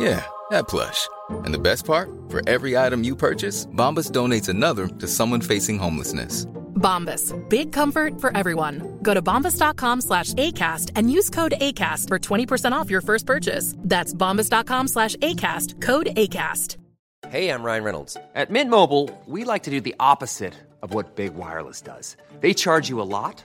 Yeah, that plush. And the best part? For every item you purchase, Bombas donates another to someone facing homelessness. Bombas. Big comfort for everyone. Go to bombas.com slash ACAST and use code ACAST for 20% off your first purchase. That's bombas.com slash ACAST. Code ACAST. Hey, I'm Ryan Reynolds. At Mint Mobile, we like to do the opposite of what Big Wireless does. They charge you a lot,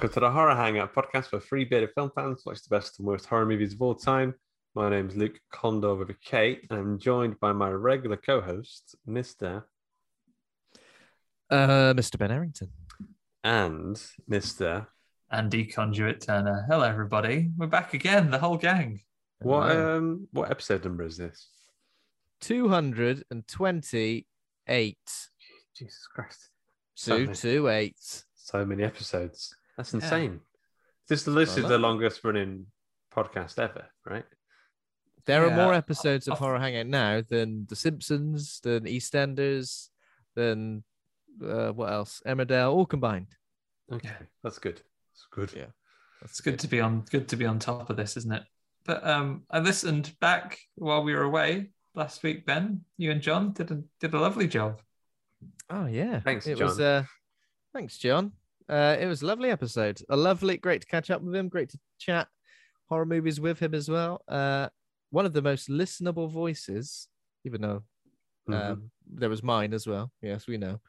Welcome to the Horror Hangout podcast for free bit of film fans. Watch the best and worst horror movies of all time. My name is Luke Condor with a K, and I'm joined by my regular co-host, Mister Uh, Mr. Ben Errington. and Mister. Andy Conduit Turner. Hello, everybody. We're back again, the whole gang. What Hello. um what episode number is this? 228. Jesus Christ! So many, 228. so many episodes. That's Yeah. insane. This this is the longest running podcast ever, right? There are more episodes of I've- Horror Hangout now than The Simpsons, than EastEnders, than uh, what else? Emmerdale, all combined. Okay, that's good. That's good. Yeah. That's It's good to be on good to be on top of this, isn't it? But um I listened back while we were away last week, Ben. You and John did a did a lovely job. Oh yeah. Thanks, it was John. uh thanks, John. Uh it was a lovely episode. A lovely, great to catch up with him, great to chat horror movies with him as well. Uh one of the most listenable voices, even though um there was mine as well. Yes, we know.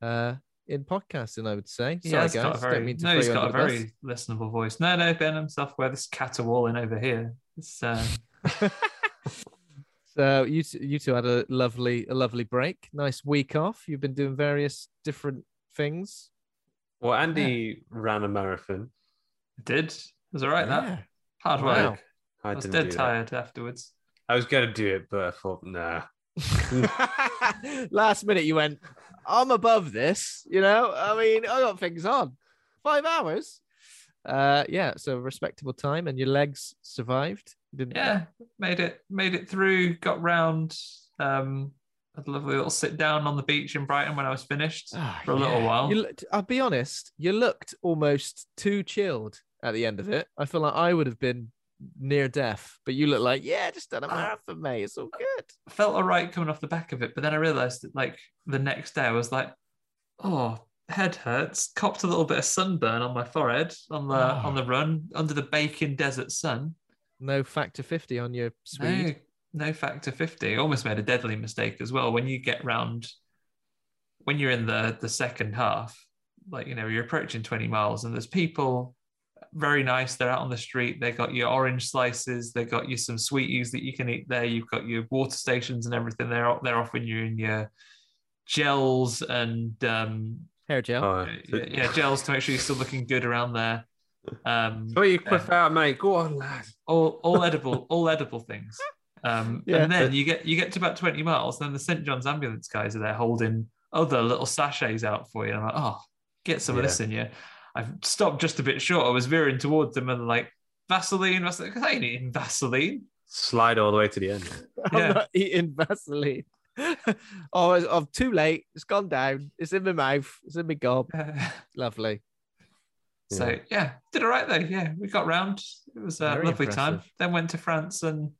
Uh in podcasting, I would say. Sorry, has guys. got very Don't mean to no, he's got a the bus. very listenable voice. No, no, Ben himself where this caterwauling over here. It's uh so you two, you two had a lovely a lovely break. Nice week off. You've been doing various different things. Well, Andy ran a marathon. did. It was all right Yeah. that. Hard Wow. work. I, I was dead do that. tired afterwards. I was going to do it, but I thought, nah. Last minute, you went. I'm above this. You know. I mean, I got things on. Five hours. Uh, yeah. So respectable time, and your legs survived. Didn't. Yeah, made it made it through, got round. Um had a lovely little sit down on the beach in Brighton when I was finished Ah, for a little while. Looked, I'll be honest, you looked almost too chilled at the end of it. I feel like I would have been near death, but you look like, yeah, just done a Ah. marathon, mate. It's all good. felt all right coming off the back of it, but then I realized that like the next day I was like, oh, head hurts. Copped a little bit of sunburn on my forehead on the Oh. on the run under the baking desert sun. No factor 50 on your speed. No, no factor 50. Almost made a deadly mistake as well. When you get round, when you're in the the second half, like you know, you're approaching 20 miles and there's people very nice. They're out on the street. They got your orange slices. They got you some sweeties that you can eat there. You've got your water stations and everything. They're they're offering you in your gels and um, Hair gel. Oh, yeah, yeah, gels to make sure you're still looking good around there. Um, What you quiff out, mate? Go on, lad. all all edible all edible things um Yeah. and then you get you get to about 20 miles then the st john's ambulance guys are there holding other little sachets out for you and i'm like oh get some of this in you i've stopped just a bit short i was veering towards them and like vaseline vaseline 'cause i ain't eating vaseline Slide all the way to the end. I'm yeah. not eating Vaseline. oh, it's- I'm too late. It's gone down. It's in my mouth. It's in my gob. Lovely. so Yeah. yeah did all right though yeah we got round it was a Very lovely time then went to france and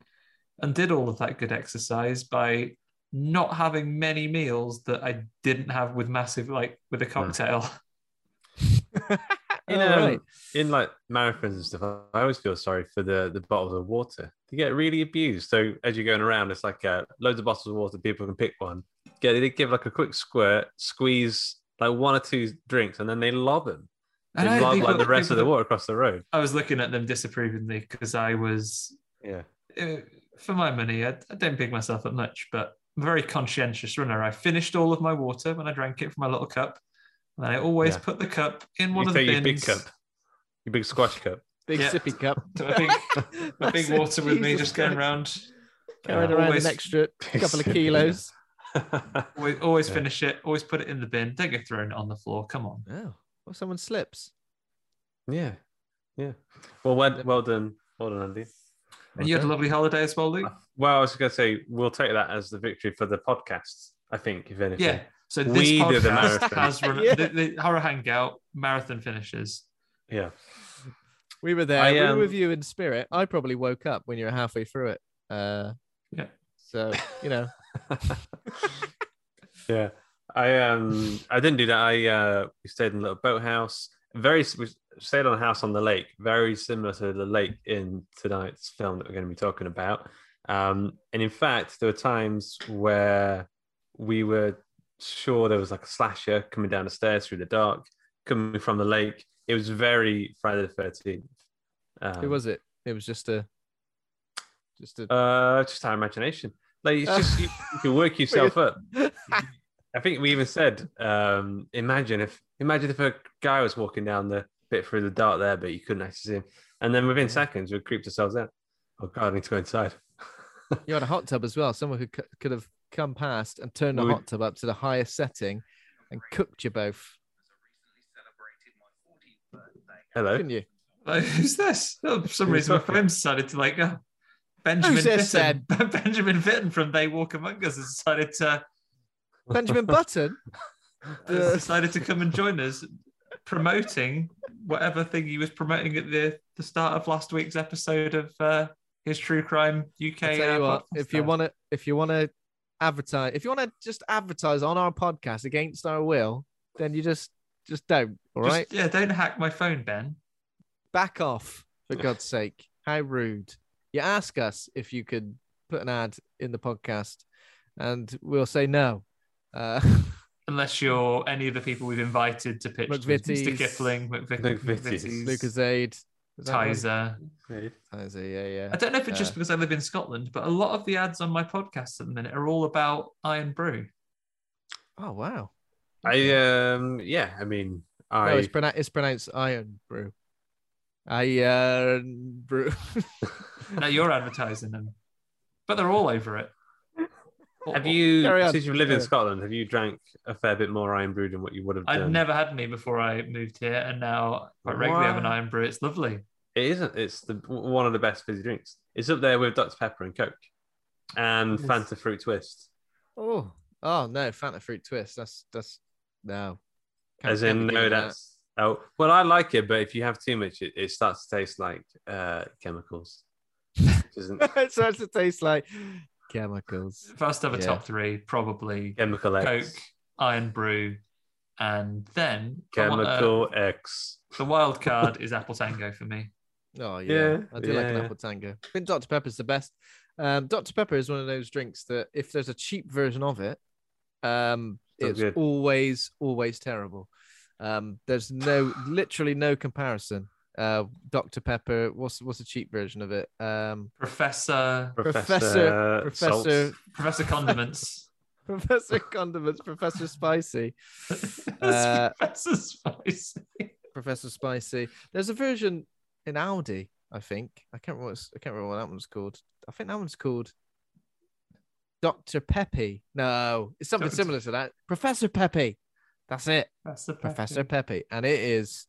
and did all of that good exercise by not having many meals that i didn't have with massive like with a cocktail In, Oh, um, right. in like marathons and stuff, I always feel sorry for the the bottles of water. They get really abused. So as you're going around, it's like uh, loads of bottles of water. People can pick one. Get they give like a quick squirt, squeeze like one or two drinks, and then they lob them. They know, lob people- like the rest of the water across the road. I was looking at them disapprovingly because I was, Yeah. uh, for my money, I, I don't big myself up much, but I'm a very conscientious runner. I finished all of my water when I drank it from my little cup. And I always Yeah. put the cup in one you of the take your big cup, your big squash cup. Big Yeah. sippy cup. So a big, a big water with me just going around. Carried Uh, around always- an extra couple of kilos. Always, always Yeah. finish it. Always put it in the bin. Don't get thrown on the floor. Come on. Oh, well, someone slips. Yeah, yeah. Well, well, well done, well done, Andy. And you had a lovely holiday as well, Luke. Well, I was going to say we'll take that as the victory for the podcast. I think, if anything. Yeah. So this We did the marathon. has run, Yeah. the, the horror hangout marathon finishes. yeah. We were there. I, we um, were with you in spirit. I probably woke up when you were halfway through it. Uh, Yeah. So you know, yeah. I um I didn't do that. I uh we stayed in a little boathouse. Very we stayed on a house on the lake, very similar to the lake in tonight's film that we're going to be talking about. Um, and in fact, there were times where we were sure there was like a slasher coming down the stairs through the dark, coming from the lake. It was very Friday the Thirteenth. Um, who was it? It was just a, just a. Uh, just our imagination. Like it's just you, you can work yourself up. I think we even said, um, imagine if imagine if a guy was walking down the bit through the dark there, but you couldn't actually see him. And then within seconds, we creeped ourselves out. Oh God, I need to go inside. you had a hot tub as well. Someone who could, could have come past and turned the We- hot tub up to the highest setting and cooked you both, Hello. didn't you? Like, who's this? Oh, for some Who's reason, my talking? phone decided to like, oh, Benjamin Who's this Fitton. Benjamin Fitton from They Walk Among Us has decided to Benjamin Button. decided to come and join us, promoting whatever thing he was promoting at the the start of last week's episode of uh, his True Crime UK. I tell you what, if you want to, if you want to advertise, if you want to just advertise on our podcast against our will, then you just just don't. All Just- right, yeah, don't hack my phone, Ben. back off for God's sake. How rude! You ask us if you could put an ad in the podcast, and we'll say no. Uh, Unless you're any of the people we've invited to pitch, to Mr. McVitie's. Kipling, McVick, McVitie's. McVitie's, Lucozade, Is that? Tizer. Tizer, yeah, yeah. I don't know if it's just Uh, because I live in Scotland, but a lot of the ads on my podcast at the minute are all about Iron Brew. Oh wow! I um yeah, I mean I No, it's, pronou- it's pronounced Iron Brew. Iron Brew. Now you're advertising them, but they're all over it. Have you since you've lived in Scotland, have you drank a fair bit more iron brew than what you would have done? I've done? never had any before I moved here, and now quite regularly have an Iron Brew. It's lovely. It isn't. It's the one of the best fizzy drinks. It's up there with Dr Pepper and Coke, and Yes. Fanta Fruit Twist. oh, oh no, Fanta Fruit Twist. That's that's no. Can't- As can't in, be no, doing that. that's oh well, I like it, but if you have too much, it, it starts to taste like uh, chemicals. Which isn't it starts to taste like chemicals. If I was to have a Yeah. top three, probably chemical Coke, X. Iron Brew, and then I want a- Chemical X. the wild card is Apple Tango for me. Oh yeah, Yeah, I do like an yeah. apple tango. I think Dr Pepper's the best. Um, Dr Pepper is one of those drinks that if there's a cheap version of it, um, So it's good. always always terrible. Um, there's no literally no comparison. Uh, Dr Pepper. What's what's a cheap version of it? Um, Professor Professor- Professor Salts. Professor Professor Condiments. Professor Condiments, Professor Spicy, Uh, Professor Spicy. Professor Spicy. There's a version in Aldi, I think. I can't remember. What's, I can't remember what that one's called. I think that one's called Doctor Peppy. No, it's something Dr. similar to that. Professor Peppy. That's it. Professor Professor Peppy, and it is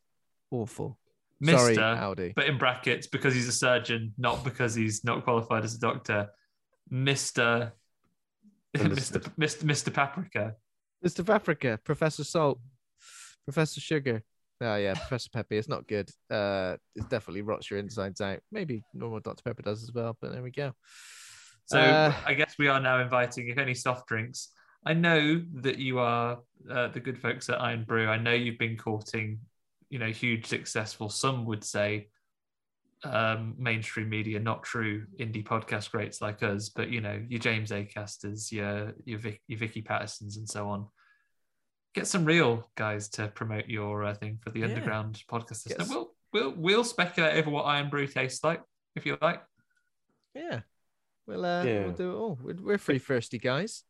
awful. Sorry, Mister, Audi. but in brackets because he's a surgeon, not because he's not qualified as a doctor. Mister, Mister, Mister, Mister Paprika. Mr. Paprika, Professor Salt, Professor Sugar. Oh yeah, Professor Peppy. It's not good. Uh, it definitely rots your insides out. Maybe normal Dr Pepper does as well, but there we go. So Uh, I guess we are now inviting, if any soft drinks. I know that you are uh, the good folks at Iron Brew. I know you've been courting you know, huge, successful. Some would say um, mainstream media, not true indie podcast greats like us, but you know, your James Acasters, your your, Vic, your Vicky Pattisons, and so on. Get some real guys to promote your uh, thing for the Yeah. underground podcast system. Get We'll we'll we'll speculate over what Iron Brew tastes like if you like. Yeah. We'll, uh, Yeah. we'll do it all. We're, we're free thirsty guys.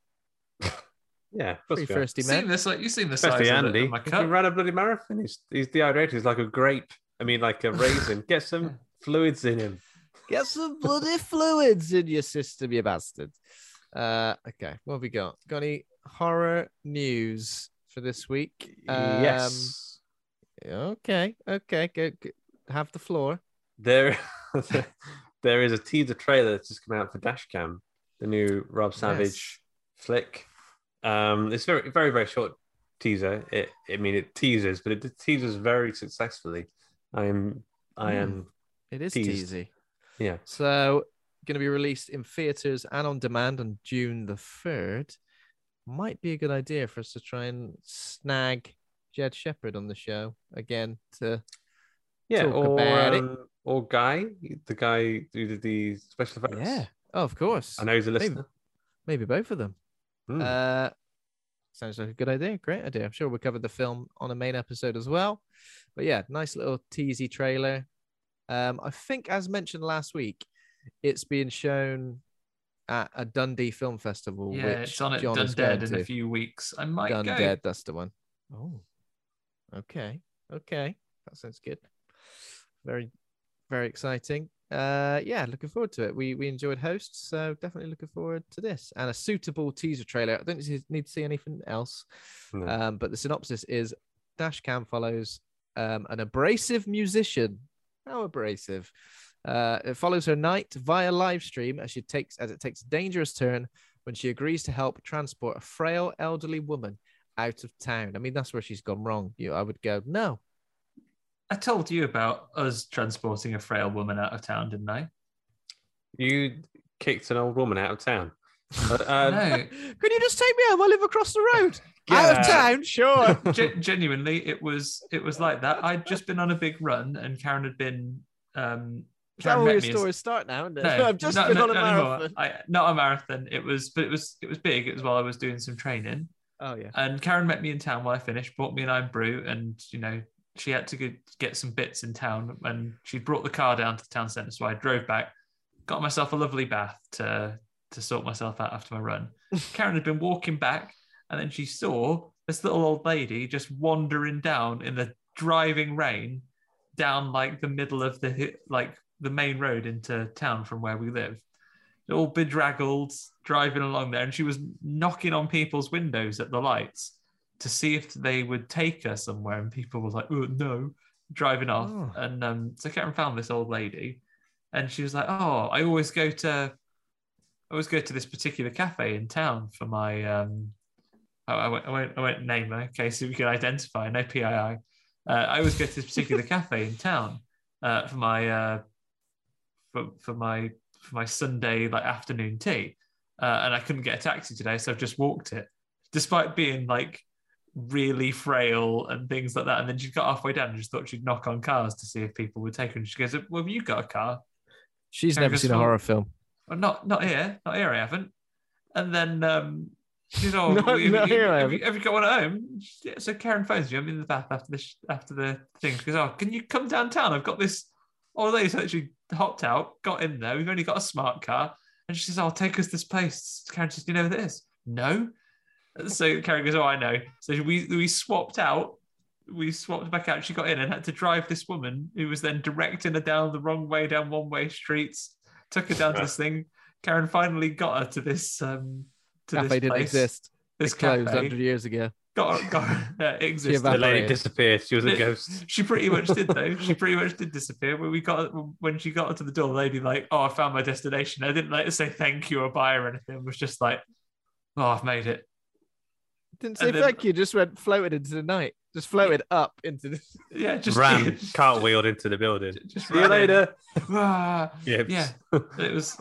Yeah, of course Free we are. thirsty You've seen this, like you've seen the size Especially of, the, Andy. of my He cup. ran a bloody marathon. He's, he's dehydrated. He's like a grape. I mean, like a raisin. Get some fluids in him. Get some bloody fluids in your system, you bastard. Uh, okay, what have we got? Got any horror news for this week? Um, yes. Okay, okay, go, go- have the floor. There, there is a teaser trailer that's just come out for Dashcam, the new Rob Savage flick. Um, it's very, very, very short teaser. It, I mean, it teases, but it teases very successfully. I am, I am, It is Teased. teasy. yeah. So, going to be released in theaters and on demand on June the 3rd. Might be a good idea for us to try and snag Jed Shepherd on the show again to Yeah, Talk or about it. um, or Guy, the guy who did the special effects. yeah. Oh, of course. I know he's a Maybe- listener. Maybe both of them. Hmm. Uh, sounds like a good idea. Great idea. I'm sure we'll cover the film on a main episode as well. But yeah, nice little teasy trailer. Um, I think, as mentioned last week, it's being shown at a Dundee Film Festival. Yeah, which it's on at John is Dundee in to. a few weeks. I might Done go. dead. That's the one. Oh, okay, okay, that sounds good. Very, very exciting. Uh, yeah, looking forward to it. We we enjoyed hosts, so definitely looking forward to this and a suitable teaser trailer. I don't need to see anything else. No. Um, but the synopsis is: Dashcam follows um, an abrasive musician. How abrasive! Uh, it follows her night via live stream as she takes as it takes a dangerous turn when she agrees to help transport a frail elderly woman out of town. I mean, that's where she's gone wrong. You, I would go, no, I told you about us transporting a frail woman out of town, didn't I? You kicked an old woman out of town. Um, no, Can you just take me home? I live across the road. Out of town, sure. Gen- genuinely, it was it was like that. I'd just been on a big run, and Karen had been. Um, Is that where your me as- start now? it? No, I've just no, been no, on a not marathon. I, not a marathon. It was, but it was it was big. It was while I was doing some training. Oh yeah. And Karen met me in town while I finished, bought me an iron brew, and you know she had to get some bits in town, and she brought the car down to the town centre. So I drove back, got myself a lovely bath to to sort myself out after my run. Karen had been walking back, and then she saw this little old lady just wandering down in the driving rain, down like the middle of the like the main road into town from where we live all bedraggled driving along there and she was knocking on people's windows at the lights to see if they would take her somewhere and people were like oh no driving off. Oh. and um, so Karen found this old lady and she was like oh I always go to I always go to this particular cafe in town for my um I, I, won't, I, won't, I won't name her okay so we can identify no PII uh, I always go to this particular cafe in town uh, for my uh, for, for my for my Sunday like afternoon tea, uh, and I couldn't get a taxi today, so I've just walked it, despite being like really frail and things like that. And then she got halfway down and just thought she'd knock on cars to see if people would take her. And she goes, "Well, have you got a car?" She's Karen never goes, seen a horror film. Well, not not here, not here. I haven't. And then um, she's all, Not- have, you- not here I have, you, haven't. you got one at home? Yeah, so Karen phones me. I'm in the bath after this after the thing. She goes, "Oh, can you come downtown? I've got this." Old lady's actually hopped out, got in there. We've only got a smart car, and she says, "Oh, take us this place." Karen says, "Do you know where that is?" No. So Karen goes, "Oh, I know." So we we swapped out. We swapped back out. She got in and had to drive this woman who was then directing her down the wrong way down one way streets. Took her down to this thing. Karen finally got her to this um to Cafe this didn't place, exist. This it closed cafe. hundred years ago. Got her, got her, uh, existed. the lady disappeared. She was a ghost. She pretty much did though. She pretty much did disappear. When we got when she got to the door, the lady like, "Oh, I found my destination." I didn't like to say thank you or bye or anything. It was just like, "Oh, I've made it." Didn't And say then- thank you. Just went floated into the night. Just floated up into the. Yeah, just Ran, cartwheeled into the building. Just See you later. Ah, Yeah. yeah. It was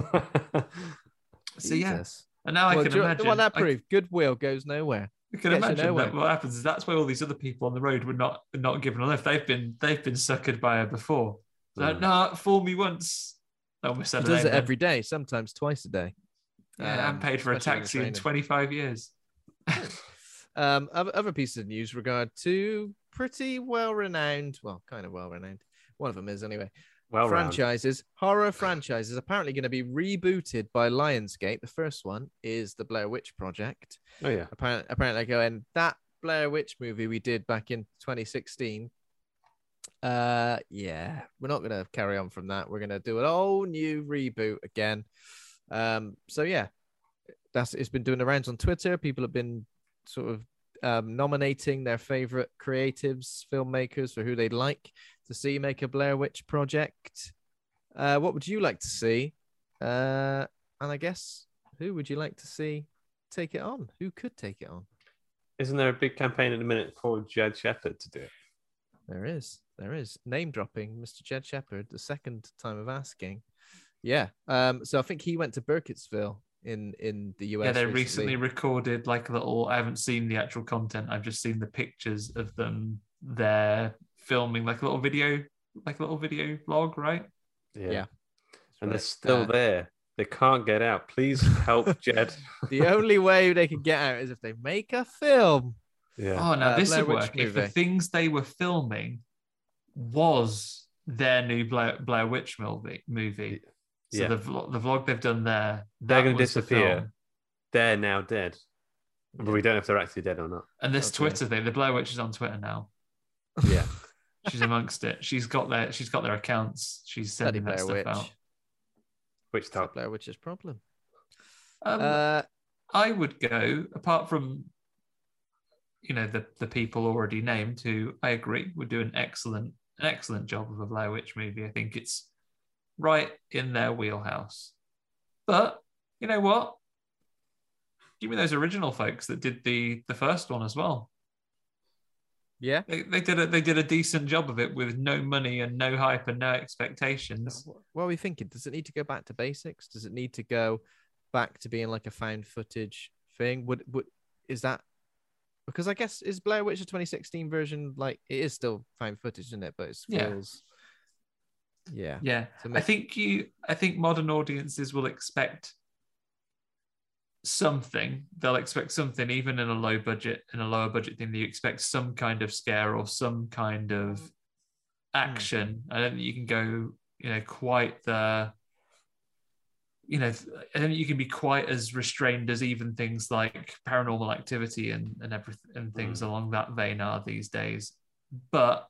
so yeah. And now I Well, can do you- imagine. What that I- Goodwill goes nowhere. You can Gets you imagine nowhere. that what happens is that's why all these other people on the road were not not given a lift. They've been they've been suckered by her before. Like, Mm. no, fool me once. I almost said He does name it then. every day, sometimes twice a day. Yeah, I haven't Um, paid for a taxi in 25 years. Um, other, other pieces of news regard to pretty well renowned, well, kind of well renowned. One of them is anyway. Well round. franchises, horror franchises, apparently going to be rebooted by Lionsgate. The first one is the Blair Witch Project. Oh yeah. Apparently, apparently, going that Blair Witch movie we did back in 2016. Uh, yeah, we're not going to carry on from that. We're going to do an all new reboot again. Um, so yeah, that's it's been doing the rounds on Twitter. People have been sort of um, nominating their favorite creatives, filmmakers for who they'd like to see make a Blair Witch project. Uh, what would you like to see? Uh, and I guess who would you like to see take it on? Who could take it on? Isn't there a big campaign at the minute for Jed Shepherd to do it? There is, there is name dropping Mr. Jed Shepherd. The second time of asking, yeah. Um, so I think he went to Burkittsville in in the US. yeah, they recently recorded like a little. I haven't seen the actual content. I've just seen the pictures of them there filming like a little video, like a little video vlog, right? Yeah. And they're still Uh, there. They can't get out. Please help Jed. the only way they can get out is if they make a film. yeah. Oh, now Uh, this Blair would Witch work if the things they were filming was their new Blair, Blair Witch movie. movie. So Yeah. the vlog, the vlog they've done there, They're going to was the disappear. They're now dead. But we don't know if they're actually dead or not. And this Okay. Twitter thing, the Blair Witch is on Twitter now. Yeah. She's amongst it. She's got their she's got their accounts. She's Bloody sending that Blair stuff Witch. out. Which It's the top? Blair Witch's problem. Um, Uh, I would go apart from you know the the people already named who I agree would do an excellent an excellent job of a Blair Witch movie. I think it's right in their wheelhouse. But you know what? Give me those original folks that did the the first one as well. yeah. They, they did a they did a decent job of it with no money and no hype and no expectations. What are we thinking? Does it need to go back to basics? Does it need to go back to being like a found footage thing? Would would is that because I guess is Blair Witch the 2016 version like it is still found footage, isn't it? But it feels yeah. Yeah, I think you. I think modern audiences will expect something. They'll expect something, even in a low budget, in a lower budget thing. You expect some kind of scare or some kind of hmm. action. I don't think you can go, you know, quite the. You know, I don't think you can be quite as restrained as even things like paranormal activity and and everything and things hmm. along that vein are these days. But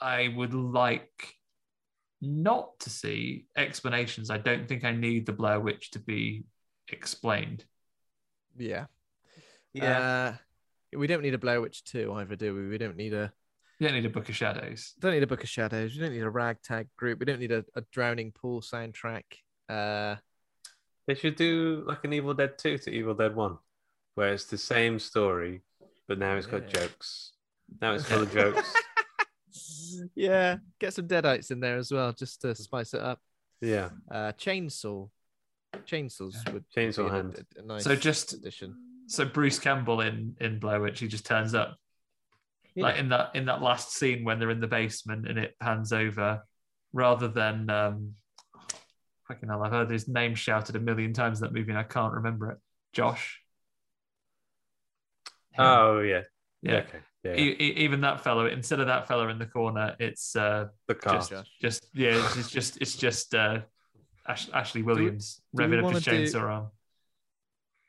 I would like not to see explanations. I don't think I need the Blair Witch to be explained. Yeah. Yeah. Uh, we don't need a Blair Witch 2 either, do we? We don't need a You don't need a Book of Shadows. don't need a Book of Shadows. We don't need a ragtag group. We don't need a, a drowning pool soundtrack. Uh They should do like an Evil Dead 2 to Evil Dead 1, where it's the same story, but now it's got Yeah. jokes. Now it's full of jokes. Yeah, get some deadites in there as well, just to spice it up. Yeah. Uh, chainsaw, chainsaws would Chainsaw be Hand. A, a nice So just- addition. So Bruce Campbell in in Blair Witch, he just turns up. Like in that in that last scene when they're in the basement and it pans over, rather than um fucking hell, I've heard his name shouted a million times in that movie and I can't remember it. Josh. Oh, yeah. Yeah. Okay. Yeah. E- e- even that fellow, instead of that fellow in the corner, it's uh the car. just, just yeah, it's, it's just it's just uh, Ash- Ashley Williams do we revving up his wanna do- arm.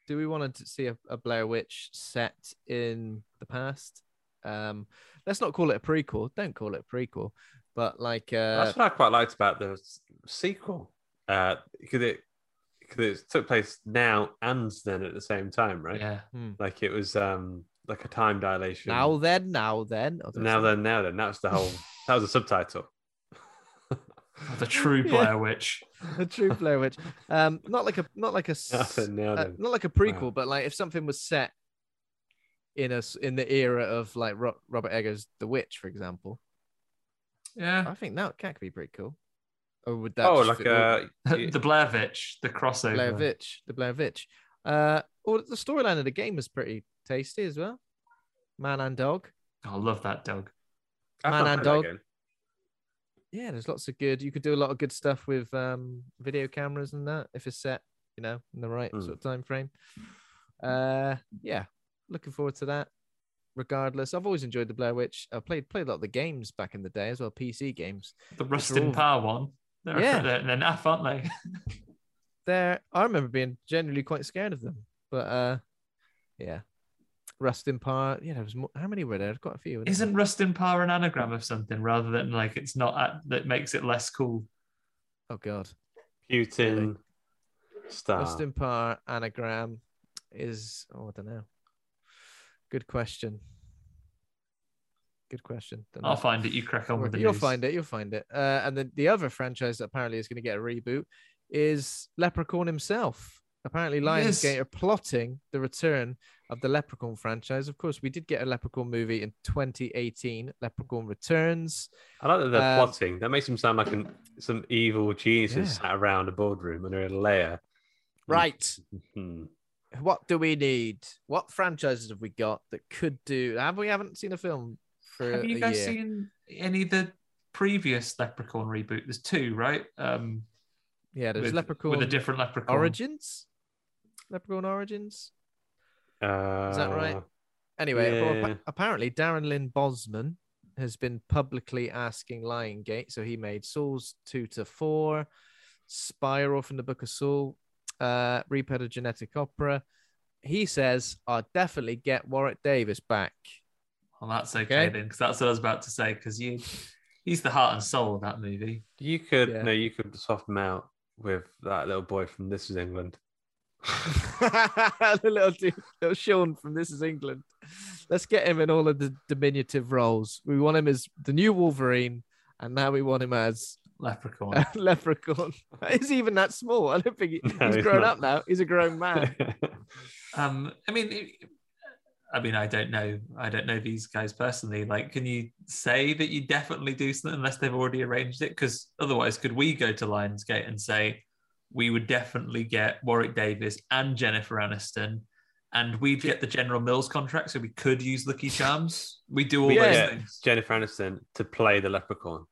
Do we want to see a, a Blair Witch set in the past? Um, let's not call it a prequel. Don't call it a prequel, but like uh, That's what I quite liked about the s- sequel. Uh, because it because it took place now and then at the same time, right? Yeah, Like it was um like a time dilation. now then, now then, or now then, now then. That's the whole. That was the subtitle. the true Yeah. Blair Witch. the true Blair Witch. Um, not like a not like a Now then, now uh, not like a prequel, Wow. but like if something was set in a s- in the era of like Ro- Robert Eggers' The Witch, for example, Yeah, I think that that could be pretty cool. Or would that? Oh, just like fit- uh, the Blair Witch, the crossover. Blair Witch, the Blair Witch. Uh, or the storyline of the game was pretty tasty as well. Man and Dog. I love that dog. I've Man and Dog. Yeah, there's lots of good. You could do a lot of good stuff with um, video cameras and that if it's set, you know, in the right Mm. sort of time frame. Uh, yeah, looking forward to that. Regardless, I've always enjoyed the Blair Witch. I played played a lot of the games back in the day as well, PC games. The all- Rustin Parr one. They're, Yeah. they're, they're naff, aren't they? There, I remember being genuinely quite scared of them, but uh, yeah, Rustin Parr. Yeah, there was more. How many were there? Quite a few. Isn't there? Isn't Rustin Parr an anagram of something rather than like it's not at, that makes it less cool? Oh God, Putin star. Rustin Parr anagram is. Oh, I don't know. Good question. Good question. Don't I'll know. find it. You crack on with the You'll news. find it. You'll find it. Uh, and then the other franchise that apparently is going to get a reboot is Leprechaun himself. Apparently, Lionsgate Yes. are plotting the return of the Leprechaun franchise. Of course, we did get a Leprechaun movie in 2018. Leprechaun Returns. I like that they're Um, plotting. That makes them sound like an, some evil geniuses Yeah. sat around a boardroom under a layer. Right. Hmm. What do we need? What franchises have we got that could do? Have we haven't seen a film for Have you a guys year? seen any of the previous Leprechaun reboot? There's two, right? Um, yeah, there's with, Leprechaun with a different Leprechaun. Origins. Leprechaun Origins. Uh, Is that right? Anyway, well, apparently Darren Lynn Bousman has been publicly asking Lionsgate. So he made Saws 2 to 4, Spiral from the Book of Saw, uh, Repo the Genetic Opera. He says, I'll definitely get Warwick Davis back. Well, that's okay, Okay. then, because that's what I was about to say. Because you, he's the heart and soul of that movie. You could Yeah. no, you could swap him out with that little boy from This Is England. the little, dude, little Sean from This Is England. Let's get him in all of the diminutive roles. We want him as the new Wolverine, and now we want him as Leprechaun. leprechaun. Is he even that small? I don't think he, No, he's he's grown not. up now. He's a grown man. Um, I mean, I mean, I don't know. I don't know these guys personally. Like, can you say that you definitely do something unless they've already arranged it? Because otherwise, could we go to Lionsgate and say we would definitely get Warwick Davis and Jennifer Aniston, and we'd get the General Mills contract, so we could use Lucky Charms. We do all We those get things. Jennifer Aniston to play the leprechaun.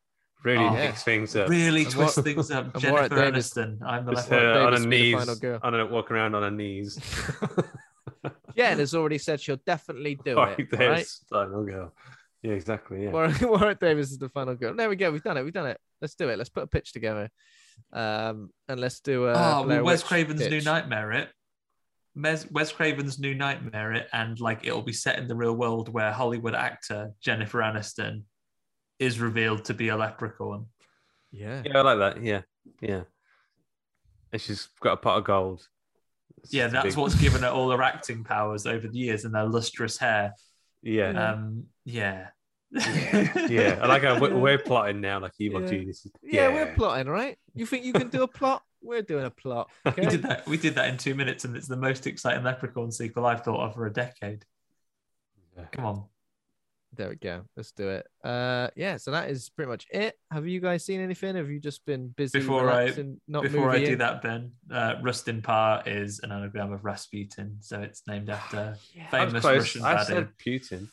Really Oh, mix things up. Really And twist War- things up. Jennifer Davis- Aniston. I'm the Just, left. uh, on Davis her knees, on her, walking around on her knees. Jen has already said she'll definitely do Warwick it. Davis, Right? final girl. Yeah, exactly. Yeah. Warwick, Warwick Davis is the final girl. There we go. We've done it. We've done it. Let's do it. Let's put a pitch together. Um, and let's do a. oh, Blair well, Wes Witch Craven's New. Nightmare it. Mes- Wes Craven's New Nightmare it, and like it'll be set in the real world where Hollywood actor Jennifer Aniston is revealed to be a leprechaun. Yeah. Yeah, I like that. Yeah, yeah. And she's got a pot of gold. It's Yeah, that's big- what's given her all her acting powers over the years and her lustrous hair. Yeah, Um, yeah. Yeah, yeah. I like how we're, we're plotting now, like evil Yeah. geniuses. Yeah, we're plotting, right? You think you can do a plot? We're doing a plot. We did that. We did that in two minutes, and it's the most exciting Leprechaun sequel I've thought of for a decade. Yeah. Come on. There we go. Let's do it. Uh, yeah. So that is pretty much it. Have you guys seen anything? Have you just been busy Before I- not Before I do in? that, Ben, uh, Rustin Parr is an anagram of Rasputin, so it's named after I was famous. Russian I said Putin.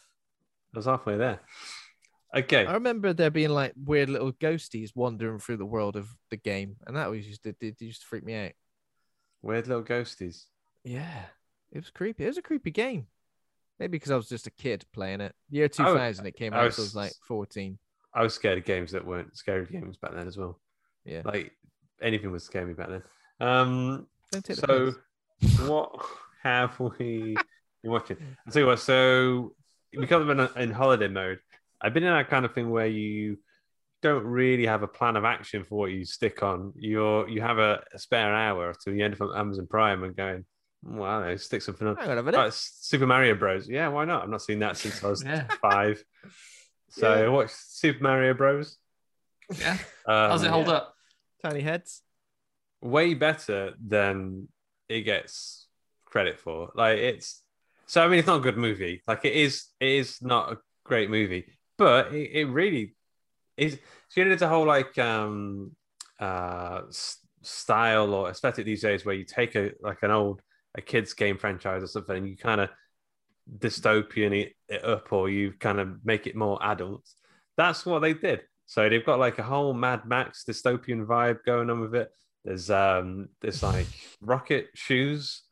I was halfway there. Okay. I remember there being like weird little ghosties wandering through the world of the game, and that was used to it used to freak me out. Weird little ghosties. Yeah, it was creepy. It was a creepy game. Maybe because I was just a kid playing it. Year 2000, it came I out. was- I was like 14. I was scared of games that weren't scary games back then as well. Yeah. Like anything scare me back then. Um, so what have we been watching? I'll tell you what. So because I've been in holiday mode, I've been in that kind of thing where you don't really have a plan of action for what you stick on. You're you have a, a spare hour to you end up on Amazon Prime and going, well, I don't know, stick something on. Hang on a minute. Oh, it's Super Mario Bros. Yeah, why not? I've not seen that since I was Yeah. five. So Yeah. I watched Super Mario Bros. Yeah. Um, How's it hold up? Tiny heads. way better than it gets credit for. Like it's so I mean it's not a good movie. Like it is it is not a great movie, but it, it really is so you know, there's a whole like um uh style or aesthetic these days where you take a like an old a kids game franchise or something and you kind of dystopian it, up or you kind of make it more adult. That's what they did. So they've got like a whole Mad Max dystopian vibe going on with it. There's um there's like rocket shoes.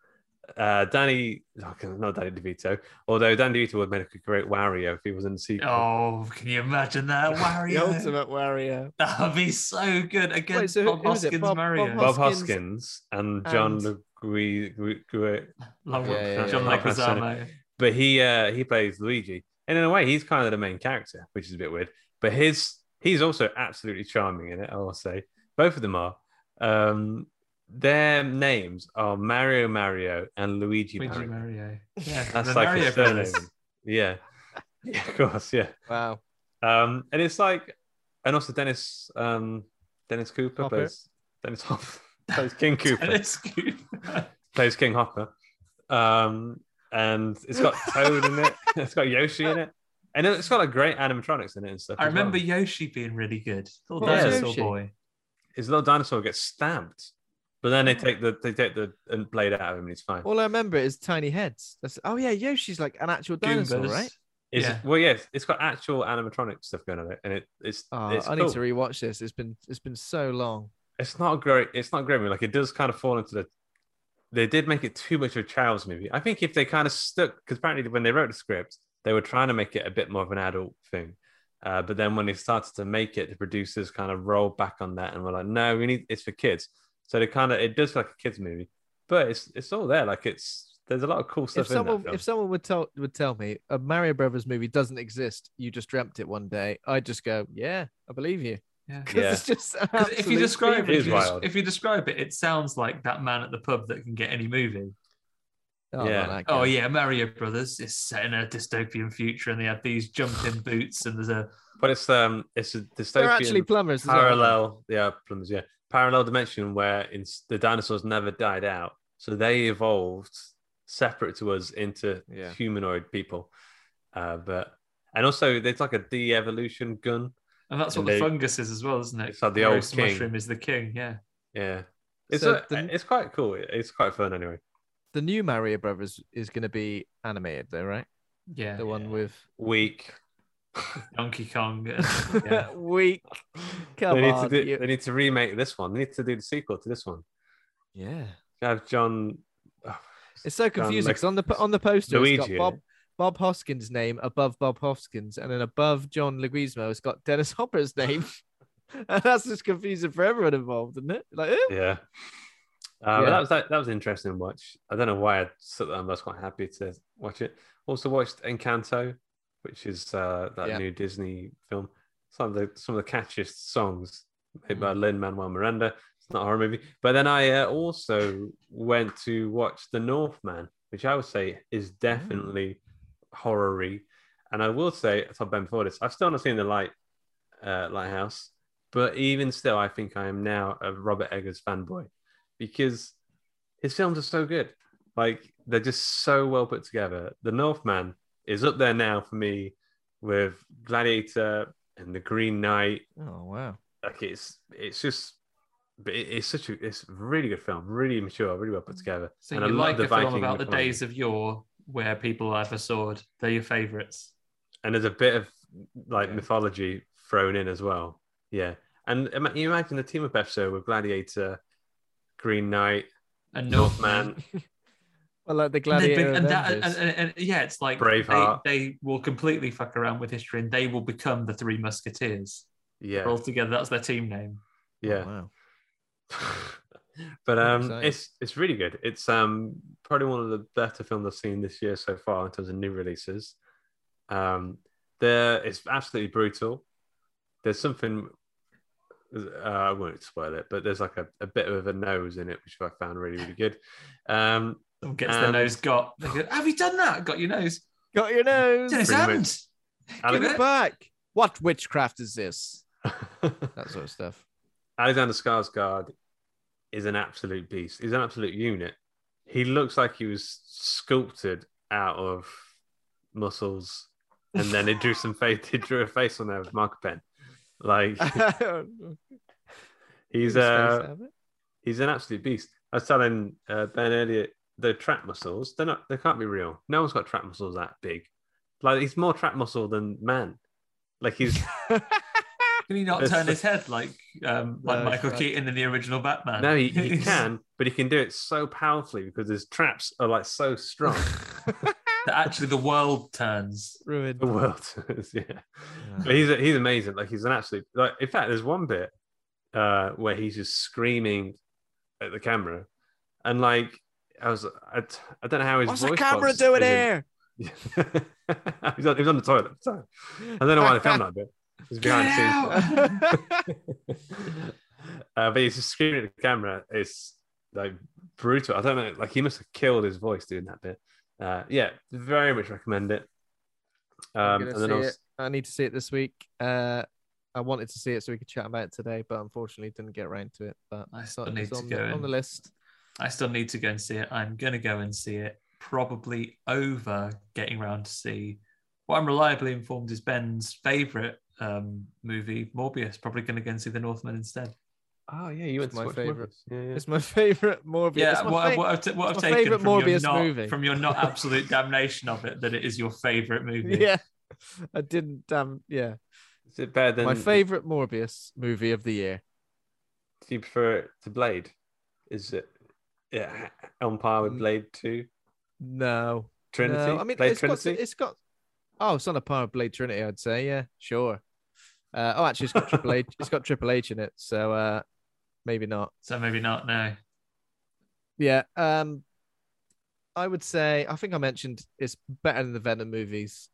Uh Danny okay, not Danny DeVito, although Danny DeVito would make a great Wario if he was in the sequel. Oh, can you imagine that The Wario? ultimate warrior. That would be so good against so who- Bob who is it? Hoskins Bob- Mario. Bob Bob Hoskins Hoskins and John and- Legui- Gui- Gui- Love Yeah, yeah, John. Leguizamo. but he uh he plays Luigi, and in a way he's kind of the main character, which is a bit weird. But his he's also absolutely charming in it. I will say both of them are. Um, their names are Mario Mario and Luigi, Luigi Mario. Mario. Yeah, That's the like Mario his surname. Yeah, yeah, of course, yeah. Wow. Um, and it's like, and also Dennis um Dennis Cooper Hopper. plays Dennis Hopper plays King Cooper Dennis Cooper. plays King Hopper. Um, and it's got Toad in it. It's got Yoshi in it, and it's got like great animatronics in it and stuff. I as well. remember Yoshi being really good. Little What was dinosaur boy. his little dinosaur gets stabbed, but then they take the they take the and blade out of him, and he's fine. All I remember is tiny heads. That's oh yeah, Yoshi's like an actual dinosaur, Goombas. right? It's, yeah. Well, yeah, it's got actual animatronic stuff going on it, and it it's Oh, it's I cool. need to rewatch this. It's been it's been so long. it's not great. It's not great. Like it does kind of fall into the. They did make it too much of a child's movie. I think if they kind of stuck, because apparently when they wrote the script, they were trying to make it a bit more of an adult thing. Uh, but then when they started to make it, the producers kind of rolled back on that and were like, "No, we need it's for kids." So they kind of it does like a kids movie, but it's it's all there. Like it's there's a lot of cool stuff If in someone that film. if someone would tell would tell me a Mario Brothers movie doesn't exist, you just dreamt it one day, I'd just go, yeah, I believe you. Yeah. 'Cause Yeah. it's just 'Cause if you describe It it, is if you, des- if you describe it, it sounds like that man at the pub that can get any movie. Oh, Yeah. man, Oh yeah, Mario Brothers is set in a dystopian future, and they have these jumping boots, and there's a but it's um it's a dystopian They're actually plumbers. as well, aren't parallel yeah plumbers yeah parallel dimension where in, the dinosaurs never died out so they evolved separate to us into Yeah. humanoid people uh but and also it's like a de-evolution gun and that's what And the fungus is as well, isn't it? It's like the old king. mushroom is the king. Yeah. yeah it's So a, the- it's quite cool it's quite fun anyway The new Mario Brothers is going to be animated, though, right? Yeah. The one with weak Donkey Kong. Yeah. weak. Come they need on, to do, you- they need to remake this one they need to do the sequel to this one yeah. have john oh, It's so confusing Leg- because on the on the poster it's got Bob. Bob Hoskins' name above Bob Hoskins, and then above John Leguizamo, it's got Dennis Hopper's name. and that's just confusing for everyone involved, isn't it? Like, eh? Yeah. Uh, Yeah. that was that, that was an interesting watch. I don't know why I sat there. I was quite happy to watch it. Also watched Encanto, which is uh, that Yeah. new Disney film. Some of the some of the catchiest songs made Mm. by Lin Manuel Miranda. It's not a horror movie, but then I uh, also went to watch The Northman, which I would say is Mm. definitely horror-y. And I will say, I told Ben before this, I've still not seen the light uh, lighthouse, but even still, I think I am now a Robert Eggers fanboy because his films are so good. Like they're just so well put together. The Northman is up there now for me with Gladiator and The Green Knight. Oh wow. Like it's it's just but it's such a it's a really good film, really mature, really well put mm. together. So And I you love like the a film about the days of yore where people have a sword. They're your favourites. and there's a bit of like Yeah. mythology thrown in as well. Yeah, and you imagine the team up episode with Gladiator, Green Knight, And Northman, Well, like the And, they're Gladiator and, that, Avengers. and, and, and yeah, it's like Braveheart. They, they will completely fuck around with history, and they will become the Three Musketeers. yeah, All together, that's their team name. yeah. Oh, wow. but um, it's it's really good. It's um probably one of the better films I've seen this year so far in terms of new releases. Um, there it's absolutely brutal. There's something uh, I won't spoil it, but there's like a, a bit of a nose in it, which I found really really good. Um, Someone gets their nose got. They go, Have you done that? Got your nose? Got your nose. It's in his hand. Give it back. What witchcraft is this? That sort of stuff. Alexander Skarsgård is an absolute beast. He's an absolute unit. He looks like he was sculpted out of muscles, and then he drew some face. He drew a face on there with marker pen. Like he's His face uh he's an absolute beast. I was telling uh, Ben earlier the trap muscles. They're not. They can't be real. No one's got trap muscles that big. Like he's more trap muscle than man. Like he's Can he not It's- turn his head like um, like No, Michael right. Keaton in the original Batman? no, he, he can, but he can do it so powerfully because his traps are like so strong. that actually the world turns. Ruined. the world is, yeah. But he's he's amazing. Like he's an absolute like. In fact, there's one bit uh, where he's just screaming at the camera, and like I was, I, I don't know how his What's the camera box doing is in- here? he's, on, he was on the toilet. at the time. I don't know why they filmed that bit. It's behind the scenes. uh, but he's just screaming at the camera. It's like brutal. I don't know. Like he must have killed his voice doing that bit. Uh, yeah, very much recommend it. I'm Um, and then see also, it. I need to see it this week. Uh, I wanted to see it so we could chat about it today, but unfortunately didn't get around to it. But I it's on- it's on, the, on the list. I still need to go and see it. I'm gonna go and see it. Probably over getting around to see what I'm reliably informed is Ben's favorite um, movie, Morbius. Probably gonna go and see The Northman instead. oh yeah, you went It's to my watch favourite. Yeah, yeah. It's my favorite Morbius. Yeah, It's my what, fa- what I've, t- what I've taken favourite from your, not, movie. from your not absolute damnation of it that it is your favorite movie. yeah, I didn't. Um, yeah, Is it better than my favorite Morbius movie of the year. Do you prefer it to Blade? Is it yeah on par with. Blade Two? No, Trinity? No, I mean, Blade it's got, Trinity? it's got. Oh, it's on a par with Blade Trinity, I'd say. Yeah, sure. Uh, oh, actually, it's got Triple H. It's got Triple H in it, so uh, maybe not. So maybe not. No. Yeah. Um, I would say I think I mentioned it's better than the Venom movies.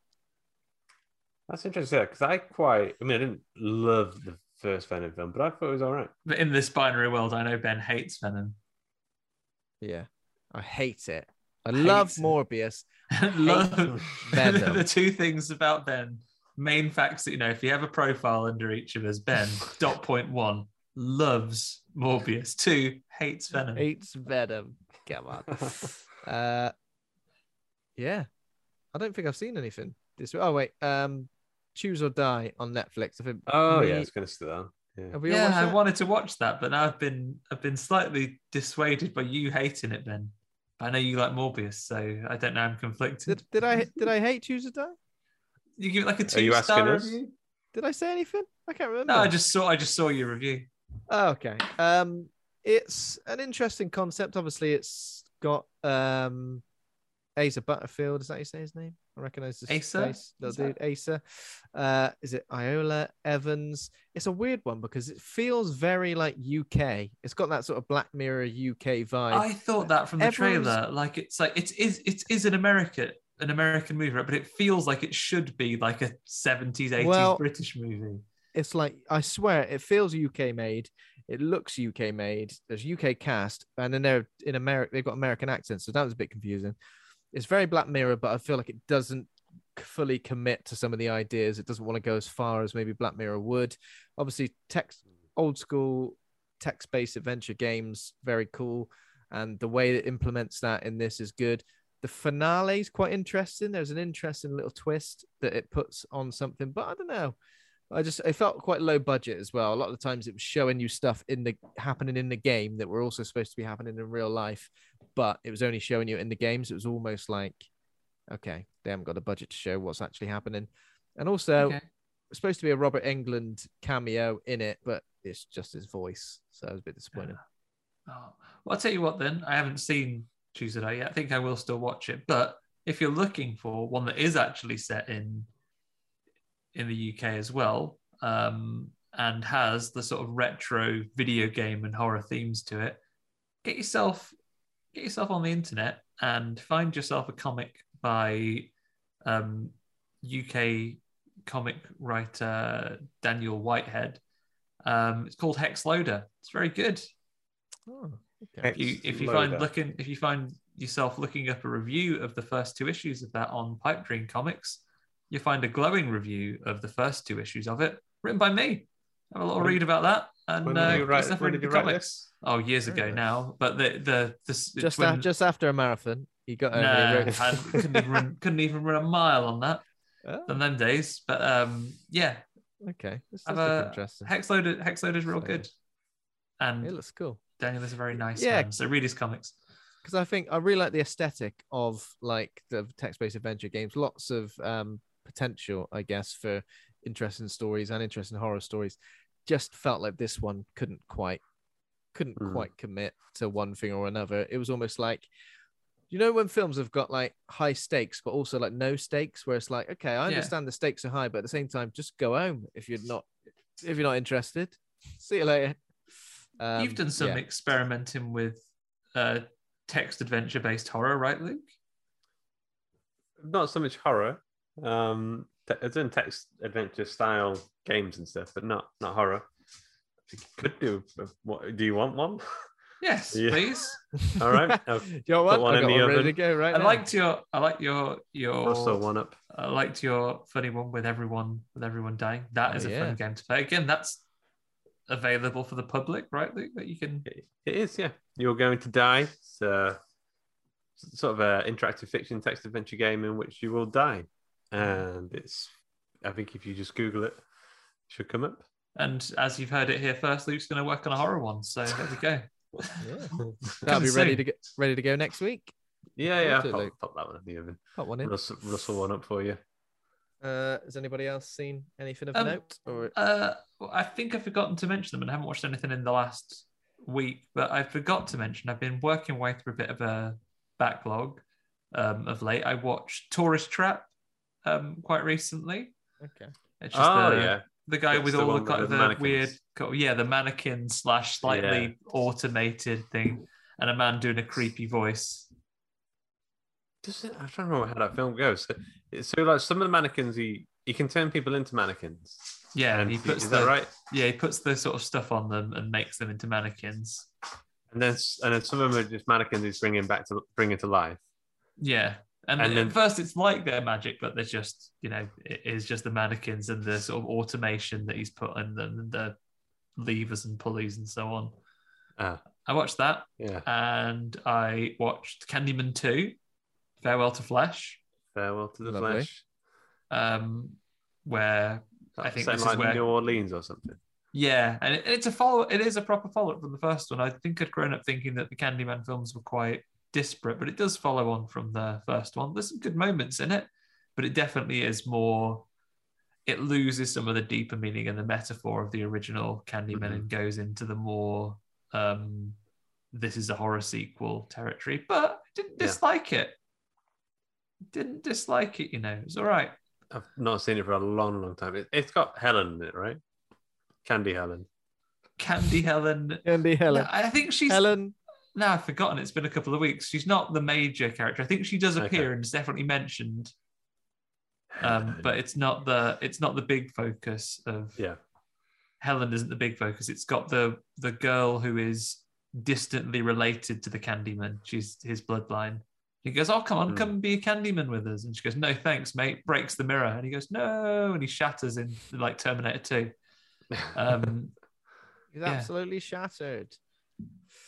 That's interesting because I quite. I mean, I didn't love the first Venom film, but I thought it was all right. But in this binary world, I know Ben hates Venom. Yeah, I hate it. I love Hates it. Morbius. Love Venom. the two things about Ben. Main facts that you know, if you have a profile under each of us, Ben dot point one loves Morbius. Two hates Venom. Hates Venom. Come on. uh, yeah, I don't think I've seen anything this. Oh wait, um, Choose or Die on Netflix. I think. Oh me- yeah, it's going to sit down. Yeah. Have we all yeah, watched I that? wanted to watch that, but now I've been I've been slightly dissuaded by you hating it, Ben. But I know you like Morbius, so I don't know. I'm conflicted. Did, did I did I hate Choose or Die? you give it like a Are you two asking star us? review? Did I say anything? I can't remember. No, I just saw I just saw your review. Oh, okay. Um, it's an interesting concept. Obviously, it's got um, Asa Butterfield. Is that how you say his name? I recognize his Asa? face. Little dude, Asa. Uh, is it Iola Evans? It's a weird one because it feels very like UK. It's got that sort of Black Mirror UK vibe. I thought that from the Everyone's- trailer. Like it's like it is it is an American an American movie, right? but it feels like it should be like a 70s, 80s Well- British movie. it's like I swear it feels UK made. It looks UK made. There's UK cast, and then they're in America. They've got American accents, so that was a bit confusing. It's very Black Mirror, but I feel like it doesn't fully commit to some of the ideas. It doesn't want to go as far as maybe Black Mirror would. Obviously, text old school text-based adventure games, very cool, and the way it implements that in this is good. The finale is quite interesting. There's an interesting little twist that it puts on something, but I don't know. I just it felt quite low budget as well. A lot of the times it was showing you stuff in the happening in the game that were also supposed to be happening in real life, but it was only showing you in the games. It was almost like, okay, they haven't got the budget to show what's actually happening. And also, Okay. it's supposed to be a Robert Englund cameo in it, but it's just his voice, so I was a bit disappointed. Oh, well, I'll tell you what then. I haven't seen Tuesday yet. I think I will still watch it. But if you're looking for one that is actually set in in the UK as well, um, and has the sort of retro video game and horror themes to it, get yourself get yourself on the internet and find yourself a comic by um, UK comic writer Daniel Whitehead. Um, it's called Hex Loader. It's very good Oh, okay. if you if you Loader. find looking if you find yourself looking up a review of the first two issues of that on Pipe Dream Comics, you find a glowing review of the first two issues of it, written by me. Have a little When- read about that and when uh, did you write- when did you the write comics. this? Oh, years Very ago nice. now, but the the the, Just twin, a- just after a marathon, he got over. no, and he wrote- I couldn't even run, couldn't even run a mile on that Oh, than them days. But um, yeah, okay, this have does a interesting. Hex Loader. Hex Loader's real So- good, and It looks cool. Daniel is a very nice Yeah. man. So read his comics. because I think I really like the aesthetic of like the text-based adventure games. Lots of um, potential, I guess, for interesting stories and interesting horror stories. Just felt like this one couldn't quite, couldn't Hmm. quite commit to one thing or another. It was almost like, you know, when films have got like high stakes, but also like no stakes, where it's like, okay, I Yeah. understand the stakes are high, but at the same time, just go home if you're not, if you're not interested. See you later. Um, You've done some yeah. experimenting with uh, text adventure based horror, right, Luke? Not so much horror. Um, te- it's in text adventure style games and stuff, but not not horror. You could do. What do you want one? Yes, Yeah. please. All right. Do you know what? one I in got one ready to go right I now. liked your, I like your, your, Also one up. I liked your funny one with everyone, with everyone dying. That Oh, is a yeah. fun game to play. Again, that's available for the public, right, Luke? That you can. It it is, yeah. You're going to die. It's uh, sort of an interactive fiction text adventure game in which you will die, and it's. I think if you just Google it, it should come up. And as you've heard it here first, Luke's going to work on a horror one. So there we go. Yeah. That'll be ready to get ready to go next week. Yeah, yeah. Will do, Pop, Luke. pop that one in the oven. Put one in. Rustle, rustle one up for you. Uh, has anybody else seen anything of Um, note? Or Uh, well, I think I've forgotten to mention them, and I haven't watched anything in the last week. But I forgot to mention I've been working my way through a bit of a backlog um, of late. I watched Tourist Trap um, quite recently. okay, It's just Oh the, yeah, the guy That's with the all the kind the of the mannequins. weird, yeah, the mannequin slash slightly Yeah. automated thing, and a man doing a creepy voice. Does it, I'm trying to remember how that film goes. So, so like some of the mannequins, he he can turn people into mannequins. Yeah, and he puts is the that right? yeah he puts the sort of stuff on them and makes them into mannequins. And then and then some of them are just mannequins he's bringing back to bringing to life. Yeah. And, And then- at first it's like they're magic, but they're just, you know, it is just the mannequins and the sort of automation that he's put in them and the levers and pulleys and so on. Ah, I watched that yeah. and I watched Candyman 2, Farewell to Flesh, Farewell to the Lovely. flesh. um, where I think Set this in, is like where New Orleans or something. Yeah, and it, it's a follow. It is a proper follow up from the first one. I think I'd grown up thinking that the Candyman films were quite disparate, but it does follow on from the first one. There's some good moments in it, but it definitely is more. It loses some of the deeper meaning and the metaphor of the original Candyman Mhm. and goes into the more. Um, this is a horror sequel territory, but I didn't Yeah. dislike it. Didn't dislike it, you know. It was all right. I've not seen it for a long, long time. It, it's got Helen in it, right? Candy Helen. Candy Helen. Andy Helen. I think she's Helen. No, I've forgotten. It's been a couple of weeks. She's not the major character. I think she does appear Okay. and is definitely mentioned, um, but it's not the it's not the big focus of yeah, Helen. Isn't the big focus? It's got the the girl who is distantly related to the Candyman. She's his bloodline. He goes, "Oh, come on, Hmm. come be a Candyman with us." And she goes, "No, thanks, mate." Breaks the mirror, and he goes, "No," and he shatters in like Terminator Two. Um, He's Yeah. absolutely shattered.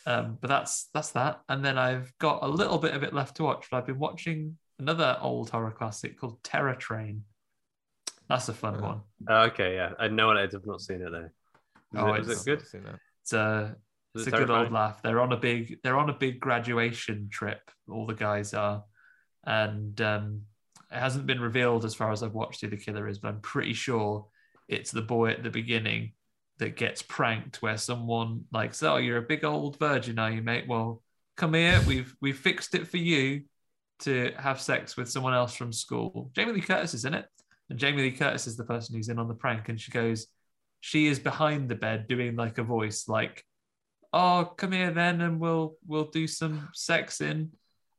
Um, but that's that's that. And then I've got a little bit of it left to watch. But I've been watching another old horror classic called Terror Train. That's a fun Oh. one. Oh, okay, yeah. I know what it is. I've not seen it though. Is, Oh, it, is it's- it good? I've that. It's a it's it a good old laugh. They're on a big they're on a big graduation trip. All the guys are, and um, it hasn't been revealed as far as I've watched who the killer is, but I'm pretty sure it's the boy at the beginning that gets pranked where someone like, "Oh, you're a big old virgin, are you, mate? Well, come here. We've we've fixed it for you to have sex with someone else from school." Jamie Lee Curtis is in it, and Jamie Lee Curtis is the person who's in on the prank, and she goes, she is behind the bed doing like a voice, like, "Oh, come here then, and we'll we'll do some sex in,"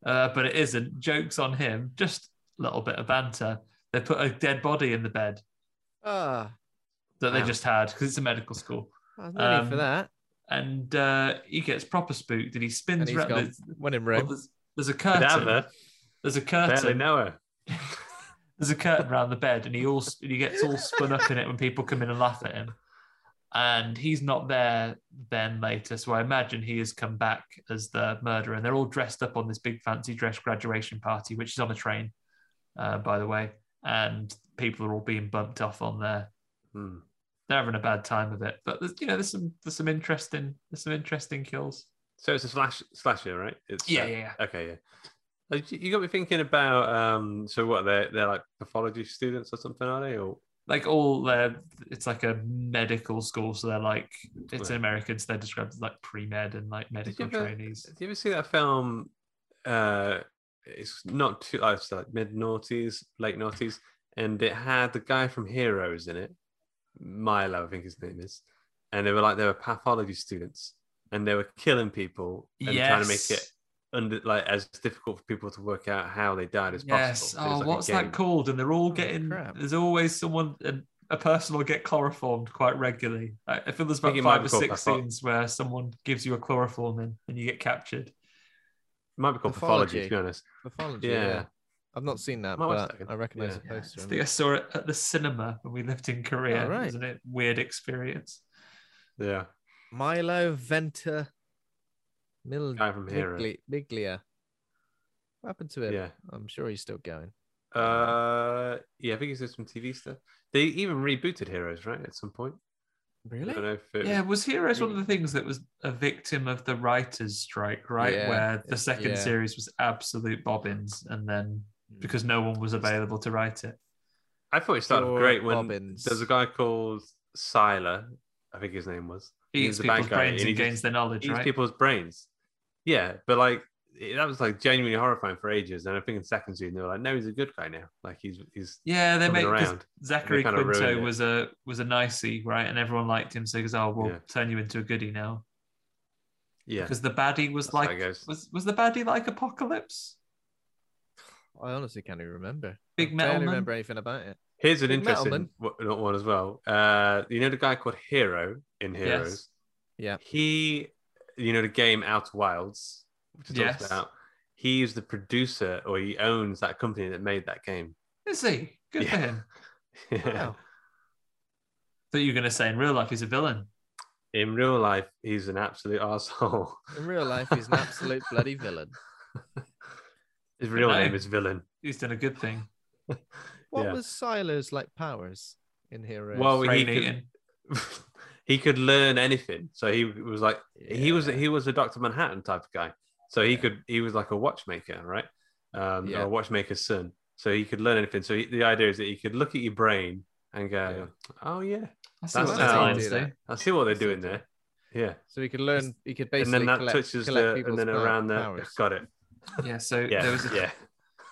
uh, but it isn't. Jokes on him, just a little bit of banter. They put a dead body in the bed Ah, that they Wow. just had because it's a medical school. there's no need for Um, that. and uh, he gets proper spooked and he spins And he's around. got There's, one in well, there's, there's a curtain. Cadaver. There's a curtain. Barely curtain. know her. There's a curtain around the bed, and he all he gets all spun up in it when people come in and laugh at him. And he's not there then later, so I imagine he has come back as the murderer. And they're all dressed up on this big fancy dress graduation party, which is on a train, uh, by the way. And people are all being bumped off on there Hmm. They're having a bad time of it. But there's, you know, there's some there's some interesting there's some interesting kills. So it's a slash slasher, right? It's Yeah, uh, yeah, Okay, yeah. You- You got me thinking about um. So what? They're they're like pathology students or something, are they? Or Like all their, it's like a medical school, so they're like it's in Right. Americans. They're described as like pre med and like medical ever- trainees. Did you ever see that film? Uh, it's not too. uh, It's like mid noughties, late noughties, and it had the guy from Heroes in it, Milo, I think his name is, and they were like they were pathology students, and they were killing people and trying to make it under like as difficult for people to work out how they died as Yes. possible. So Oh, like what's that called? And they're all getting. crap. There's always someone, a, a person will get chloroformed quite regularly. I, I feel there's about think it might five or six scenes where someone gives you a chloroform and, and you get captured. It might be called pathology, to be honest. Pathology. Yeah. Yeah. I've not seen that, Might watch but. I recognize Yeah. the I poster. think I saw it at the cinema when we lived in Korea. Oh, right. Wasn't it weird experience? Yeah, Milo Venter Mil Guy from Bigli- Biglia. What happened to him? yeah. I'm sure he's still going. Uh, yeah, I think he's doing some TV stuff. They even rebooted Heroes, right? At some point. I don't know if it, Yeah, was Heroes one of the things that was a victim of the writers' strike, right? Yeah, Where the second yeah. series was absolute bobbins, and then Mm. because no one was available to write it. I thought it started Pure great when bobbins. there's a guy called Sylar, I think his name was. He was eats a bad people's guy, brains and he and gains just their knowledge, eats right? people's brains. Yeah, but like it- that was like genuinely horrifying for ages. And I think in second season they were like, no, he's a good guy now. Like he's he's Yeah, they coming made 'cause around. Zachary kinda ruined Quinto it. was a was a nicey, right? And everyone liked him, so he goes, "Oh, we'll Yeah. turn you into a goodie now." yeah. Because the baddie was That's how it like goes. was was the baddie like Apocalypse? I honestly can't even remember. Big I Metal barely Man? remember anything about it. Here's an Big interesting Metalman. one one as well. Uh, you know the guy called Hiro in Heroes. Yeah. He, you know the game Outer Wilds, which I talked Yes. about. He's the producer, or he owns that company that made that game. Is he? Good for Yeah. him. Yeah. Wow. Thought you were gonna say in real life he's a villain. In real life, he's an absolute asshole. In real life, he's an absolute bloody villain. His real No. name is Villain. He's done a good thing. What Yeah. was Sylar's like powers in Heroes? Well, he could, he could learn anything. So he was like he was he was a Doctor Manhattan type of guy. So he Yeah. could he was like a watchmaker, right? Um, Yeah. or a watchmaker's son. So he could learn anything. So he, the idea is that he could look at your brain and go, "Oh yeah, I see That's what they're I trying do to that. I see what they're doing there." Yeah, so he could learn. He could basically and then that collect, touches collect the people's and then pow- around the powers. got it. Yeah, so Yeah, there was a, yeah,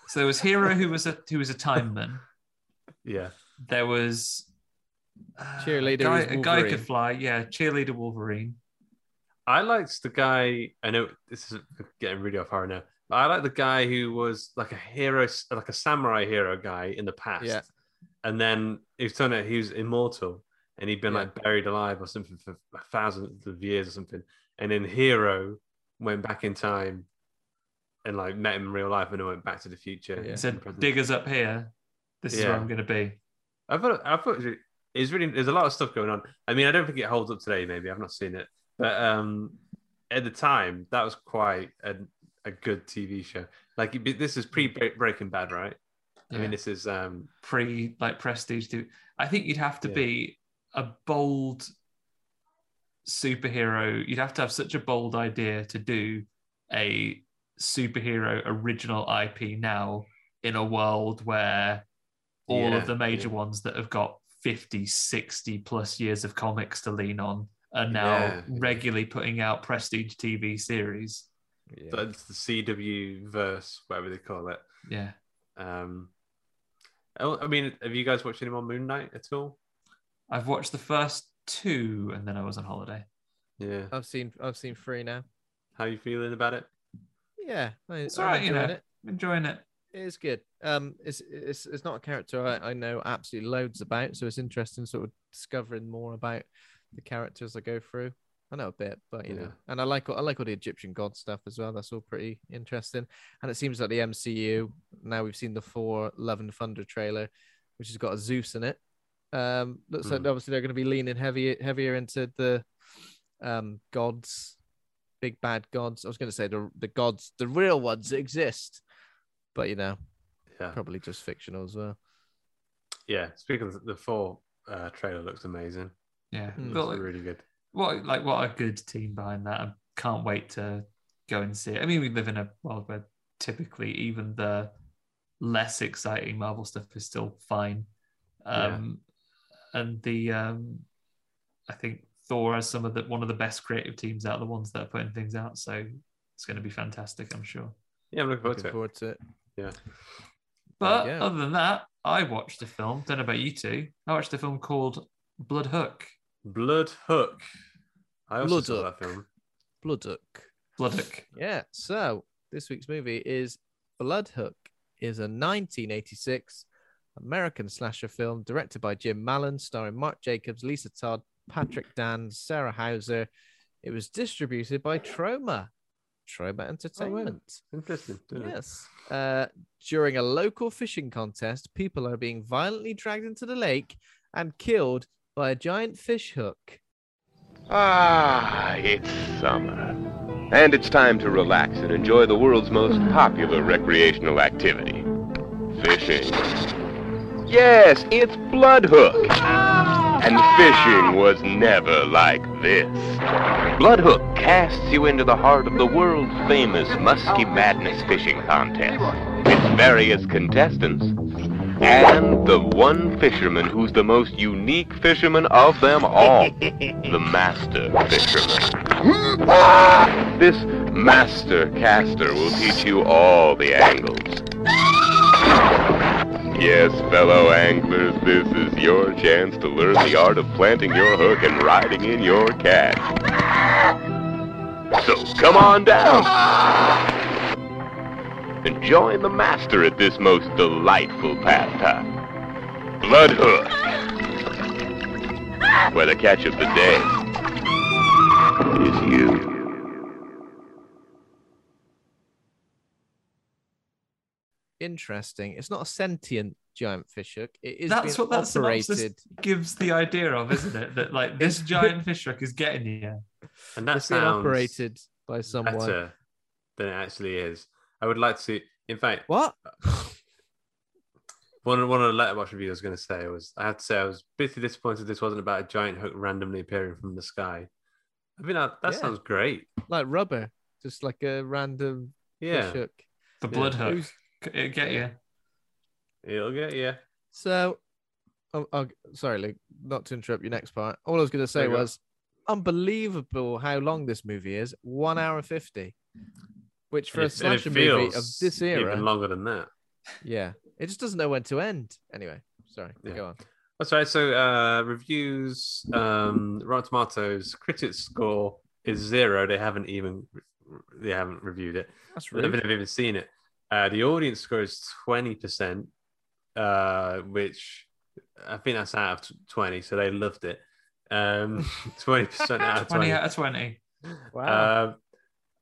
so there was Hiro who was a who was a timeman. yeah. There was uh, Cheerleader a guy, was a guy could fly. Yeah, cheerleader Wolverine. I liked the guy. I know this is getting really off horror now, but I like the guy who was like a hero, like a samurai hero guy in the past. Yeah. And then it turned out he was immortal, and he'd been Yeah. like buried alive or something for thousands of years or something. And then Hiro went back in time, and like met him in real life, and then went back to the future. Yeah. He said, "Diggers up here. This is where I'm going to be." I thought I thought it's really there's a lot of stuff going on. I mean, I don't think it holds up today. Maybe I've not seen it, but um, at the time that was quite a, a good TV show. Like it- this is pre Breaking Bad, right? I mean, this is um, pre like prestige to I think you'd have to Yeah. be a bold superhero. You'd have to have such a bold idea to do a superhero original IP now in a world where all Yeah, of the major yeah. ones that have got 50, 60 plus years of comics to lean on are now Yeah, yeah. regularly putting out prestige TV series. Yeah. that's the CW verse, whatever they call it. Yeah. Um, oh, I mean, have you guys watched any more Moon Knight at all? I've watched the first two and then I was on holiday. Yeah, I've seen. I've seen three now. how are you feeling about it? Yeah, I, It's all right, you know. it. Enjoying it. It is good. Um, it's it's it's not a character I, I know absolutely loads about, so it's interesting sort of discovering more about the characters I go through. I know a bit, but you Yeah. know, and I like I like all the Egyptian god stuff as well. That's all pretty interesting. And it seems like the MCU now we've seen the Thor Love and Thunder trailer, which has got a Zeus in it. Um, looks like Hmm. obviously they're going to be leaning heavier heavier into the um gods, big bad gods. I was going to say the the gods, the real ones that exist, but you know, Yeah, probably just fictional as well. yeah. Speaking of the four uh, trailer, looks amazing. Yeah. Mm. But Looks like, really good. what like what a good team behind that. I can't wait to go and see it. I mean, we live in a world where typically even the less exciting Marvel stuff is still fine. Um, And the um, I think Thor has some of the one of the best creative teams out, the ones that are putting things out. So it's going to be fantastic, I'm sure. Yeah, I'm looking forward Looking to it. to it. Yeah. But Yeah. other than that, I watched a film. Don't know about you two. I watched a film called Blood Hook. Blood Hook. I also Blood saw Hook. that film. Bloodhook. Blood Hook. Yeah. So this week's movie is Blood Hook. is a 1986 American slasher film directed by Jim Mallon, starring Mark Jacobs, Lisa Todd, Patrick Danz, Sarah Hauser. It was distributed by Troma, Troma Entertainment. Interesting. didn't? Yes. Uh, during a local fishing contest, people are being violently dragged into the lake and killed by a giant fish hook. Ah, it's summer. And it's time to relax and enjoy the world's most popular recreational activity fishing. Yes, it's blood Bloodhook. And ah. fishing was never like this. Bloodhook casts you into the heart of the world famous Musky Madness fishing contest. Its various contestants. And the one fisherman who's the most unique fisherman of them all. The master fisherman. This master caster will teach you all the angles. Yes, fellow anglers, this is your chance to learn the art of planting your hook and riding in your catch. So come on down and join the master at this most delightful pastime. Blood Hook. Where the catch of the day is you. Interesting. It's not a sentient giant fish hook. It is That's being what that synopsis operated. gives the idea of, isn't it? That like this giant fish hook is getting you. And that's being operated by someone. better than it actually is. I would like to see. In fact, What? one of one of the Letterboxd reviews I was going to say was I have to say I was bitterly disappointed this wasn't about a giant hook randomly appearing from the sky. I mean that, that Yeah. sounds great. Like rubber, just like a random Yeah, fish hook. The Yeah. blood hook. Who's- It'll get you. it'll get you. So, oh, oh, sorry, Luke, not to interrupt your next part. All I was going to say There you go. was unbelievable how long this movie is one hour and 50, which for And a it- and it slasher movie of this era, even longer than that. yeah, it just doesn't know when to end. Anyway, sorry, Yeah. go on. That's right. So uh, reviews, um, Rotten Tomatoes, critics score is zero. They haven't even they haven't reviewed it. That's They haven't even seen it. Uh, the audience score is twenty percent, uh, which I think that's out of twenty. So they loved it. Um, Twenty percent out of 20 twenty. out of 20. Wow. Uh,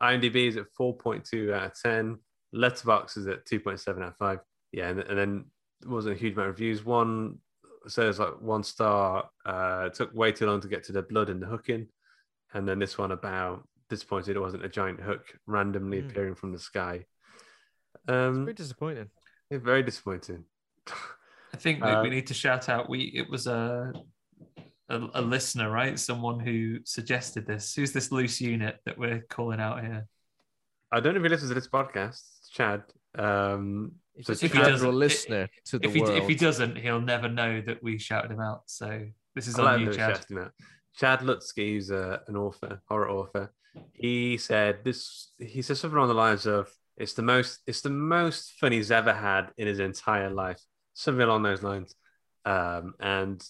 IMDb is at four point two out of ten. Letterboxd is at two point seven out of five. Yeah, and, and then wasn't a huge amount of reviews. One says like one star. Uh, took way too long to get to the blood and the hooking, and then this one about disappointed it wasn't a giant hook randomly Hmm. appearing from the sky. It's Um, pretty disappointing. yeah, very disappointing. I think we, Uh, we need to shout out. We it was a, a a listener, right? Someone who suggested this. Who's this loose unit that we're calling out here? I don't know if he listens to this podcast, Chad. Um, so just a if he doesn't- general listener to the If he world. if he doesn't, he'll never know that we shouted him out. So this is I on like you, Chad. shouting out. Chad Lutzke, who's a, an author, horror author, he said this. He said something along the lines of, "It's the most, it's the most fun he's ever had in his entire life." Something along those lines. Um, and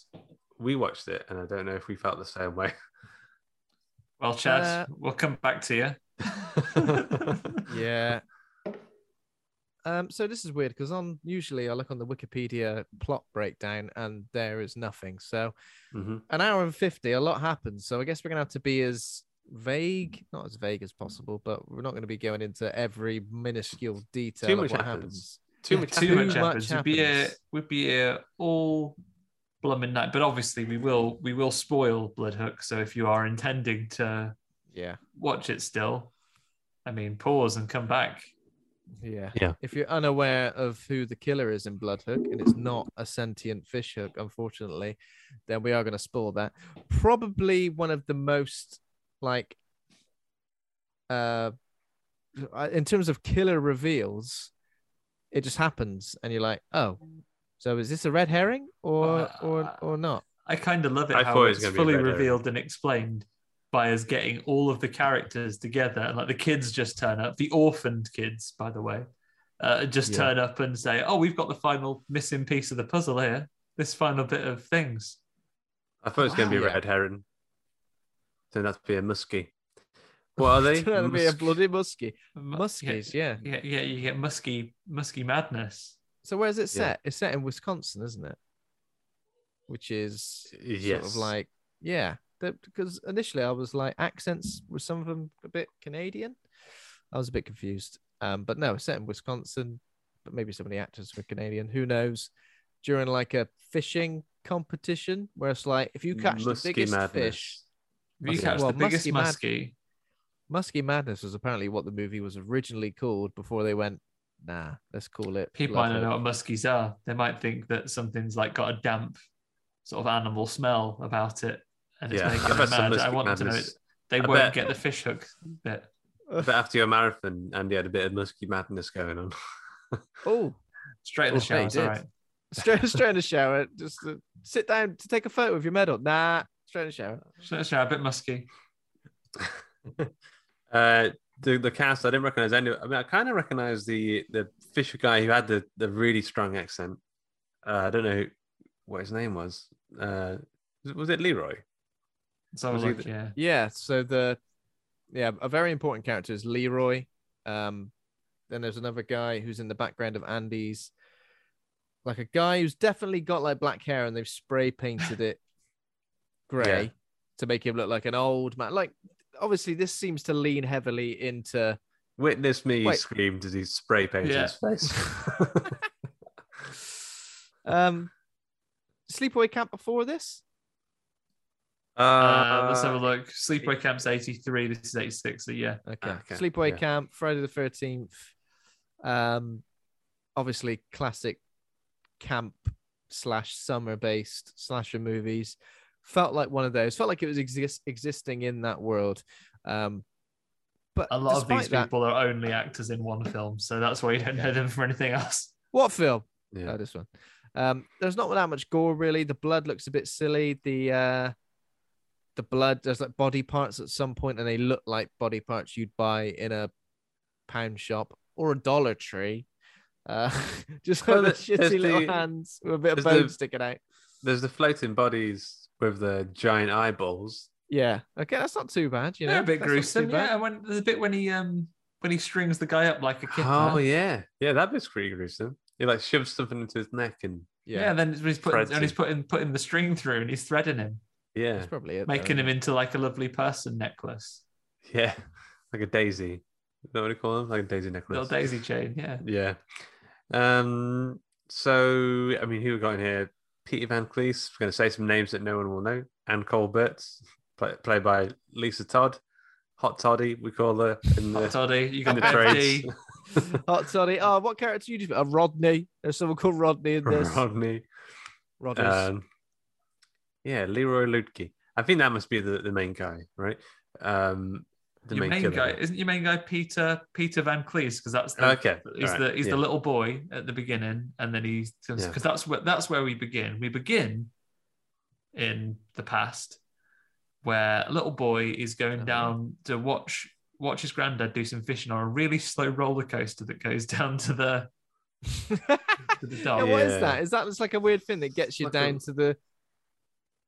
we watched it, and I don't know if we felt the same way. Well, Chad, Uh, we'll come back to you. yeah. Um, so this is weird because on usually I look on the Wikipedia plot breakdown and there is nothing. So Mhm. an hour and fifty, a lot happens. So I guess we're gonna have to be as vague, not as vague as possible, but we're not going to be going into every minuscule detail Too of much what happens. happens. Too Yeah, much. too Too much much happens. We'd be here, happens. we'd be here all blooming night. But obviously, we will we will spoil Bloodhook. So if you are intending to Yeah, watch it still, I mean, pause and come back. yeah, Yeah. If you're unaware of who the killer is in Bloodhook and it's not a sentient fish hook, unfortunately, then we are going to spoil that. Probably one of the most like uh, in terms of killer reveals, it just happens, and you're like, oh, so is this a red herring or Uh, or or not? I kind of love it I how thought it it's fully red herring. revealed and explained by us getting all of the characters together. And like the kids just turn up, the orphaned kids, by the way, uh, just Yeah. turn up and say, "Oh, we've got the final missing piece of the puzzle here. This final bit of things." I thought it was going to be Wow. a red herring. Turned out to be a muskie. What are they? Trying to be a bloody muskie. Muskies, yeah. yeah, yeah. You get musky, musky madness. So where's it Yeah. set? It's set in Wisconsin, isn't it? Which is sort of like yeah. Because initially I was like accents were some of them a bit Canadian. I was a bit confused. Um, but no, it's set in Wisconsin, but maybe some of the actors were Canadian. Who knows? During like a fishing competition where it's like if you catch the Musky biggest madness. fish, If you Musky- catch well, the biggest musky mad- musky, Musky Madness was apparently what the movie was originally called before they went, nah, let's call it. people Blood might not know what muskies are. They might think that something's like got a damp sort of animal smell about it, and it's Yeah, making them mad. I want them to know it. They I won't bet- get the fish hook bit. But after your marathon, Andy had a bit of musky madness going on. Oh, Straight in the Oh, shower, they did. straight, straight in the shower. Just uh, sit down to take a photo of your medal. Nah, straight in the shower. Straight in the shower, a bit musky. uh, the the cast, I didn't recognize any. I mean, I kind of recognize the the Fisher guy who had the the really strong accent. Uh, I don't know who, what his name was. Uh, was it- Leroy? So was Was like, the- yeah. Yeah. So the yeah, a very important character is Leroy. Um, then there's another guy who's in the background of Andy's, like a guy who's definitely got like black hair and they've spray painted it gray Yeah. to make him look like an old man. Like obviously, this seems to lean heavily into Witness me Wait. screamed as he spray painted Yeah. his face. um sleepaway camp before this. Uh, let's have a look. Sleepaway Camp's 83. This is 86. So yeah. Okay. Okay, Sleepaway yeah. Camp, Friday the Thirteenth. Um, obviously classic camp slash summer based slasher movies. Felt like one of those. Felt like it was exist existing in that world. Um, but A lot of these that- people are only actors in one film, so that's why you don't know them from anything else. What film? Yeah. Oh, this one. Um, there's not that much gore really. The blood looks a bit silly. The uh, the blood there's like body parts at some point, and they look like body parts you'd buy in a pound shop or a Dollar Tree. Uh, just Well, with the shitty little the- hands with a bit of bone the- sticking out. There's the floating bodies with the giant eyeballs. Yeah. Okay, that's not too bad. You know, yeah, a bit That's gruesome. bad. Yeah, when there's a bit when he um when he strings the guy up like a kitten. Oh yeah, yeah, that bit's pretty gruesome. He like shoves something into his neck and yeah. Yeah, and then he's putting Threads and he's putting putting the string through and he's threading him, yeah, that's probably it. making though, him into like a lovely person necklace, yeah, like a daisy. Is that what you call them? Like a daisy necklace. little daisy chain. Yeah. Yeah. Um. So I mean, who we got in here? Peter Van Cleese. We're going to say some names that no one will know. Anne Colbert, play, played by Lisa Todd. Hot Toddy, we call her in the, Hot Toddy, you in got the Bev trades. Hot toddy. Oh, what character you just? Uh, Rodney. There's someone called Rodney in this. Rodney. Rodney. Um, yeah, Leroy Lutke. I think that must be the, the main guy, right? Um, the your main killer. guy isn't your main guy Peter Peter Van Cleese because that's the Okay, he's alright, the he's yeah. the little boy at the beginning and then he's because Yeah. that's where that's where we begin we begin in the past where a little boy is going Oh, down to watch watch his granddad do some fishing on a really slow roller coaster that goes down to the to the yeah, dock. what is that? Is that just like a weird thing that gets you Like down a- to the?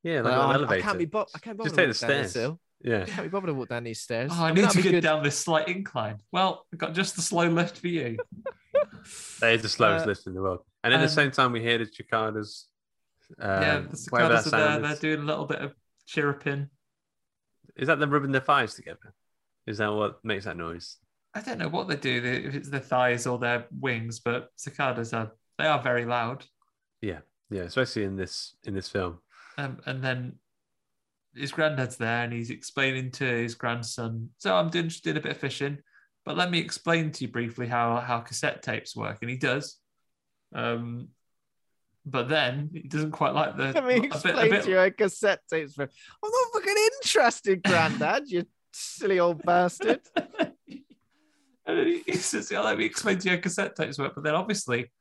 Yeah, like Like, an oh, I- elevator. I can't be. Bo- I can't bother Just take the down this stairs. Hill. Yeah. I can't be bothered to walk down these stairs. Oh, I mean, need to get good. down this slight incline. Well, I've got just the slow lift for you. That is the slowest Uh, lift in the world. And at um, the same time, we hear the cicadas. Um, yeah, the cicadas are there. They're doing a little bit of chirruping. Is that them rubbing their thighs together? Is that what makes that noise? I don't know what they do, if it's their thighs or their wings, but cicadas are they are very loud. Yeah, yeah, especially in this in this film. Um, and then his granddad's there, and he's explaining to his grandson. So I'm doing just doing a bit of fishing, but let me explain to you briefly how how cassette tapes work, and he does. Um, but then he doesn't quite like the. Let me a bit- a explain bit- to you how cassette tapes. For... I'm not fucking interested, Grandad. you silly old bastard. And then he, he says, yeah, let me explain to you how cassette tapes work. But then obviously,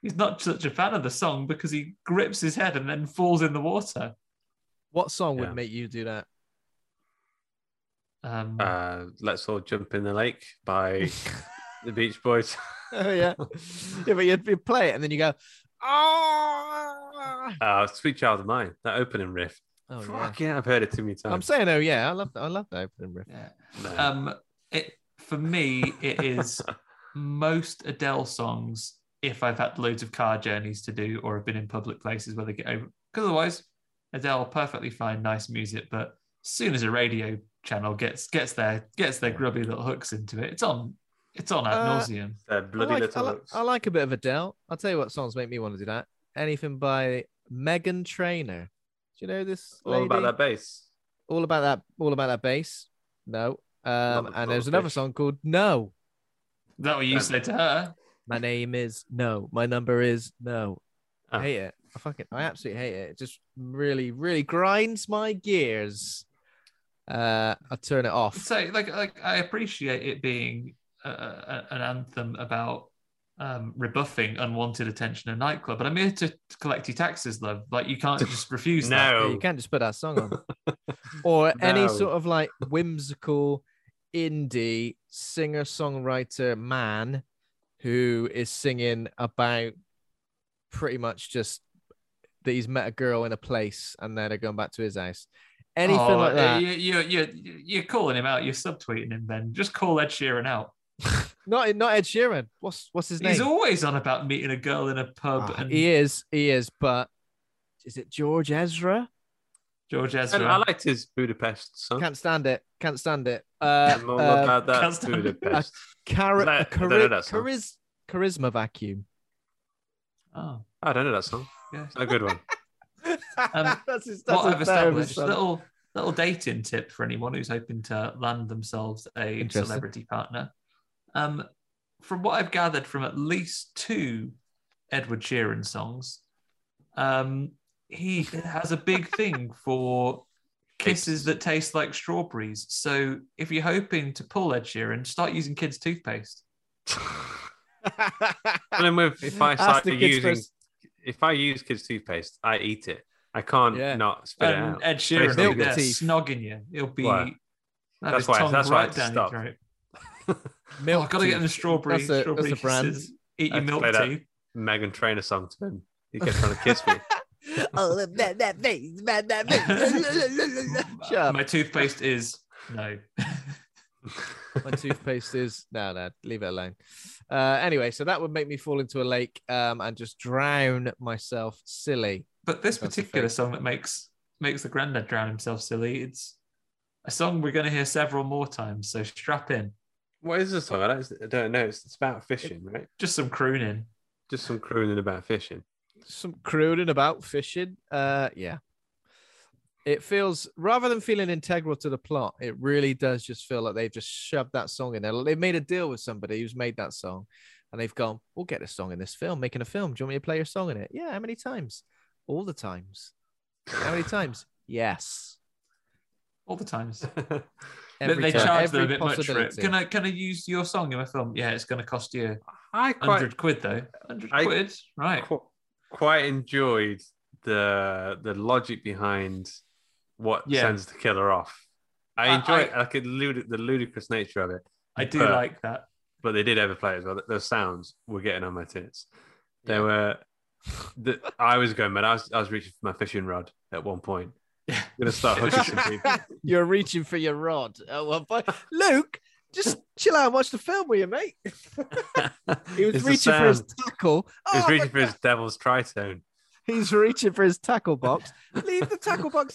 he's not such a fan of the song because he grips his head and then falls in the water. What song would Yeah. make you do that? Um, Uh, Let's all jump in the lake by the Beach Boys. Oh yeah, yeah, but you, you play it and then you go, oh, Uh, Sweet Child of Mine, that opening riff. oh yeah. Fuck yeah, I've heard it too many times. I'm saying, oh yeah, I love that. I love that opening riff. yeah. No. Um, it for me, it is most Adele songs. If I've had loads of car journeys to do or have been in public places where they get over, because otherwise, Adele perfectly fine, nice music. But as soon as a radio channel gets gets their gets their grubby little hooks into it, it's on it's on ad Uh, nauseum. Their I bloody like, I, little like, hooks. I like a bit of Adele. I'll tell you what songs make me want to do that. Anything by Meghan Trainor. Do you know this? All about that bass. All about that. All about that bass. No. Um, the and there's Full another Fish. song called No. Is that what you Um, said to her? My name is No. My number is No. I Oh. hate it. I fucking, I absolutely hate it. It just really, really grinds my gears. Uh, I turn it off. So, like, like I appreciate it being a, a, an anthem about um, rebuffing unwanted attention in a nightclub, but I'm here to, to collect your taxes, love. Like, you can't just refuse that. No. Yeah, you can't just put that song on. or any sort of like whimsical indie singer songwriter man who is singing about pretty much just that he's met a girl in a place and then they're going back to his house. Anything Oh, like that. You, you, you, you're calling him out. You're subtweeting him, Ben. Just call Ed Sheeran out. Not not Ed Sheeran. What's what's his name? He's always on about meeting a girl in a pub Ah, and he is, he is, but is it George Ezra? George And Ezra. I liked his Budapest song. Can't stand it. Can't stand it. Uh, I'm uh, about that can't stand it. Budapest. chari- that- a I don't chari- know that song. chariz- charisma vacuum. oh, I don't know that song. Yeah. It's a good one. Um, that's his, what I've established, song. little little dating tip for anyone who's hoping to land themselves a celebrity partner. Um, from what I've gathered from at least two Edward Sheeran songs, um, he has a big thing for kisses that taste like strawberries. So if you're hoping to pull Ed Sheeran, start using kids' toothpaste. And then with if I Ask start using, first. If I use kids' toothpaste, I eat it. I can't Yeah. not spit it out. Ed Sheeran Tastes will be there snogging you. He'll be Why? That's why- tongue that's why I right had stop. Milk oh, I've got to get them teeth. strawberry. That's a- strawberry that's a brand. kisses. Eat your had milk tea. Meghan Trainor song to him. He kept trying to kiss me. oh, that, that face, man, that face. Shut. My toothpaste is no. My toothpaste is no, no, leave it alone. Uh, anyway, so that would make me fall into a lake um, and just drown myself silly. But this That's particular song that makes makes the granddad drown himself silly. It's a song we're going to hear several more times. So strap in. What is the song? I don't, I don't know. It's, it's about fishing, right? Just some crooning. Just some crooning about fishing. Some crooning about fishing. Uh, yeah. It feels rather than feeling integral to the plot, it really does just feel like they've just shoved that song in there. They've made a deal with somebody who's made that song, and they've gone, "We'll get a song in this film, making a film. Do you want me to play your song in it? Yeah. How many times? All the times. How many times? Yes. All the times. Every they time, charge them a bit much for it. possibility. Can I can I use your song in my film? Yeah, it's going to cost you I quite, hundred quid though. Hundred I- quid, right? qu- quite enjoyed the the logic behind what Yeah. sends the killer off. I I- enjoy I- it, like it lud- the ludicrous nature of it, I do but- like that. but they did overplay it as well. Those sounds were getting on my tits. They were. The, I was going, man. I was I was reaching for my fishing rod at one point. Yeah. gonna start hooking some people. You're reaching for your rod at one point. Luke, just chill out and watch the film, will you, mate? he was It's reaching for his sound. tackle. He was Oh, reaching my for his devil's tritone. He's reaching for his tackle box. Leave the tackle box.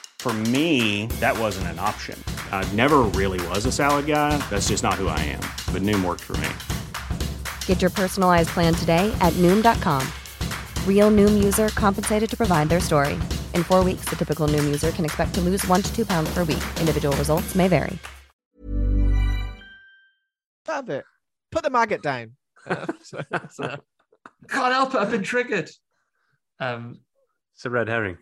For me, that wasn't an option. I never really was a salad guy. That's just not who I am. But Noom worked for me. Get your personalized plan today at Noom.com. Real Noom user compensated to provide their story. In four weeks, the typical Noom user can expect to lose one to two pounds per week. Individual results may vary. Have it. Put the maggot down. So- so- Can't help it. I've been triggered. Um, It's a red herring.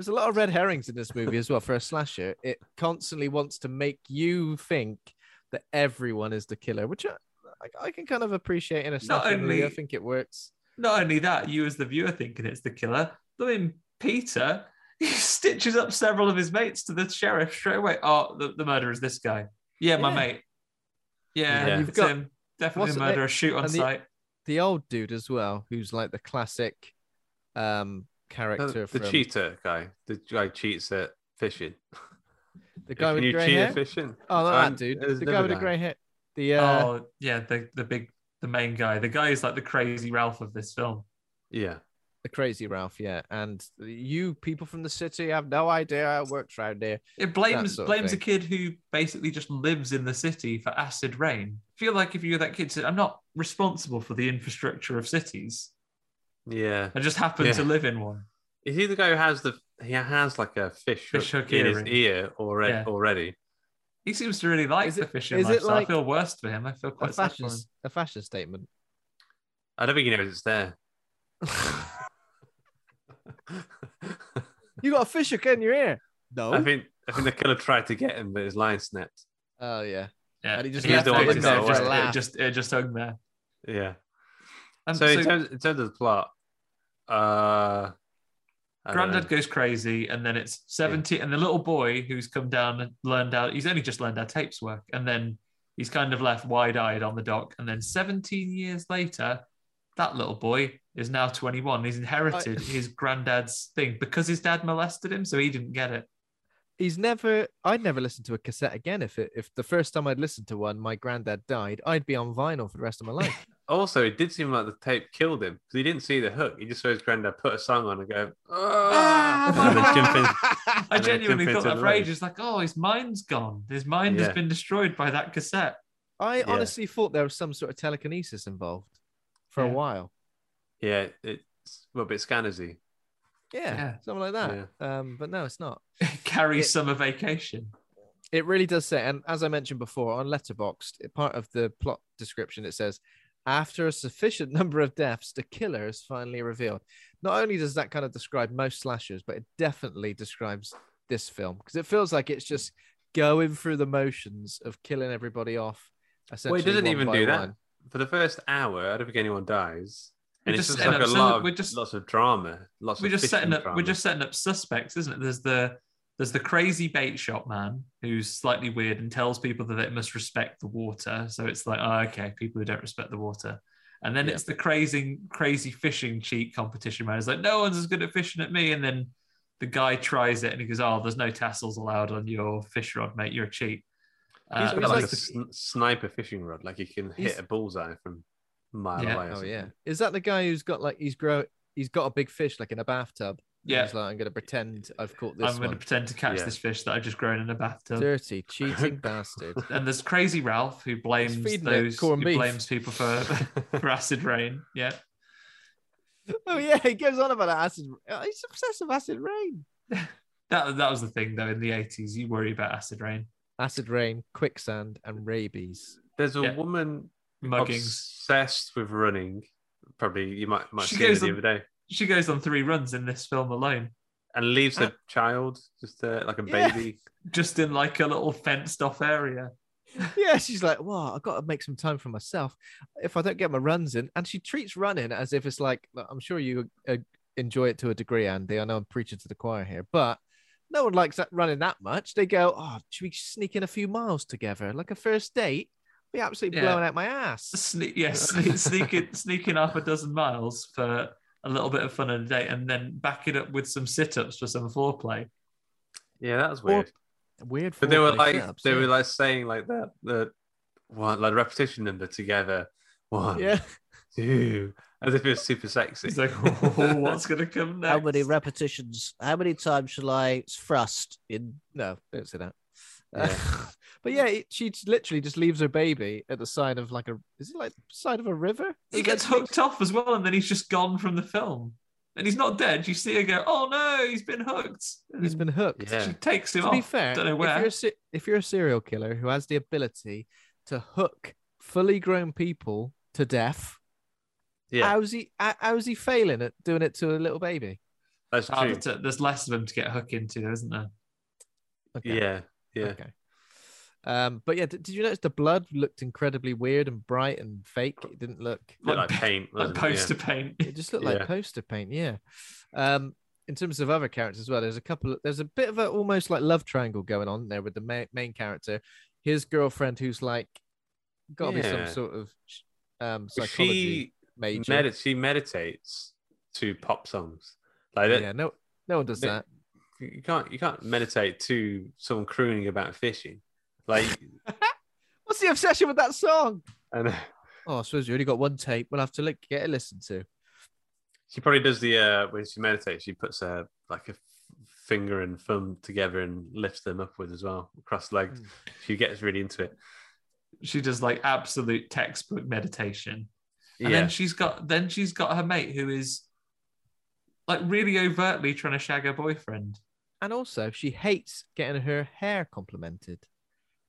There's a lot of red herrings in this movie as well. For a slasher, it constantly wants to make you think that everyone is the killer, which I, I, I can kind of appreciate in a slasher movie. I think it works. not only that, you as the viewer thinking it's the killer, but then Peter he stitches up several of his mates to the sheriff straight away. Oh, the, the murderer is this guy. Yeah, my Yeah. mate. Yeah, Yeah. you've You've got got- him. Definitely what's a it- murderer. Shoot on and the- sight. The old dude as well, who's like the classic um The, character the from cheater guy. The guy cheats at fishing. the guy Can with you grey hair. fishing? Oh, not Um, that dude. The guy another with the grey hair. The uh, oh, yeah, the, the big, the main guy. The guy is like the crazy Ralph of this film. Yeah. the crazy Ralph, yeah. And you people from the city have no idea how it works around here. It blames blames a kid who basically just lives in the city for acid rain. I feel like if you're that kid, said, I'm not responsible for the infrastructure of cities. Yeah. I just happen Yeah. to live in one. Is he the guy who has the he has like a fish, Fish hook hook in his ear already Yeah. already? He seems to really like Is the it- fishing is it like I feel worse for him. I feel quite sad for fashion, a fashion statement. I don't think he knows it's there. You got a fish hook in your ear. No. I think I think the killer tried to get him, but his line snapped. Oh yeah. Yeah, And he just He left left it it in there, there just, it just it just hung there. Yeah. And so, so, in, terms, in terms of the plot, uh, I don't Grandad goes crazy, and then it's 70, and the little boy who's come down and learned out, he's only just learned how tapes work, and then he's kind of left wide eyed on the dock. And then 17 years later, that little boy is now 21. He's inherited his granddad's thing because his dad molested him, so he didn't get it. He's never. I'd never listen to a cassette again. If it, if the first time I'd listened to one, my granddad died, I'd be on vinyl for the rest of my life. Also, it did seem like the tape killed him because he didn't see the hook. He just saw his granddad put a song on and go, "Ah," and then jump in. I and genuinely jump thought into that the for ages, like, oh, his mind's gone. His mind Yeah. has been destroyed by that cassette. I Yeah. honestly thought there was some sort of telekinesis involved for a while. Yeah, it's well, a bit scannersy. Yeah, Yeah. something like that. Um, but no, it's not. Carry It- summer vacation. It really does say, and as I mentioned before, on Letterboxd, part of the plot description, it says, after a sufficient number of deaths, the killer is finally revealed. Not only does that kind of describe most slashers, but it definitely describes this film because it feels like it's just going through the motions of killing everybody off. Well, Essentially, it doesn't even by do that. For the first hour, I don't think anyone dies. We And it's just just end like a up- so lot of, we're just- lots of drama. Lots we're of just setting up drama. we're just setting up suspects isn't it there's the there's the crazy bait shop man who's slightly weird and tells people that they must respect the water so it's like oh, okay people who don't respect the water and then Yeah. it's the crazy crazy fishing cheat competition man it's like no one's as good at fishing at me and then the guy tries it and he goes oh there's no tassels allowed on your fish rod mate you're a cheat He's Uh, got like like a sn- sniper fishing rod, like he can hit a bullseye from a mile Yeah. away. Oh yeah, is that the guy who's got like he's grow he's got a big fish like in a bathtub? And Yeah. he's like I'm gonna pretend I've caught this. i'm going to pretend to catch Yeah. this fish that i've just grown in a bathtub Dirty, cheating bastard. and there's crazy Ralph who blames feeding it those who corned beef. blames people for for acid rain. Yeah, Oh yeah, he goes on about acid. oh, He's obsessed with acid rain. that that was the thing though. In the eighties, you worry about acid rain, Acid rain, quicksand, and rabies. There's a Yeah. woman muggings. obsessed with running. Probably you might might She see it goes the on- other day, She goes on three runs in this film alone, and leaves Uh, her child just uh, like a Yeah. baby. just in like a little fenced off area. Yeah, she's like, "Well, I've got to make some time for myself. If I don't get my runs in," and she treats running as if it's like, I'm sure you uh, enjoy it to a degree, Andy. I know I'm preaching to the choir here, but No one likes that running that much. They go, oh, should we sneak in a few miles together, like a first date? Be absolutely Yeah. blowing out my ass. Sneak, yes, sneak, sneaking, sneaking half a dozen miles for a little bit of fun on a date, and then back it up with some sit-ups for some foreplay. Yeah, that was Or- weird. Weird. But they were foreplay like setups, they yeah. were like saying like that the one like repetition number together. One, Yeah. two, as if it was super sexy. It's like, oh, what's gonna come next? How many repetitions? How many times shall I thrust in? No, don't say that. Yeah. but yeah, it, she literally just leaves her baby at the side of like a. Is it like side of a river? he gets hooked off as well, and then he's just gone from the film. And he's not dead. You see her go, "Oh no, he's been hooked." He's been hooked. Yeah. She takes him to off. be fair, don't know if you're, a, se- if you're a serial killer who has the ability to hook fully grown people to death, Yeah, how's he? How's he failing at doing it to a little baby? that's Oh, true. but, uh, there's less of them to get hooked into, isn't there? Okay. Yeah, yeah. Okay. Um, but yeah, did, did you notice the blood looked incredibly weird and bright and fake? It didn't look. Bit like paint, Like it? poster Yeah. paint. It just looked like poster paint. Yeah. Um, in terms of other characters as well, there's a couple. Of, there's a bit of a almost like love triangle going on there with the main, main character, his girlfriend, who's like got to be some sort of um psychology She major. medit- she meditates to pop songs. Like that. yeah, no, no one does They- that. You can't you can't meditate to someone crooning about fishing. Like What's the obsession with that song? and Oh, I suppose you only got one tape. We'll have to like, get a listen to. she probably does the uh when she meditates, she puts a like a finger and thumb together and lifts them upwards as well, cross legged. legs. She gets really into it. She does like absolute textbook meditation. And yeah. then she's got then she's got her mate who is like really overtly trying to shag her boyfriend. And also, she hates getting her hair complimented.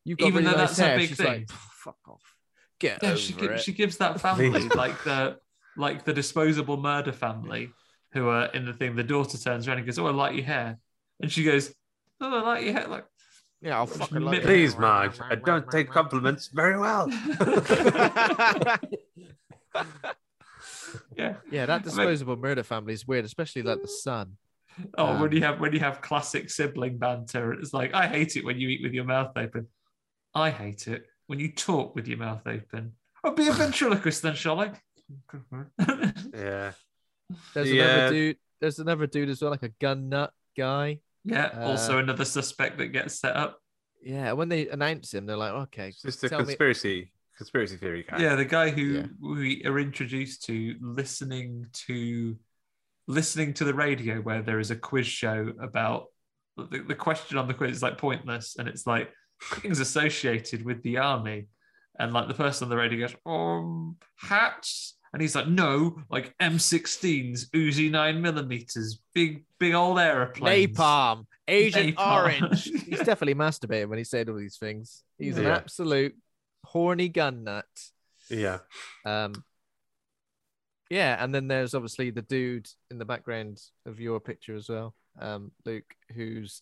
You've got Even really though nice that's her hair. big She's thing. like, fuck off. Get Yeah, over she it. gives, she gives that family like the like the disposable murder family who are in the thing. The daughter turns around and goes, "Oh, I like your hair," and she goes, "Oh, I like your hair." Like, yeah, I'll fucking love it. Please, Marge, I don't take compliments very well. yeah. Yeah, that disposable murder family is weird, especially like the son. Oh, when Um, you have when you have classic sibling banter, it's like I hate it when you eat with your mouth open. I hate it when you talk with your mouth open. I'll be a ventriloquist then, shall I? yeah. There's Yeah. another dude. There's another dude as well, like a gun nut guy. yeah. Uh, also, another suspect that gets set up. Yeah, when they announce him, they're like, okay, It's just a tell me- conspiracy conspiracy theory guy. Yeah, the guy who Yeah. we are introduced to listening to listening to the radio where there is a quiz show about the, the question on the quiz is like pointless and it's like things associated with the army and like the person on the radio goes um hats and he's like no like m16s uzi 9 millimeters big big old aeroplanes napalm, Agent Napalm. Orange. He's definitely masturbating when he said all these things. He's an absolute horny gun nut. Yeah. Um, yeah, and then there's obviously the dude in the background of your picture as well, um, Luke, who's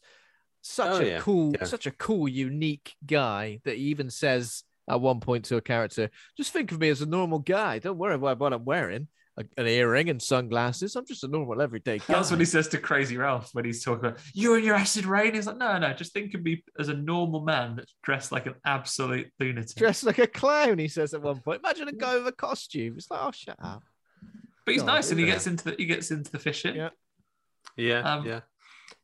such Oh, a yeah. cool, Yeah. such a cool, unique guy that he even says at one point to a character, "Just think of me as a normal guy. Don't worry about what I'm wearing." A- An earring and sunglasses. I'm just a normal everyday guy. That's what he says to Crazy Ralph when he's talking about you and your acid rain. He's like, no, no, just think of me as a normal man that's dressed like an absolute lunatic. Dressed like a clown, he says at one point. Imagine a guy with a costume. It's like, oh, shut up. but he's God, nice and he yeah. gets into the he gets into the fishing. Yeah. Yeah. Um, yeah.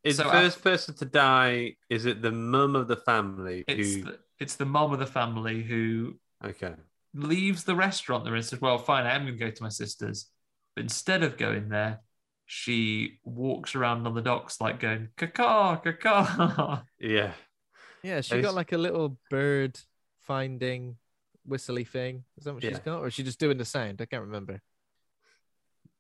Is so the af- first person to die? Is it the mum of the family It's who? the, it's the mom of the family who Okay. leaves the restaurant there and says, Well, fine, I am going to go to my sister's. But instead of going there, she walks around on the docks like going, caca, caca. Yeah. Yeah, she got like a little bird finding whistly thing. Is that what she's got? Or is she just doing the sound? I can't remember.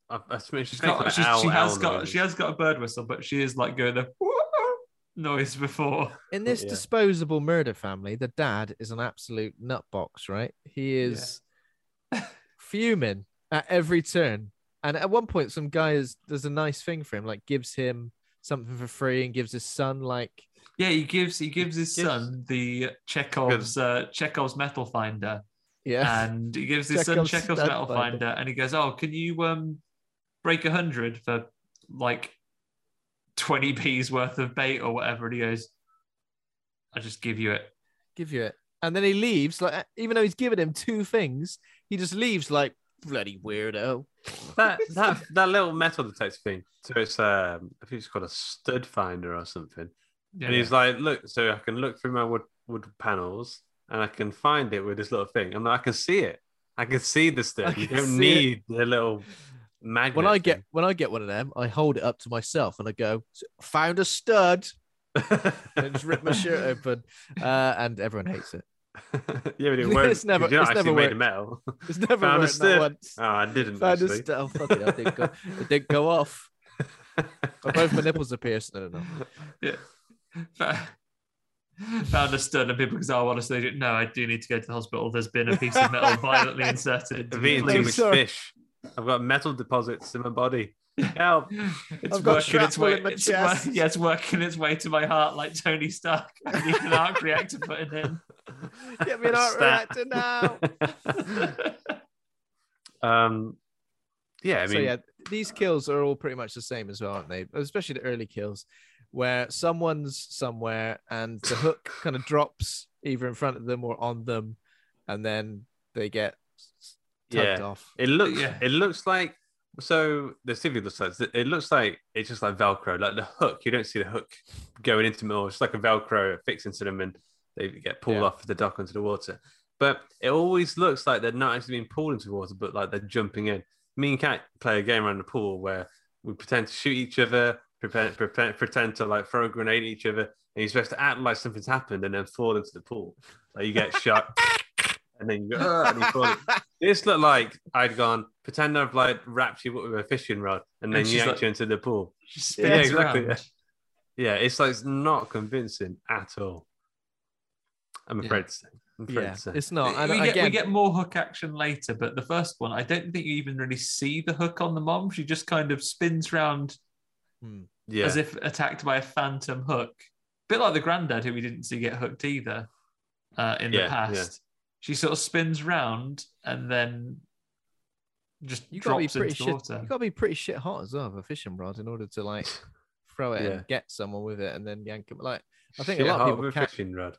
I, I mean, She's she's making got, an she's, owl, she has owl got noise. she has got a bird whistle, but she is like going the noise before. In this Yeah. disposable murder family, the dad is an absolute nutbox, right? He is fuming at every turn. And at one point, some guy is does a nice thing for him, like gives him something for free and gives his son like Yeah, he gives he gives his Gives- son the Chekhov's uh, Chekhov's metal finder, yeah. and he gives his son Chekhov's Chekhov's metal finder. finder, and he goes, "Oh, can you um break a hundred for like twenty p's worth of bait or whatever, and he goes, "I just give you it." Give you it, and then he leaves. Like even though he's given him two things, he just leaves like bloody weirdo. that that that little metal detector thing. So it's um, I think it's called a stud finder or something. Yeah, and he's like, look, so I can look through my wood wood panels and I can find it with this little thing. I'm like, I can see it. I can see the I stud. You don't see need the little magnet. When I thing. get when I get one of them, I hold it up to myself and I go, "Found a stud." and just rip my shirt open, uh, and everyone hates it. yeah, but it won't. It's never- it's never made of metal. It's never Found a worked, once. Oh, I didn't. Found a stud. Oh, fuck it, I didn't go. It didn't go off. Both my nipples are pierced. No, no, no. Yeah. Found a stud, and people go, "Oh, honestly, no, I do need to go to the hospital. There's been a piece of metal violently inserted I've eaten too much fish. I've got metal deposits in my body. Help! It's I've got working its way. my it's chest. wor- yeah, it's working its way to my heart like Tony Stark. I need an arc reactor putting in. Get me an art Stat. reactor now. um, yeah, I mean, so yeah, these kills are all pretty much the same as well, aren't they? Especially the early kills, where someone's somewhere and the hook kind of drops either in front of them or on them, and then they get tugged yeah. off. It looks. Yeah. It looks like. So the CV looks like it looks like it's just like Velcro, like the hook. You don't see the hook going into them, or it's like a Velcro fixed into them, and they get pulled Yeah. off the dock onto the water. But it always looks like they're not actually being pulled into the water, but like they're jumping in. Me and Kat play a game around the pool where we pretend to shoot each other, pretend, pretend, pretend to like throw a grenade at each other, and you're supposed to act like something's happened and then fall into the pool. Like you get shot, and then you go, "Ah," and you fall. in. This looked like I'd gone pretend I've like wrapped you up with a fishing rod and then And she's yanked like- you into the pool. She Yeah, exactly. around. Yeah, it's like it's not convincing at all. I'm Yeah. afraid to say. I'm afraid Yeah, to say. it's not. And we, get, again, we get more hook action later, but the first one, I don't think you even really see the hook on the mom. She just kind of spins round Hmm. yeah. as if attacked by a phantom hook. bit like the granddad who we didn't see get hooked either uh, in Yeah, the yeah. past. She sort of spins round and then just you gotta be drops pretty into shit. the water. You gotta be pretty shit hot as well with a fishing rod in order to like throw it Yeah. and get someone with it and then yank them. Like I think Shit a lot of people with a ca- fishing rod.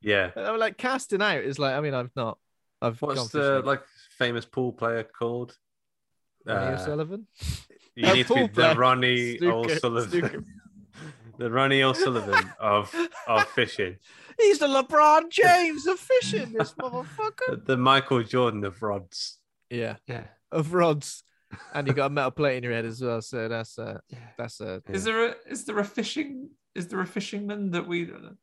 Yeah. I mean, like casting out is like. I mean, I've not. I've What's gone the fishing. like famous pool player called? Ronnie Uh, O'Sullivan. You A need to be pool the. Ronnie Snooker, O'Sullivan. snooker. the Ronnie O'Sullivan of of fishing. He's the LeBron James of fishing. This motherfucker. The, the Michael Jordan of rods. Yeah, yeah. of rods, and you got a metal plate in your head as well. So that's a Yeah. that's a. Is there a is there a fishing is there a fisherman that we isn't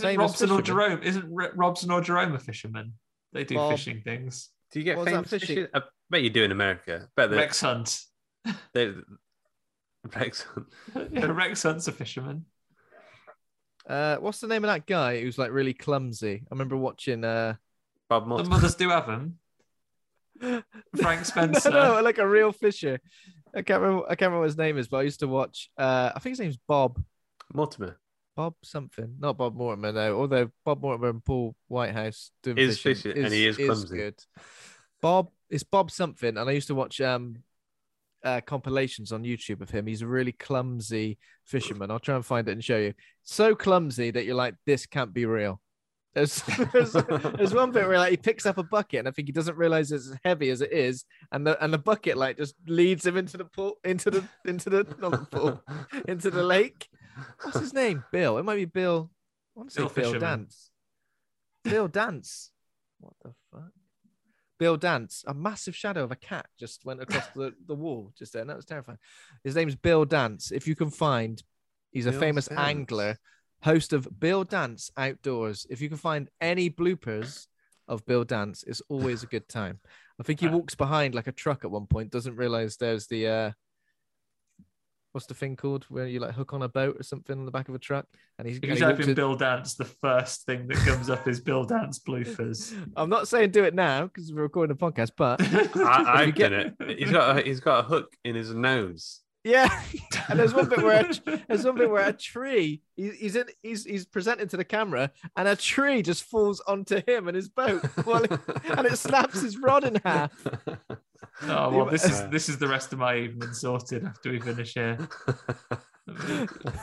famous Robson or? Jerome isn't R- Robson or Jerome a fisherman? They do Bob. fishing things. Do you get What's famous fishing? fishing? I bet you do in America. bet Rex Hunt. they, Rex. yeah, Rex Hunt's a fisherman. Uh, what's the name of that guy who's like really clumsy? I remember watching. Uh, Bob The Mortimer. mothers do have them. Frank Spencer. no, no, like a real fisher. I can't remember. I can't remember what his name is, but I used to watch. Uh, I think his name's Bob. Mortimer. Bob something, not Bob Mortimer though. Although Bob Mortimer and Paul Whitehouse doing Is fishing fishing, and he is clumsy. good. Bob it's Bob something, and I used to watch um uh, compilations on YouTube of him. He's a really clumsy fisherman. I'll try and find it and show you. So clumsy that you're like, this can't be real. There's, there's, there's one bit where like he picks up a bucket and I think he doesn't realize it's as heavy as it is, and the and the bucket like just leads him into the pool, into the into the not the pool, into the lake. What's his name? Bill. It might be Bill. I want to say Bill Bill, Dance. Bill Dance. What the fuck? Bill Dance. A massive shadow of a cat just went across the, the wall just there. and That was terrifying. His name's Bill Dance. If you can find, he's a Bill famous Dance. angler, host of Bill Dance Outdoors. If you can find any bloopers of Bill Dance, it's always a good time. I think he walks behind like a truck at one point, doesn't realize there's the uh what's the thing called where you like hook on a boat or something on the back of a truck and he's If and he type walks in in- Bill Dance, the first thing that comes up is Bill Dance bloopers. I'm not saying do it now because we're recording a podcast, but I, I've get- done it. He's got a, he's got a hook in his nose. Yeah. And there's one bit where a, there's one bit where a tree he's in he's he's presenting to the camera and a tree just falls onto him and his boat while it- and it snaps his rod in half. Oh well, this is this is the rest of my evening sorted after we finish here.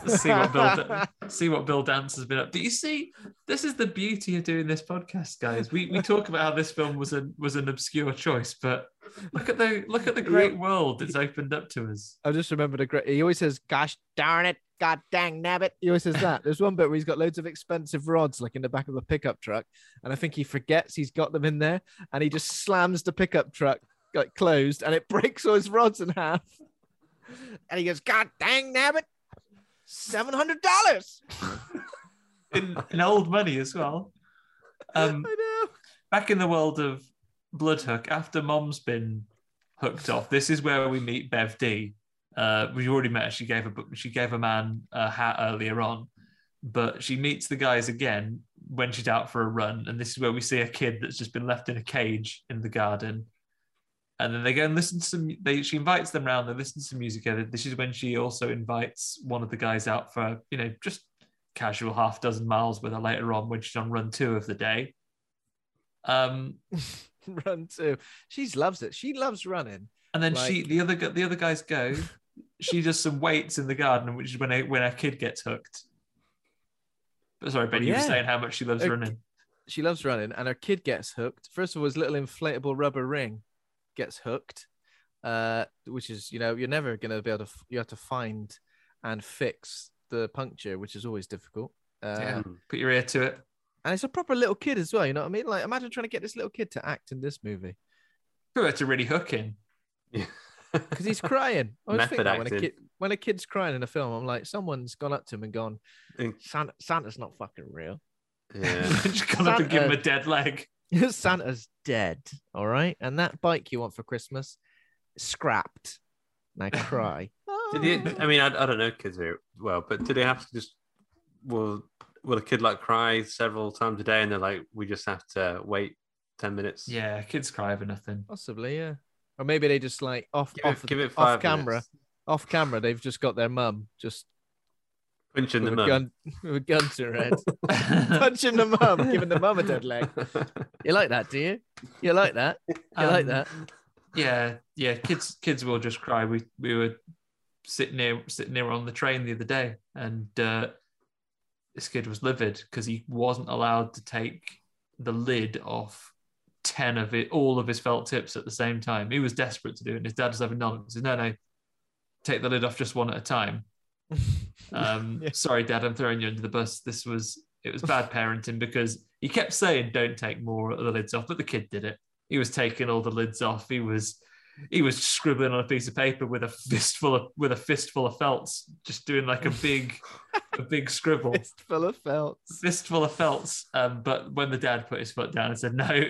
see what Bill see what Bill Dance has been up. Do you see? This is the beauty of doing this podcast, guys. We we talk about how this film was a was an obscure choice, but look at the look at the great world that's opened up to us. I just remembered a great. He always says, "Gosh darn it, God dang nabbit." He always says that. There's one bit where he's got loads of expensive rods, like in the back of a pickup truck, and I think he forgets he's got them in there, and he just slams the pickup truck like closed, and it breaks all his rods in half. And he goes, "God dang nabbit, seven hundred dollars." in, in old money as well. Um, I know. back in the world of Bloodhook, after Mom's been hooked off, this is where we meet Bev D. Uh, we already met her. She gave a book- she gave a man a hat earlier on, but she meets the guys again when she's out for a run, and this is where we see a kid that's just been left in a cage in the garden. And then they go and listen to some. They she invites them round. They listen to some music. This is when she also invites one of the guys out for you know just casual half dozen miles with her later on when she's on run two of the day. Um, Run too. She loves it. She loves running. and then Like- she the other the other guys go. she does some weights in the garden, which is when a, when a kid gets hooked. But sorry, Ben, you were saying how much she loves Uh, running. She loves running, and her kid gets hooked. First of all, his little inflatable rubber ring gets hooked, uh, which is you know you're never gonna be able to. You have to find and fix the puncture, which is always difficult. Uh, yeah, put your ear to it. And it's a proper little kid as well. You know what I mean? Like imagine trying to get this little kid to act in this movie Put her to really hook in. because he's crying. I always think Method that when a kid when a kid's crying in a film, I'm like, someone's gone up to him and gone, Santa, Santa's not fucking real. Yeah. Just gone up and give him a dead leg. Santa's dead. All right. And that bike you want for Christmas, scrapped. And I cry. Oh. Did you, I mean, I, I don't know kids very well, but do they have to just, will, will a kid like cry several times a day and they're like, we just have to wait 10 minutes? Yeah, kids cry over nothing. Possibly, yeah. Or maybe they just like off Give it- off, give it off camera. minutes. Off camera, they've just got their mum just Punching the a mum. gun with a gun to her head. Punching the mum, giving the mum a dead leg. You like that, do you? You like that? You like Um, that? Yeah, yeah. Kids, kids will just cry. We we were sitting near sitting near on the train the other day, and uh, this kid was livid because he wasn't allowed to take the lid off ten of it, all of his felt tips at the same time. He was desperate to do it, and his dad was having none. He said, "No, no, take the lid off just one at a time." Um, Sorry, Dad, I'm throwing you under the bus. This was it was bad parenting because he kept saying, "Don't take more of the lids off," but the kid did it. He was taking all the lids off. He was he was scribbling on a piece of paper with a fistful of with a fistful of felts, just doing like a big a big scribble. Fistful of felts. Fistful of felts. Um, but when the dad put his foot down and said, "No,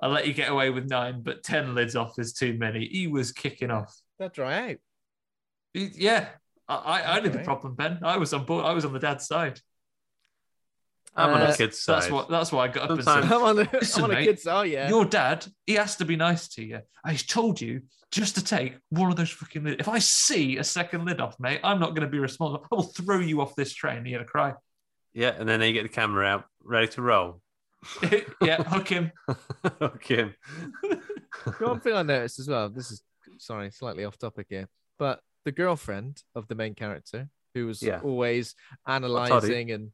I'll let you get away with nine, but ten lids off is too many," he was kicking off. They'll dry out. He- Yeah, I, I, I knew the problem, Ben. I was on board. I was on the dad's side. I'm on Uh, a kid's side. That's what. That's why I got up Sometimes- and said, I'm on a, Listen, I'm on a mate, kid's. Oh yeah. Your dad, he has to be nice to you. I he's told you just to take one of those fucking lids. If I see a second lid off, mate, I'm not going to be responsible. I will throw you off this train. You're gonna cry. Yeah, and then you get the camera out, ready to roll. yeah, hook him. hook him. One thing I noticed as well. This is sorry, slightly off topic here, but the girlfriend of the main character, who was Yeah. always analyzing and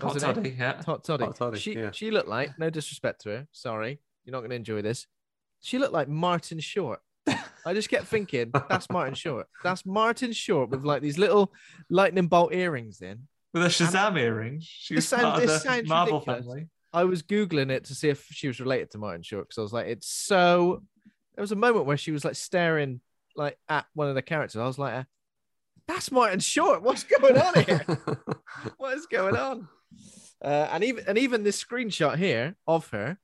Hot what's her name? toddy, yeah. Hot toddy. Hot toddy, she yeah. she looked like no disrespect to her. Sorry, you're not going to enjoy this. She looked like Martin Short. I just kept thinking that's Martin Short. That's Martin Short with like these little lightning bolt earrings in. With a Shazam earring. She This sounds- this sounds Marvel ridiculous. family. I was googling it to see if she was related to Martin Short because I was like, it's so. There was a moment where she was like staring like at one of the characters. I was like, uh, that's Martin Short. What's going on here? what is going on? Uh, and even and even this screenshot here of her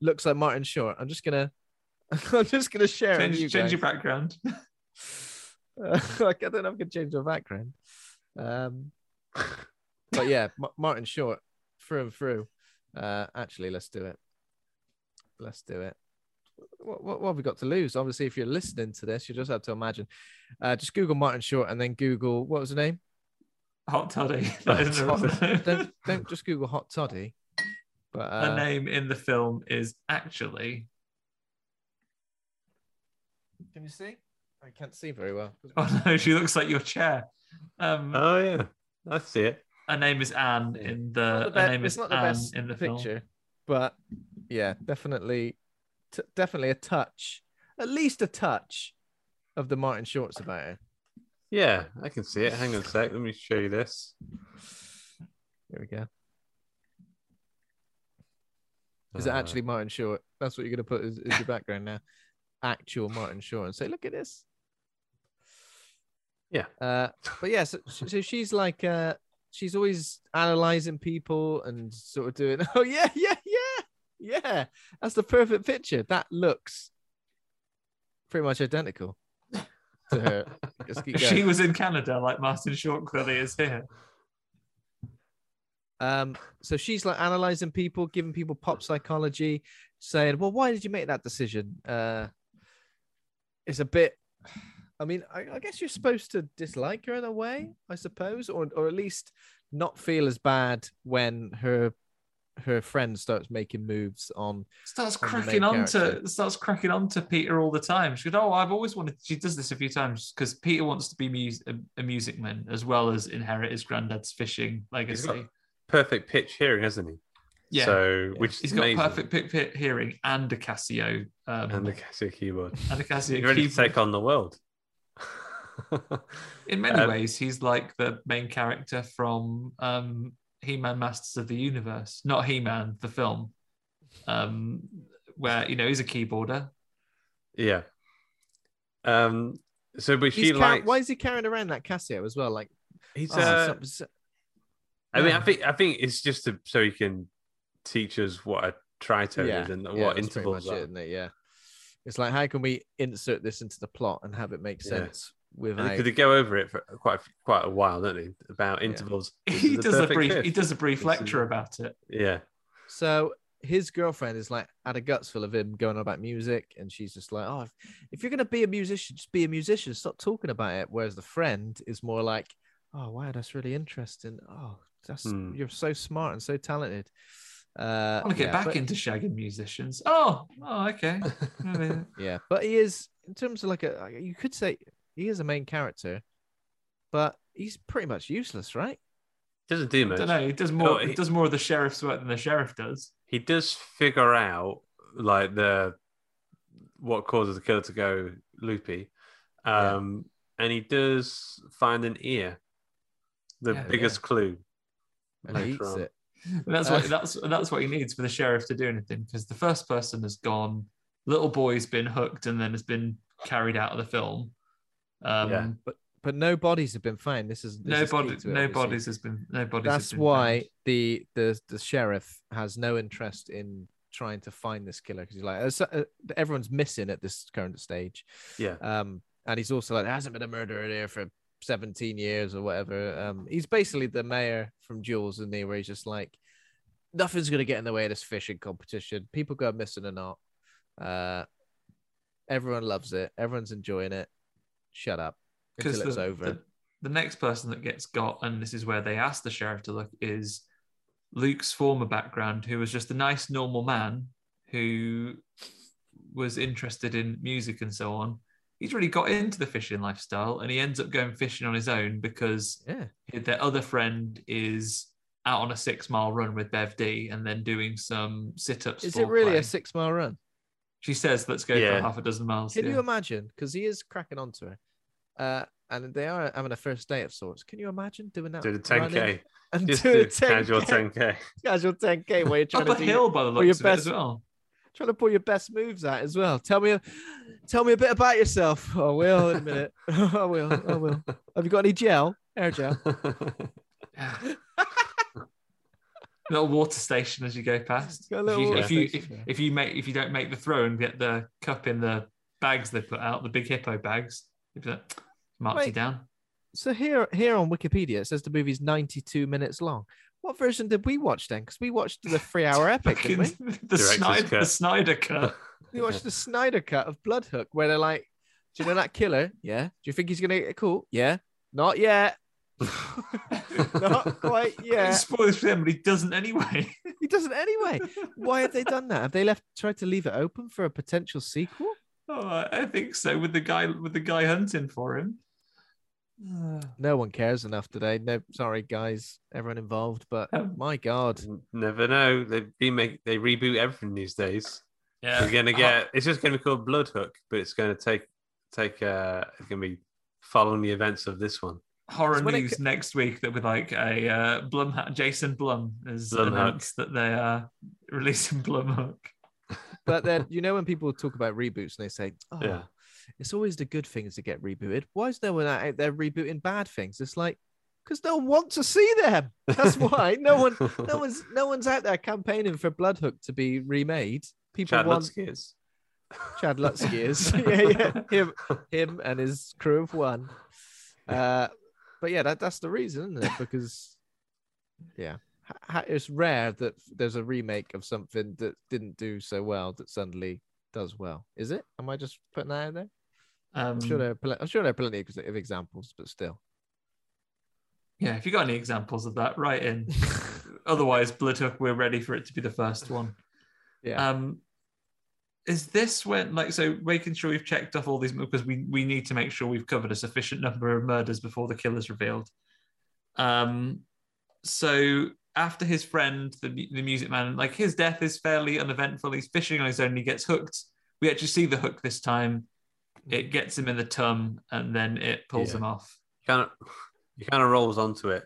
looks like Martin Short. I'm just gonna I'm just gonna share with you Change, change your background. Uh, like, I don't know if I can change my background. Um, but yeah, M- Martin Short through and through. Uh, actually, let's do it. Let's do it. What, what, what have we got to lose? Obviously, if you're listening to this, you just have to imagine. Uh, just Google Martin Short and then Google what was the name? Hot toddy. That isn't her Hot- name. don't don't just Google hot toddy. But Her uh, name in the film is actually. can you see? I can't see very well. Oh no, she looks like your chair. Um, Oh yeah, I see it. her name is Anne in the. Not the her name it's is not the Anne best in the picture, film. but yeah, definitely, t- definitely a touch, at least a touch of the Martin Shorts about her. Yeah, I can see it. Hang on a sec. Let me show you this. There we go. Is it Uh, actually Martin Short? That's what you're going to put as, as your background now. Actual Martin Short, and say, look at this. Yeah. Uh, but yeah, so, so she's like, uh, she's always analyzing people and sort of doing, oh yeah, yeah, yeah, yeah. That's the perfect picture. That looks pretty much identical to her. Just She was in Canada, like Martin Short clearly is here. Um, so she's like analyzing people, giving people pop psychology, saying, "Well, why did you make that decision?" Uh, it's a bit. I mean, I, I guess you're supposed to dislike her in a way, I suppose, or or at least not feel as bad when her her friend starts making moves on. starts on cracking on to starts cracking on to Peter all the time. She goes, "Oh, I've always wanted." She does this a few times because Peter wants to be mus- a, a music man as well as inherit his granddad's fishing He's got legacy. perfect pitch hearing, hasn't he? Yeah. So, which he's got amazing. perfect pitch pick, hearing and a Casio um, and the Casio keyboard. and a Casio You're ready to keyboard. take on the world. In many Um, ways, he's like the main character from um, He-Man: Masters of the Universe, not He-Man, the film, um, where you know he's a keyboarder. Yeah. Um. So, but He's she car- likes. why is he carrying around that Casio as well? Like, He's. oh, uh, some- some- I mean, I think I think it's just to, so he can teach us what a tritone yeah, is and yeah, what that's intervals much are. it, isn't it? Yeah. It's like how can we insert this into the plot and have it make Yeah. Sense Because without they go over it for quite a, quite a while, don't they? About intervals. This He does a brief. fifth. He does a brief This is- lecture about it. Yeah. So his girlfriend is like had a guts full of him going on about music, and she's just like, "Oh, if, if you're gonna be a musician, just be a musician. Stop talking about it." Whereas the friend is more like, "Oh, wow, that's really interesting. Oh, that's Hmm. you're so smart and so talented." Uh, I want to get yeah, back but- into shagging musicians. Oh, oh, okay. Yeah, but he is in terms of like a you could say he is a main character, but he's pretty much useless, right? Doesn't do I much. don't know. He does more. Oh, he he- does more of the sheriff's work than the sheriff does. He does figure out like the what causes the killer to go loopy, um, and he does find an ear, the Yeah, biggest clue. And he eats on. it. And that's Uh, what that's that's what he needs for the sheriff to do anything because the first person has gone. Little boy's been hooked and then has been carried out of the film. Um, Yeah. But but no bodies have been found. This is this no is body, it, no bodies has been no bodies. That's why found. the the the sheriff has no interest in trying to find this killer because he's like "Uh, everyone's missing at this current stage. Yeah. Um, and he's also like there hasn't been a murderer there for 17 years or whatever. Um, he's basically the mayor from Jaws, and the where he's just like nothing's gonna get in the way of this fishing competition. People go missing or not. Uh, everyone loves it. Everyone's enjoying it. Shut up until because it's the, over. the, the next person that gets got, and this is where they ask the sheriff to look, is Luke's former background, who was just a nice, normal man who was interested in music and so on. He's really got into the fishing lifestyle, and he ends up going fishing on his own because yeah. their other friend is out on a six mile run with Bev D and then doing some sit ups. Is it really a six mile run? She says, "Let's go Yeah. for half a dozen miles." Can yeah. you imagine? Because he is cracking onto her, uh, and they are having a first date of sorts. Can you imagine doing that? Do the 10k. And Just do do a 10K. casual 10k. Casual 10k where you're trying Up to a hill by the pull your looks of it best, as well. trying to pull your best moves out as well. Tell me, tell me a bit about yourself. I will in a minute. I will. I will. Have you got any gel? Air gel? Little water station as you go past. Got a If you, water if you station if, if you make if you don't make the throw and get the cup in the bags they put out, the big hippo bags, you'd be like, marks you down. So here, here on Wikipedia, it says the movie's 92 minutes long. What version did we watch then? Because we watched the three-hour epic, didn't we? the Director's Snyder the cut. Snyder cut. We watched the Snyder cut of Bloodhook, where they're like, "Do you know that killer? Yeah. Do you think he's gonna get it caught? Yeah. Not yet. Not quite yet. Spoilers for them, but he doesn't anyway. He doesn't anyway. Why have they done that? Have they left tried to leave it open for a potential sequel? oh, I I think so. With the guy with the guy hunting for him. No one cares enough today. No, sorry guys, everyone involved, but my God, Never know. They remake, they reboot everything these days. Yeah. You're gonna Uh, get. It's just gonna be called Blood Hook, but it's gonna take take. uh It's gonna be following the events of this one. Horror when it news next week that with like a uh, Blum Jason Blum has Blumhook. announced that they are releasing Blumhook. but then you know when people talk about reboots and they say, "Oh, Yeah. it's always the good things that get rebooted." Why is no one out there rebooting bad things? It's like because no one wants to see them. That's why no one, no one's, no one's out there campaigning for Bloodhook to be remade. People Chad want Lutzke is. Chad Lutzke is, yeah, yeah, him, him and his crew of one. Uh, but yeah, that, that's the reason, isn't it? Because yeah, it's rare that there's a remake of something that didn't do so well that suddenly does well. Is it? Am I just putting that out there? Um, I'm sure there are pl- I'm sure there are plenty of examples, but still. Yeah, if you got any examples of that, write in. Otherwise, Bloodhook, we're ready for it to be the first one. Yeah. Um, is this when like so making sure we've checked off all these because we we need to make sure we've covered a sufficient number of murders before the killer's revealed. Um, so after his friend, the the music man, like his death is fairly uneventful. He's fishing on his own. He gets hooked. We actually see the hook this time. It gets him in the tum, and then it pulls Yeah. him off. kind of he kind of rolls onto it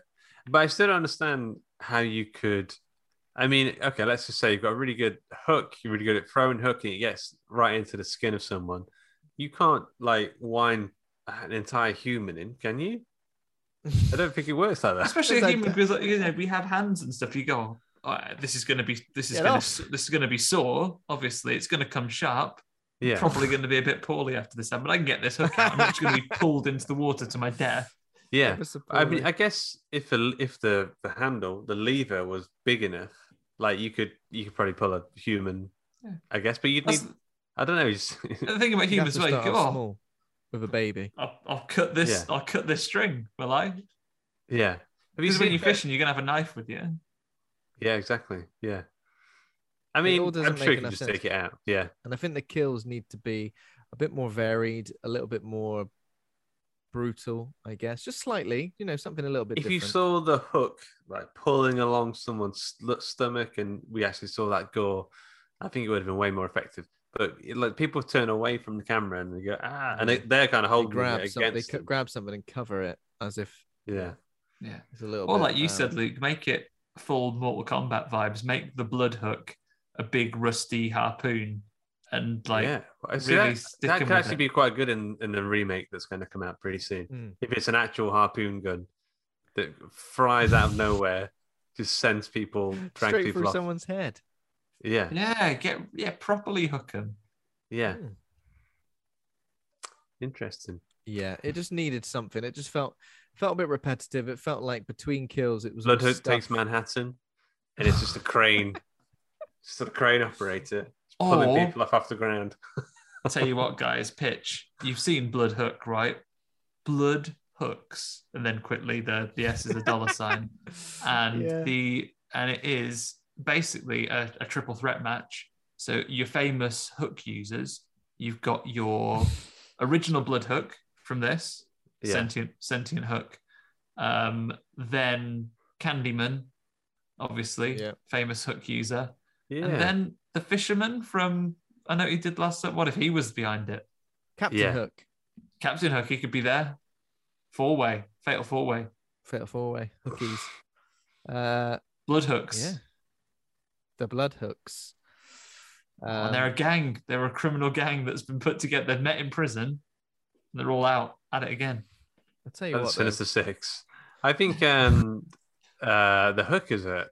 but i still don't understand how you could i mean okay let's just say you've got a really good hook you're really good at throwing hooking it gets right into the skin of someone you can't like wind an entire human in can you i don't think it works like that especially It's a like- human because like, you know we have hands and stuff. You go, oh, this is going to be this is Get going off. to this is going to be sore. Obviously, it's going to come sharp. yeah Probably going to be a bit poorly after this time, but I can get this hook out. I'm not just going to be pulled into the water to my death. yeah i mean i guess if the if the the handle the lever was big enough like you could you could probably pull a human Yeah. i guess but you'd That's need i don't know just the thing about humans. to Well, you start go, off oh, small with a baby. I'll, I'll cut this. Yeah. I'll cut this string. Will I? yeah have you Because when you're fishing, you're going to have a knife with you. Yeah, exactly. Yeah. I It mean, all I'm sure make you can just sense. take it out. Yeah. And I think the kills need to be a bit more varied, a little bit more brutal, I guess, just slightly. You know, something a little bit. If different. you saw the hook like pulling along someone's st- stomach and we actually saw that gore, I think it would have been way more effective. But it, like people turn away from the camera and they go ah, and they, they're kind of they holding grab it something, they against. them. grab something and cover it as if Yeah. Yeah. it's a little. Or bit, like you um, said, Luke, make it full Mortal Kombat vibes. Make the blood hook a big rusty harpoon, and like yeah. See really that, stick that 'em could actually it. be quite good in, in the remake that's going to come out pretty soon. Mm. If it's an actual harpoon gun that fries out of nowhere, just sends people, drag straight people through off. someone's head. Yeah. yeah, get yeah properly hook them. Yeah. Hmm. Interesting. Yeah, it just needed something. It just felt felt a bit repetitive. It felt like between kills, it was all Bloodhook takes. Manhattan, and it's just a crane, just a crane operator just pulling Or- people off off the ground. I'll tell you what, guys, pitch. You've seen Blood Hook, right? Blood hooks, and then quickly the the S is a dollar sign, and Yeah. the and it is basically a, a triple threat match. So your famous hook users, you've got your original Blood Hook from this Yeah. sentient sentient hook, um, then Candyman, obviously Yeah. famous hook user, Yeah. and then the fisherman from I know he did last time. What if he was behind it? Captain Yeah. Hook, Captain Hook, he could be there. Four way, fatal four way, fatal four way hookies. Uh, blood hooks. yeah, the blood hooks. and Um, they're a gang. They're a criminal gang that's been put together. They've met in prison. They're all out at it again. I'll tell you That's what, though, Sinister Six. I think um, uh, the hook is a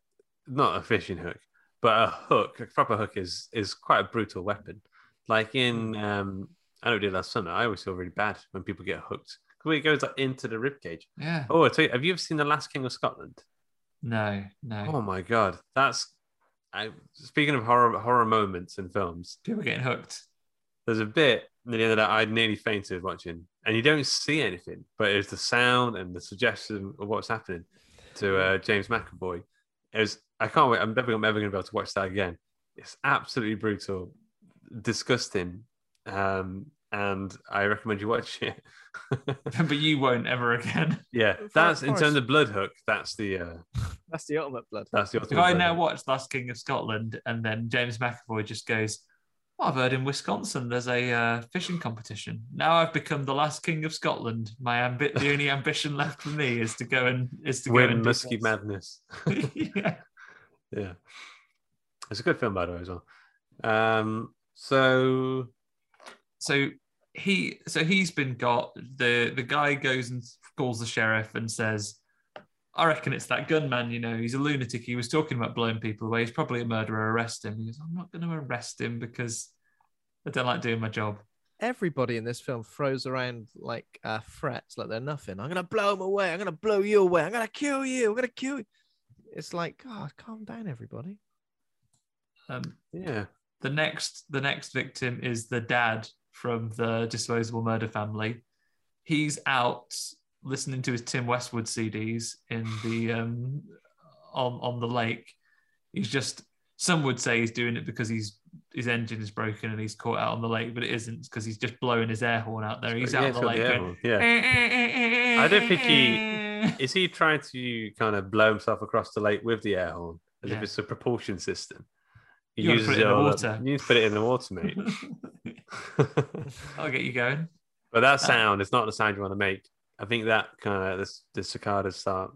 not a fishing hook, but a hook, a proper hook is is quite a brutal weapon. Like in um, I know we did last summer. I always feel really bad when people get hooked because it goes like into the rib cage. Yeah. Oh, I tell you, have you ever seen the Last King of Scotland? No, no. Oh my god, that's. I, speaking of horror horror moments in films, People getting hooked. there's a bit near the end of that I nearly fainted watching, and you don't see anything, but it's the sound and the suggestion of what's happening to uh, James McAvoy. It was I can't wait. I'm never, I'm never going to be able to watch that again. It's absolutely brutal, disgusting, um, and I recommend you watch it. but you won't ever again. Yeah, that's in terms of Blood Hook. That's the uh, That's the ultimate blood. that's the ultimate. If ultimate. I Blood now Hook. watch Last King of Scotland and then James McAvoy just goes, "Oh, I've heard in Wisconsin there's a uh, fishing competition. Now I've become the last king of Scotland. My ambi- the only ambition left for me is to go and is to go and do Musky. Madness. yeah. Yeah, it's a good film by the way as well. Um, so so he so he's been got the the guy goes and calls the sheriff and says i reckon it's that gunman you know he's a lunatic he was talking about blowing people away he's probably a murderer arrest him he goes i'm not going to arrest him because i don't like doing my job Everybody in this film throws around like uh, threats, like they're nothing. I'm gonna blow them away. I'm gonna blow you away. I'm gonna kill you. I'm gonna kill you. It's like, God, calm down, everybody. um yeah, the next the next victim is the dad from the disposable murder family. He's out listening to his tim westwood cds in the um on on the lake. He's just some would say he's doing it because he's his engine is broken and he's caught out on the lake but it isn't because he's just blowing his air horn out there he's Yeah, out on the lake the going, yeah. Eh, eh, eh, I don't think he is he trying to kind of blow himself across the lake with the air horn as Yeah. if it's a propulsion system. He You put it in the water. You need to put it in the water, mate. i'll get you going But that Uh, sound is not the sound you want to make. I think that kind of the, the cicadas start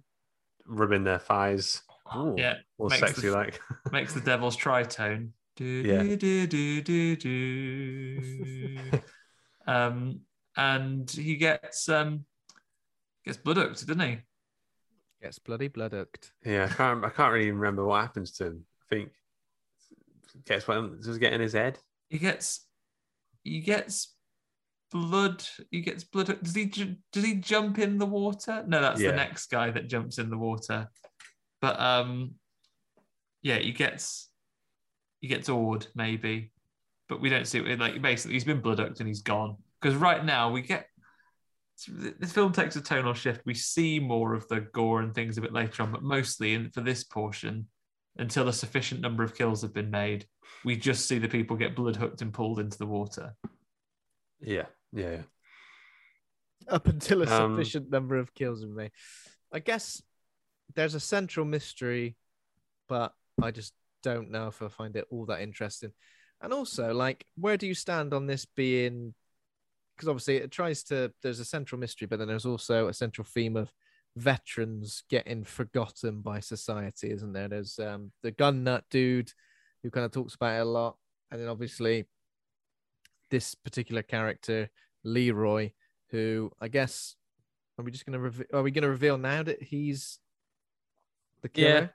rubbing their thighs. Ooh, Yeah, all sexy the- like. makes the devil's tritone. Do, Yeah. do, do, do, do, do. um, and he gets um gets blood hooked, doesn't he? Gets bloody blood hooked. Yeah, I can't. I can't really remember what happens to him. I think gets what does it get in his head. He gets he gets blood. He gets blood. Does he does he jump in the water? No, that's Yeah. the next guy that jumps in the water. But um, yeah, he gets he gets awed maybe, but we don't see it. Like basically, he's been blood hooked and he's gone. Because right now we get the film takes a tonal shift. We see more of the gore and things a bit later on, but mostly in, for this portion, until a sufficient number of kills have been made, we just see the people get blood hooked and pulled into the water. Yeah, yeah, yeah. Up until a Um, sufficient number of kills have been made. I guess there's a central mystery, but I just don't know if I find it all that interesting. And also, like, where do you stand on this being? Because obviously, it tries to. There's a central mystery, but then there's also a central theme of veterans getting forgotten by society, isn't there? There's um, the gun nut dude who kind of talks about it a lot, and then obviously this particular character, Leroy, who I guess are we just gonna reve- are we gonna reveal now that he's the killer?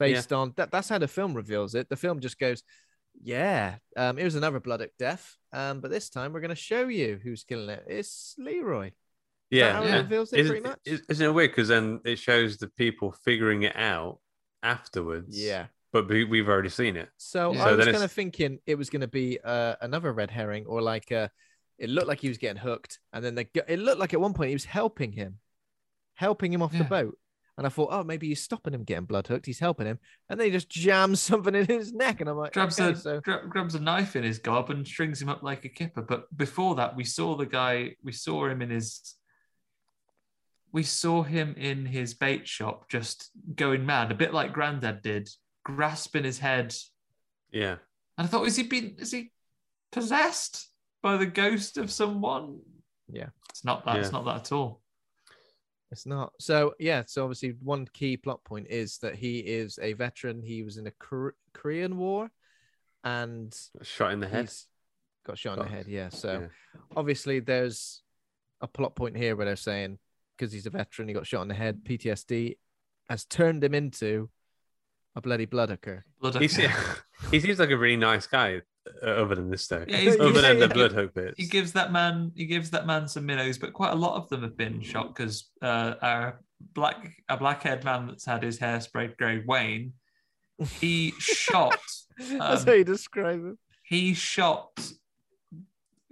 Yeah. Based on that, that's how the film reveals it. The film just goes, Yeah, um, it was another blood death. Um, but this time we're gonna show you who's killing it. It's Leroy. Yeah, how it yeah. reveals it Isn't- pretty much? is- Isn't it weird? Because then it shows the people figuring it out afterwards. Yeah. but we, we've already seen it. So So I was then kind of thinking it was going to be uh, another red herring, or like uh, it looked like he was getting hooked, and then the, it looked like at one point he was helping him, helping him off the boat. And I thought, oh, maybe he's stopping him getting blood hooked. He's helping him, and then he just jams something in his neck, and I'm like, grabs okay, a so gra- grabs a knife in his gob and strings him up like a kipper. But before that, we saw the guy. We saw him in his. We saw him in his bait shop, just going mad, a bit like Grandad did, grasping his head. Yeah. And I thought, is he been? Is he possessed by the ghost of someone? yeah, It's not that. It's not that at all. It's not. So yeah. So obviously, one key plot point is that he is a veteran. He was in a Kor- Korean War, and Shot in the head. got shot in the head. Yeah. So yeah. obviously, there's a plot point here where they're saying because he's a veteran, he got shot in the head. PTSD has turned him into a bloody bloodhooker. Blood He, se- he seems like a really nice guy, other than this though. Yeah, other than the he- blood hook bits. He gives that man. He gives that man some minnows, but quite a lot of them have been shot because uh, our black a black haired man that's had his hair sprayed grey, Wayne. He shot. That's um, how you describe him. he shot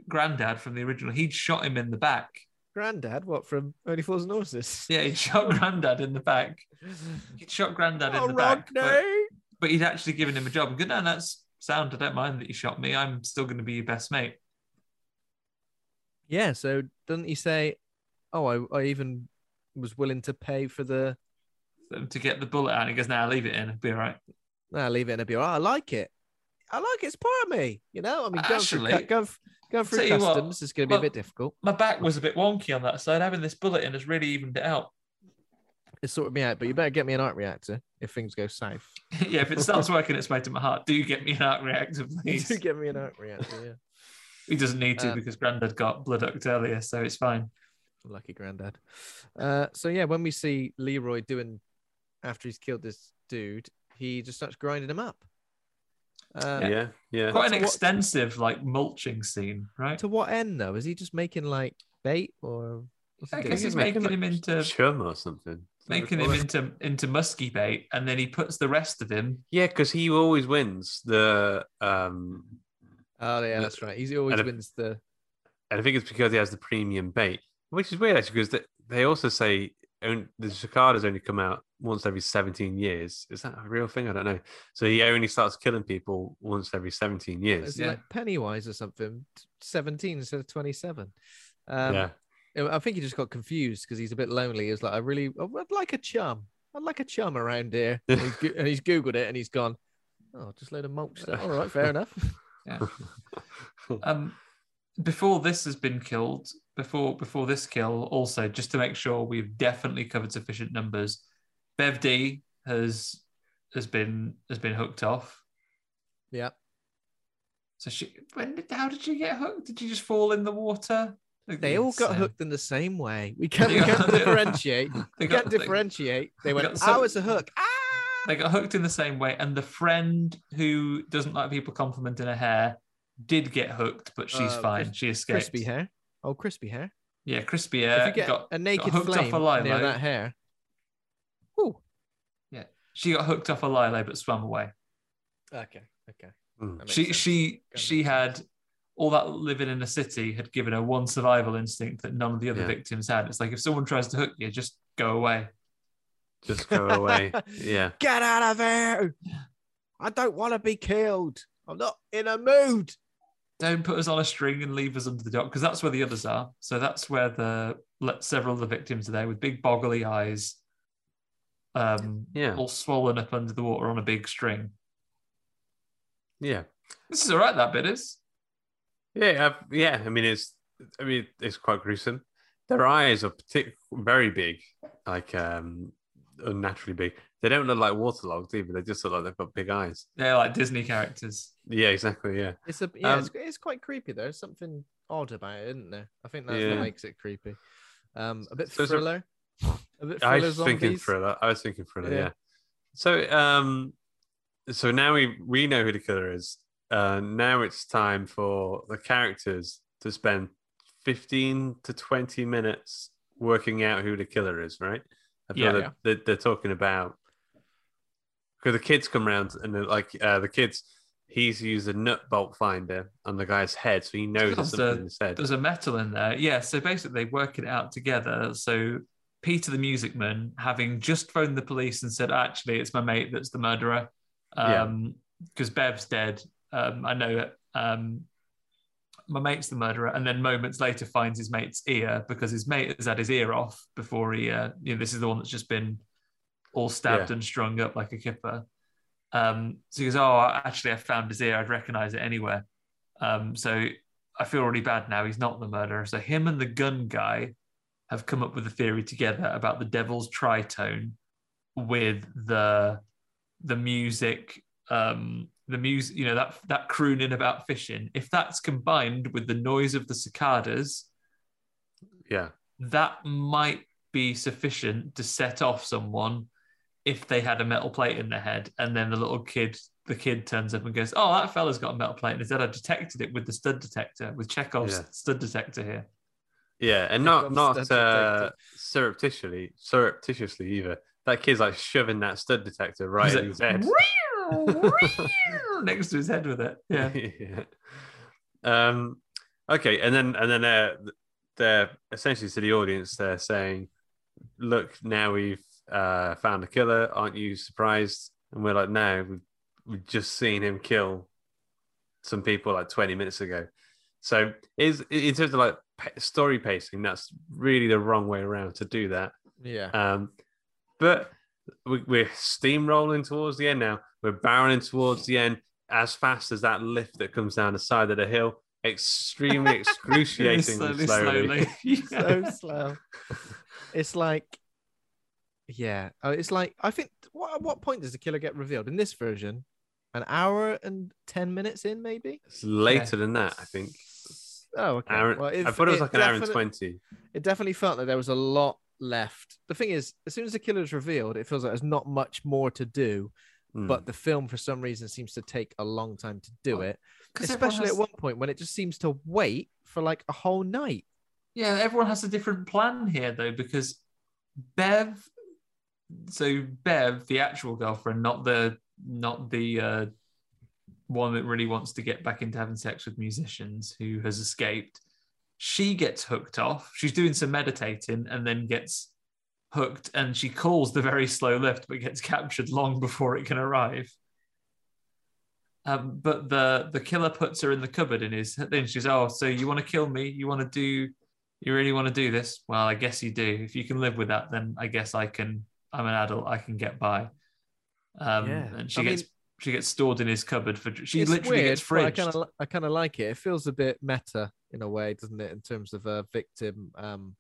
Grandad from the original. He'd shot him in the back. Granddad, what from Only Fools and Horses? Yeah, he'd shot Grandad in the back. He'd shot Grandad in Oh, the back, but, Rodney! but he'd actually given him a job. Good, no, that's sound. I don't mind that you shot me. I'm still going to be your best mate. Yeah. So doesn't he say, "Oh, I, I even was willing to pay for the to get the bullet out?" And he goes, "Now leave it in. It'll be all right." Nah, leave it in It'll be all right. I like it. I like it. It's part of me. You know, I mean, going through, Actually, cu- going, going through customs is going to be a bit difficult. My back was a bit wonky on that side. Having this bullet in has really evened it out. It's sorted me out, but you better get me an art reactor if things go south. yeah, if it starts working its way to my heart, do get me an art reactor, please. Do get me an art reactor. Yeah. He doesn't need to Um, because Grandad got blood duct earlier, so it's fine. Lucky granddad. Uh, so yeah, when we see Leroy doing after he's killed this dude, he just starts grinding him up. Uh, yeah, yeah. Quite an to what- extensive like mulching scene, right? To what end though? Is he just making like bait or? what's he I guess he's making him into chum or something. Making him into into musky bait, and then he puts the rest of him. Yeah, because he always wins the. um Oh yeah, that's right. He always and I- wins the. And I think it's because he has the premium bait, which is weird actually, because they, they also say on- the cicadas only come out once every 17 years. Is that a real thing? I don't know. So he only starts killing people once every 17 years. Is it like Pennywise or something? Seventeen instead of twenty-seven. Um, Yeah. I think he just got confused because he's a bit lonely. He's like, I really, I'd like a chum. I'd like a chum around here. And he's, go- and he's googled it and he's gone. Oh, just load of mulch. there. All right, fair enough. Yeah. um, before this has been killed, before before this kill, also just to make sure we've definitely covered sufficient numbers, Bev D has has been has been hooked off. Yeah. So she, when did, how did she get hooked? Did she just fall in the water? They all got Insane. hooked in the same way. We can't, we can't differentiate. They We got- can't differentiate. They they went, got some- oh, it's a hook. They got hooked in the same way, and the friend who doesn't like people complimenting her hair did get hooked, but she's Uh, fine. cris- she escaped. Crispy hair. Oh, crispy hair. Yeah, crispy if hair. you get got, a naked got hooked flame off a near that hair, Yeah, she got hooked off a lilo, but swam away. Okay. Okay. Mm. That makes She sense. she she had all that living in a city had given her one survival instinct that none of the other Yeah. victims had. It's like if someone tries to hook you, just go away. Just go away. yeah. Get out of here! I don't want to be killed. I'm not in a mood. Don't put us on a string and leave us under the dock because that's where the others are. So that's where the let several of the victims are there with big boggly eyes, um, Yeah. all swollen up under the water on a big string. Yeah. This is all right. That bit is. Yeah, I've, yeah. I mean, it's I mean, it's quite gruesome. Their eyes are partic- very big, like um, unnaturally big. They don't look like waterlogged either. They just look like they've got big eyes. They're like Disney characters. Yeah, exactly. Yeah, It's a yeah. Um, it's, it's quite creepy. though. There's something odd about it, isn't there? I think that's Yeah. what makes it creepy. Um, a bit So it's a- thriller. A bit thriller I thriller was thinking zombies. thriller. I was thinking thriller. Yeah. Yeah. So um, so now we we know who the killer is. Uh, now it's time for the characters to spend fifteen to twenty minutes working out who the killer is. Right? I feel Yeah. that They're, they're talking about because the kids come around and they're like uh, the kids. He's used a nut bolt finder on the guy's head, so he knows there's something a, in his head. there's a metal in there. Yeah. So basically, they work it out together. So Peter, the music man, having just phoned the police and said, "Actually, it's my mate that's the murderer," Yeah. um, because Bev's dead. Um, I know. Um, my mate's the murderer, and then moments later finds his mate's ear because his mate has had his ear off before he. Uh, you know, this is the one that's just been all stabbed Yeah. and strung up like a kipper. Um, so he goes, "Oh, actually, I found his ear. I'd recognize it anywhere." Um, so I feel really bad now. He's not the murderer. So him and the gun guy have come up with a theory together about the devil's tritone with the the music, um, the music, you know, that that crooning about fishing. If that's combined with the noise of the cicadas, yeah, that might be sufficient to set off someone if they had a metal plate in their head and then the little kid the kid turns up and goes oh that fella's got a metal plate in his head i detected it with the stud detector with chekhov's Yeah. stud detector here Yeah, and not not uh, surreptitiously surreptitiously either. That kid's like shoving that stud detector right He's in his head. next to his head with it yeah yeah. Um. Okay, and then and then they're they're essentially to the audience. They're saying, "Look, now we've uh, found a killer. Aren't you surprised?" And we're like, "No, we've, we've just seen him kill some people like 20 minutes ago." So is in terms of like story pacing, that's really the wrong way around to do that. Yeah. Um, but we, we're steamrolling towards the end now. We're barreling towards the end as fast as that lift that comes down the side of the hill. Extremely excruciatingly Slowly, slowly. so slow. It's like, yeah, oh, it's like I think. What at what point does the killer get revealed in this version? An hour and ten minutes in, maybe. It's later than that, I think. Oh, okay. Hour- Well, I thought it was like an hour and 20. It definitely felt like there was a lot left. The thing is, as soon as the killer is revealed, it feels like there's not much more to do. Hmm. But the film, for some reason, seems to take a long time to do it. Especially has- at one point when it just seems to wait for like a whole night. Yeah, everyone has a different plan here though, because Bev, so Bev, the actual girlfriend, not the not the uh, one that really wants to get back into having sex with musicians who has escaped. She gets hooked off. She's doing some meditating and then gets hooked, and she calls the very slow lift, but gets captured long before it can arrive. Um, but the the killer puts her in the cupboard and is then she's oh so you want to kill me you want to do you really want to do this well I guess you do if you can live with that then I guess I can I'm an adult I can get by um Yeah. and she I gets mean- she gets stored in his cupboard for she literally weird, gets but I fridged kind of I kind of like it. It feels a bit meta in a way, doesn't it? In terms of a victim, um,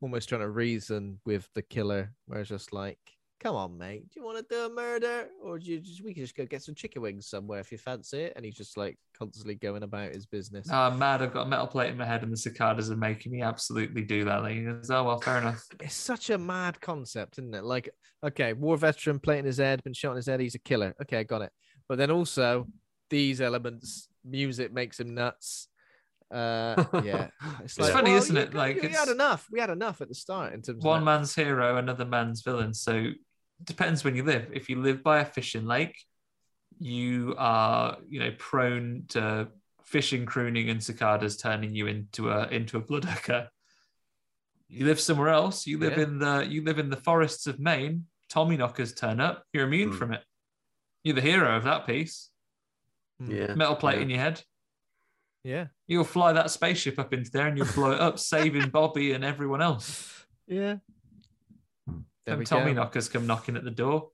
almost trying to reason with the killer, where it's just like, "Come on, mate, do you want to do a murder, or do you just we can just go get some chicken wings somewhere if you fancy it?" And he's just like constantly going about his business. oh, I'm mad I've got a metal plate in my head and the cicadas are making me absolutely do that like, he goes, oh well fair enough It's such a mad concept, isn't it? Like, okay, war veteran, plate in his head, been shot in his head, he's a killer. Okay, I got it. But then also these elements, music makes him nuts. Uh, yeah, It's funny, well, isn't you- it? Like, we had enough. We had enough at the start in terms of one man's hero, another man's villain. So depends when you live. If you live by a fishing lake, you are, you know, prone to fishing, crooning, and cicadas turning you into a into a bloodhooker. You live somewhere else. You live Yeah. in the you live in the forests of Maine. Tommy knockers turn up. You're immune Hmm. from it. You're the hero of that piece. Yeah. Metal plate yeah. in your head. Yeah, You'll fly that spaceship up into there and you'll blow it up, saving Bobby and everyone else. yeah. There Them Tommy go. knockers come knocking at the door.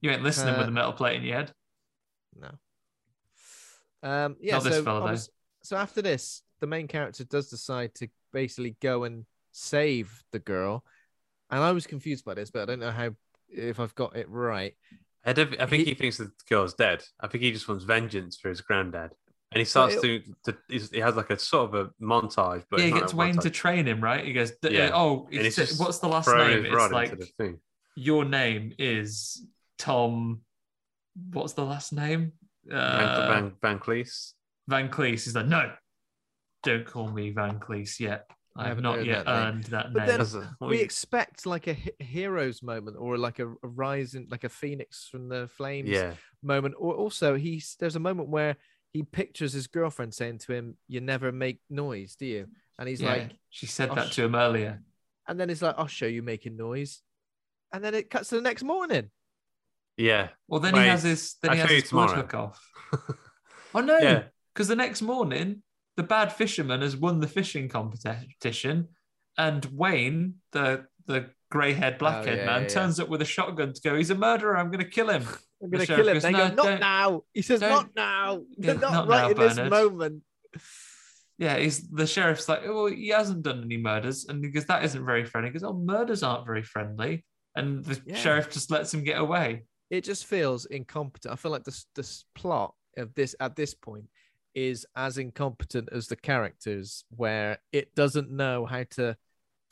You ain't listening Uh, with a metal plate in your head. No. Um, yeah. Not this so, fella, though. so after this, the main character does decide to basically go and save the girl, and I was confused by this, but I don't know how if I've got it right. I, I think He- he, thinks the girl's dead. I think he just wants vengeance for his granddad. And he starts Well, to, to he has like a sort of a montage, but yeah, he gets a Wayne to train him, right? He goes, Yeah. uh, "Oh, it's, it's just what's the last name?" It's into like the thing. your name is Tom. What's the last name? Van, Uh, Van, Van Cleese. Van Cleese. He's like, "No, don't call me Van Cleese yet. I, have haven't not heard yet that name." earned that But name." then a- we expect like a hero's moment or like a, a rising, like a phoenix from the flames Yeah. moment. Or also, he's there's a moment where he pictures his girlfriend saying to him, "You never make noise, do you?" And he's Yeah, like, she said oh, that sh- to him earlier. and then he's like, "I'll show you making noise," and then it cuts to the next morning. Yeah. Well, then Wait, he has his then I'll he has his blood tomorrow. hook off. Oh no, Yeah. because the next morning the bad fisherman has won the fishing competition, and Wayne, the the grey haired black haired Oh, yeah, man, yeah, turns up with a shotgun to go. He's a murderer. I'm going to kill him. I'm gonna kill him. goes, They "No, go, not now. He says, don't- now. Yeah, not, not right now, in this moment. Yeah, he's the sheriff's like, oh, he hasn't done any murders, and he goes, that isn't very friendly. He goes, oh, murders aren't very friendly, and the Yeah. sheriff just lets him get away. It just feels incompetent. I feel like this this plot of this at this point is as incompetent as the characters, where it doesn't know how to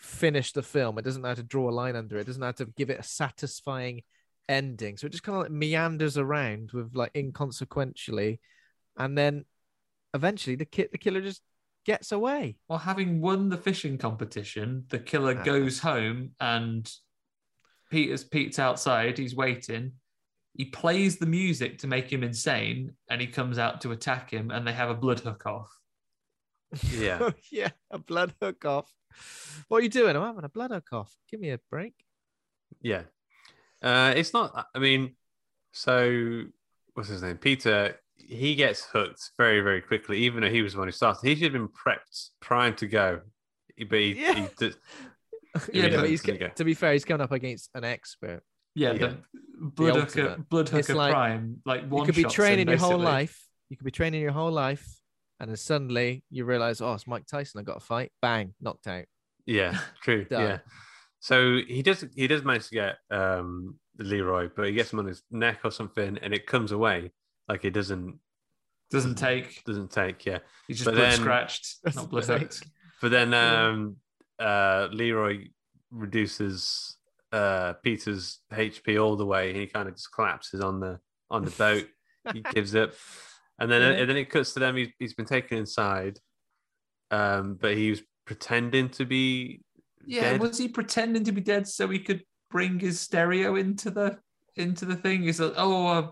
finish the film. It doesn't know how to draw a line under it. It doesn't know how to give it a satisfying ending. So it just kind of like meanders around with like inconsequentially, and then eventually the kid the killer just gets away. Well, having won the fishing competition, the killer Ah. goes home and Peter's Pete's outside. He's waiting. He plays the music to make him insane, and he comes out to attack him, and they have a blood hook off. Yeah. yeah, a blood hook off. What are you doing? I'm having a blood hook off. Give me a break. Yeah. Uh, it's not, I mean, so what's his name? Peter, he gets hooked very, very quickly, even though he was the one who started. He should have been prepped, primed to go. But he, Yeah. he did, Yeah, but he's doesn't go. to be fair, he's coming up against an expert. Yeah, Yeah. the blood hooker, ultimate. blood It's hooker like- prime. Like one you could be training him, your whole life. You could be training your whole life, and then suddenly you realize, oh, it's Mike Tyson. I got a fight. Bang, knocked out. Yeah, true. Yeah. So he does he does manage to get um Leroy, but he gets him on his neck or something, and it comes away. Like it doesn't Doesn't take. doesn't take. Yeah. He's just But blood then- scratched, not blood Doesn't. But then um uh Leroy reduces uh Peter's HP all the way, and he kind of just collapses on the on the boat. he gives up, and then Yeah. and then it cuts to them. He's, he's been taken inside, um, but he was pretending to be Yeah, dead. was he pretending to be dead so he could bring his stereo into the into the thing? He's like, oh, uh,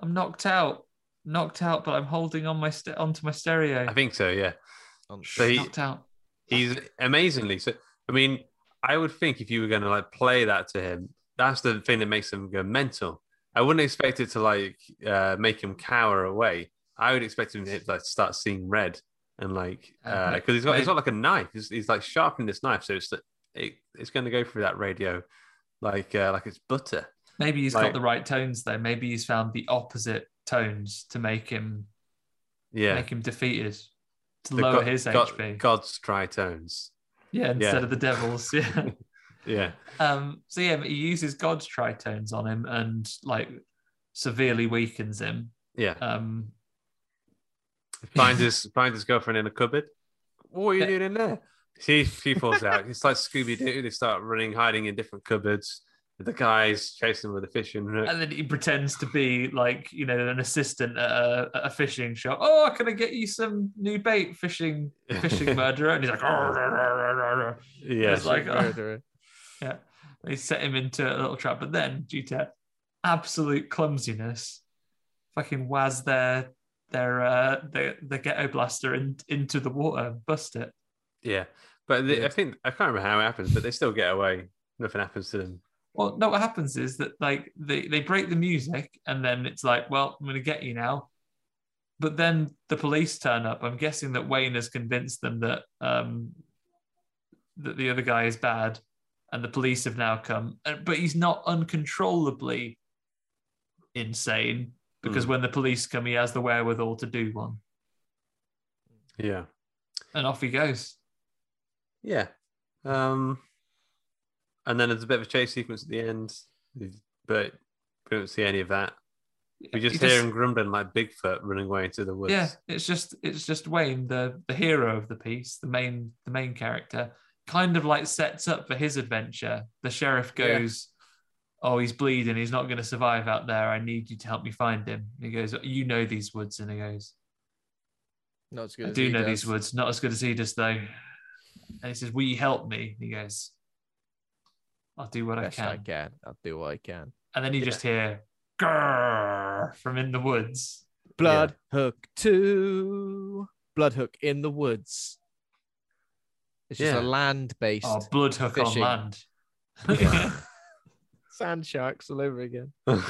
I'm knocked out, knocked out, but I'm holding on my st- onto my stereo. I think so. Yeah. On- So he, knocked out. he's amazingly so. I mean, I would think if you were going to like play that to him, that's the thing that makes him go mental. I wouldn't expect it to like uh, make him cower away. I would expect him to like start seeing red and like Uh, because he's got he's got like a knife. He's, he's like sharpening this knife, so it's it, it's going to go through that radio like uh, like it's butter. Maybe he's like- got the right tones though. Maybe he's found the opposite tones to make him Yeah, make him defeated to The lower God- his God- HP. God's tritones. Yeah, instead Yeah. of the devil's. Yeah. Yeah, Um, so yeah, he uses God's tritones on him and like severely weakens him. yeah. Um, Finds his finds his girlfriend in a cupboard. What are you doing in there? She she falls out. It's like Scooby Doo. They start running, hiding in different cupboards. The guys chasing with a fishing hook. and then he pretends to be like you know an assistant at a, at a fishing shop. Oh, can I get you some new bait, fishing fishing murderer? And he's like, "Arr, arr, arr, arr, arr." Yeah, it's like, oh, yeah. They set him into a little trap, but then due to absolute clumsiness, fucking waz their their uh the the ghetto blaster in, into the water, bust it. yeah. But the, Yeah. I think I can't remember how it happens, but they still get away. Nothing happens to them. Well, no, what happens is that like they, they break the music and then it's like, well, I'm gonna get you now. But then the police turn up. I'm guessing that Wayne has convinced them that um that the other guy is bad and the police have now come. But he's not uncontrollably insane because Hmm. when the police come, he has the wherewithal to do one. Yeah, And off he goes. yeah. Um, and then there's a bit of a chase sequence at the end, but we don't see any of that. We just He hear him grumbling like Bigfoot running away into the woods. Yeah, it's just it's just Wayne, the the hero of the piece, the main the main character, kind of like sets up for his adventure. The sheriff goes, "Oh, he's bleeding. He's not going to survive out there. I need you to help me find him." And he goes, "You know these woods," and he goes, Not as good "I as do know does. these woods. Not as good as he does, though." And he says, "Will you help me?" And he goes, "I'll do what Best I I can." can. I'll do what I can. And then you just hear "Grrr" from in the woods. Blood Hook 2. Blood Hook in the woods. It's just Yeah. a land based Oh, blood hook on land. sand sharks all over again.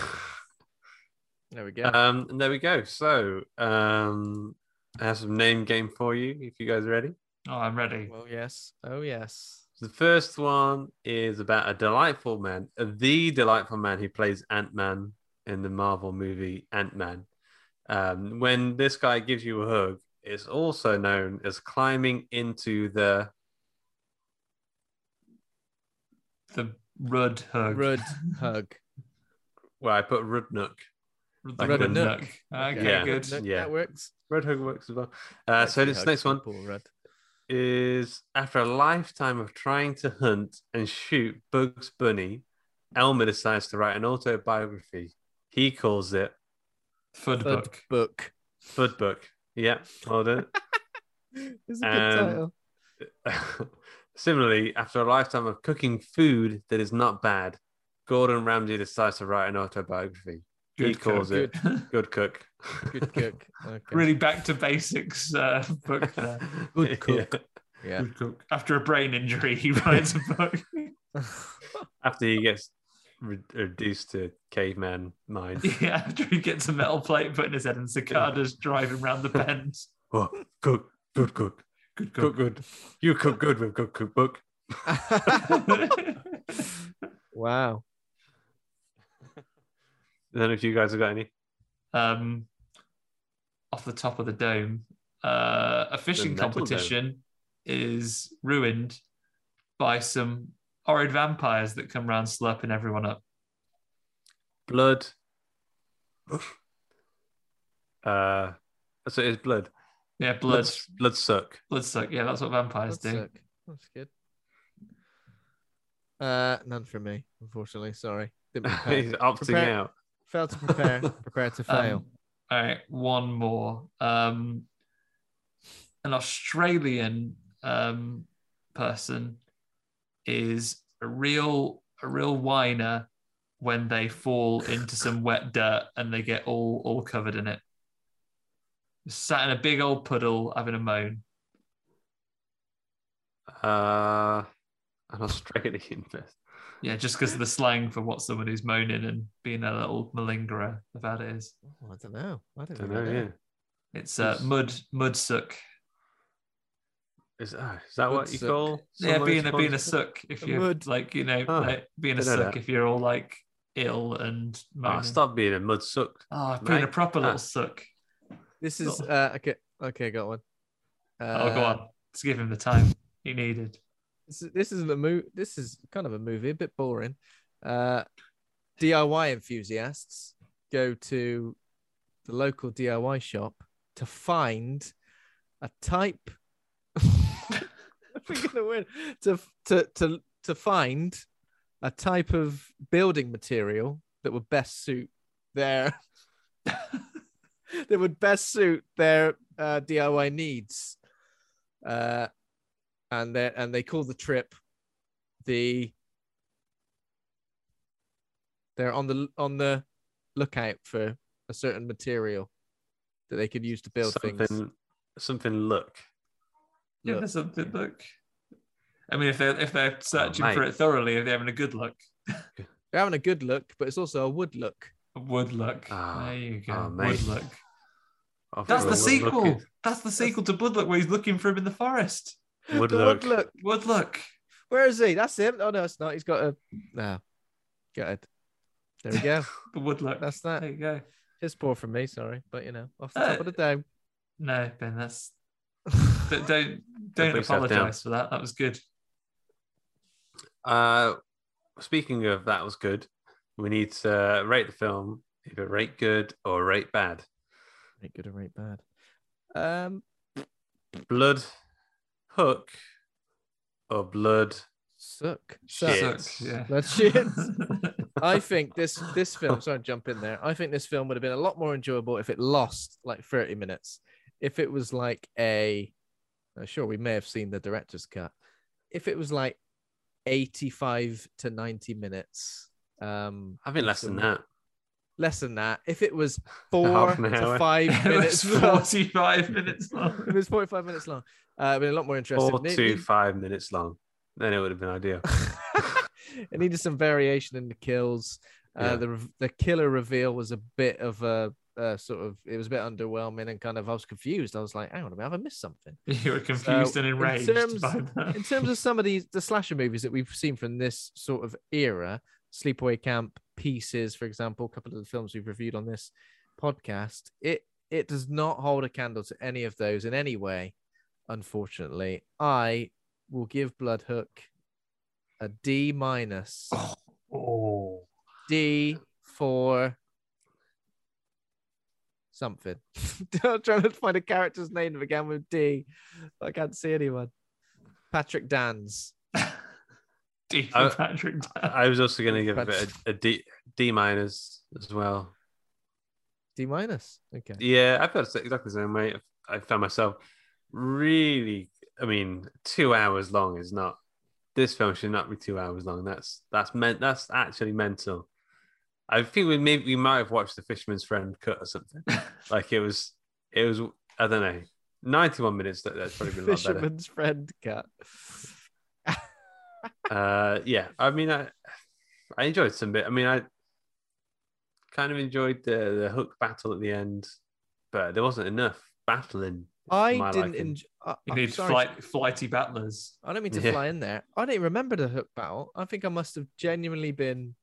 There we go. Um, and there we go. So, um, I have some name game for you if you guys are ready. Oh, I'm ready. well, yes. Oh, yes. The first one is about a delightful man, uh, the delightful man who plays Ant Man in the Marvel movie Ant Man. Um, when this guy gives you a hug, it's also known as climbing into the. The Rud hug. Rud hug. Well, I put Rudnook. The Like Rud the- Nook. Okay, Yeah. good. Look, Yeah. That works. Red hug works as well. Uh, so Actually, this next one Paul Rudd. is after a lifetime of trying to hunt and shoot Bugs Bunny, Elmer decides to write an autobiography. He calls it Fud Thud book. book. Fud Book. Yeah, hold it. It's a good Um, title. Similarly, after a lifetime of cooking food that is not bad, Gordon Ramsay decides to write an autobiography. he Good calls cook. it Good Cook. Good cook. Okay. really back to basics uh, book there. Good cook. Yeah. Yeah. Good cook. After a brain injury, he writes a book. After he gets re- reduced to caveman mind. Yeah, after he gets a metal plate put in his head and cicadas driving around the bends. Oh, cook, good cook, Good cook, good. You cook good with good cookbook. Wow. Then if you guys have got any, um, off the top of the dome, uh, a fishing metal dome. competition is ruined by some horrid vampires that come round slurping everyone up. blood. uh, so it's blood. Yeah, blood, Blood, blood suck. blood suck. Yeah, that's what vampires That's do. sick. That's good. Uh, none for me, unfortunately. Sorry. Didn't prepare. He's opting Prepare- out. Failed to prepare. prepare to fail. Um, all right, one more. Um, an Australian um, person is a real a real whiner when they fall into some wet dirt and they get all all covered in it. Sat in a big old puddle having a moan. Uh, an Australian person. Yeah, just because of the slang for what someone who's moaning and being a little malingerer about it is. Oh, I don't know. I don't, Don't know. know. Yeah. It's uh, mud mud suck. Is, uh, is that what you Mudsuck. call? Yeah, being a being a suck if you're mud. like you know Oh, like being a suck that. if you're all like ill and Oh, stop being a mud suck. Oh, being a proper little Ah. suck. This is uh okay. Okay, got one. Uh, oh, go on. Let's give him the time he needed. This, is- this isn't a movie. This is kind of a movie, a bit boring. Uh, DIY enthusiasts go to the local DIY shop to find a type. Thinking the word to to to to find a type of building material that would best suit their that would best suit their uh, DIY needs. Uh, and they and they call the trip the they're on the on the lookout for a certain material that they could use to build something, things. something look. Yeah, Look. something look. I mean, if they're if they're searching for it thoroughly, if they're having a good look, They're having a good look, but it's also a wood look. A wood look. Ah, there you go. oh, wood look. That's the sequel. Wood That's the sequel to Wood Look, where he's looking for him in the forest. is- Wood The look. look. Wood Look. Where is he? That's him. Oh no, it's not. He's got a no. Got it. There we go. The Wood Look. That's that. There you go. It's poor from me, sorry, but you know, off the Uh, top of the dome. No, Ben, that's don't don't, don't apologize for that. That was good. Uh, speaking of that was good. We need to rate the film either rate good or rate bad. Rate good or rate bad. Um, Blood hook or blood suck. shit. Suck, yeah. That's shit. I think this this film. Sorry, to jump in there. I think this film would have been a lot more enjoyable if it lost like thirty minutes. If it was like a, sure, we may have seen the director's cut. If it was like eighty-five to ninety minutes, um, I think less than that. less than that. If it was four to five minutes, long, 45 minutes long. it was forty-five minutes long, uh, been a lot more interesting. Four to five minutes long. Then it would have been ideal. it needed some variation in the kills. Uh, Yeah. the the killer reveal was a bit of a uh, sort of it was a bit underwhelming and kind of I was confused. I was like, hang on a minute, have I missed something? You were confused So, and in enraged terms- by that. In terms of some of these the slasher movies that we've seen from this sort of era, Sleepaway Camp, Pieces, for example, a couple of the films we've reviewed on this podcast, it it does not hold a candle to any of those in any way. Unfortunately, I will give Blood Hook a D minus. oh, D for something. I'm trying to find a character's name that began with D. I can't see anyone. Patrick Danz. D I- for Patrick. Dan. I was also going to give it a, a D D minus as well. D minus. Okay. Yeah, I felt exactly the same way. I found myself really. I mean, two hours long is not. This film should not be two hours long. That's that's meant. That's actually mental. I think we maybe we might have watched the Fisherman's Friend cut or something. like it was, it was. I don't know. Ninety-one minutes. That, that's probably been a lot better. Fisherman's friend cat. Uh, yeah. I mean, I, I enjoyed some bit. I mean, I kind of enjoyed the the hook battle at the end, but there wasn't enough battling. I didn't liking. enjoy. I, You I'm need flight, flighty battlers. I don't mean to Yeah. fly in there. I don't remember the hook battle. I think I must have genuinely been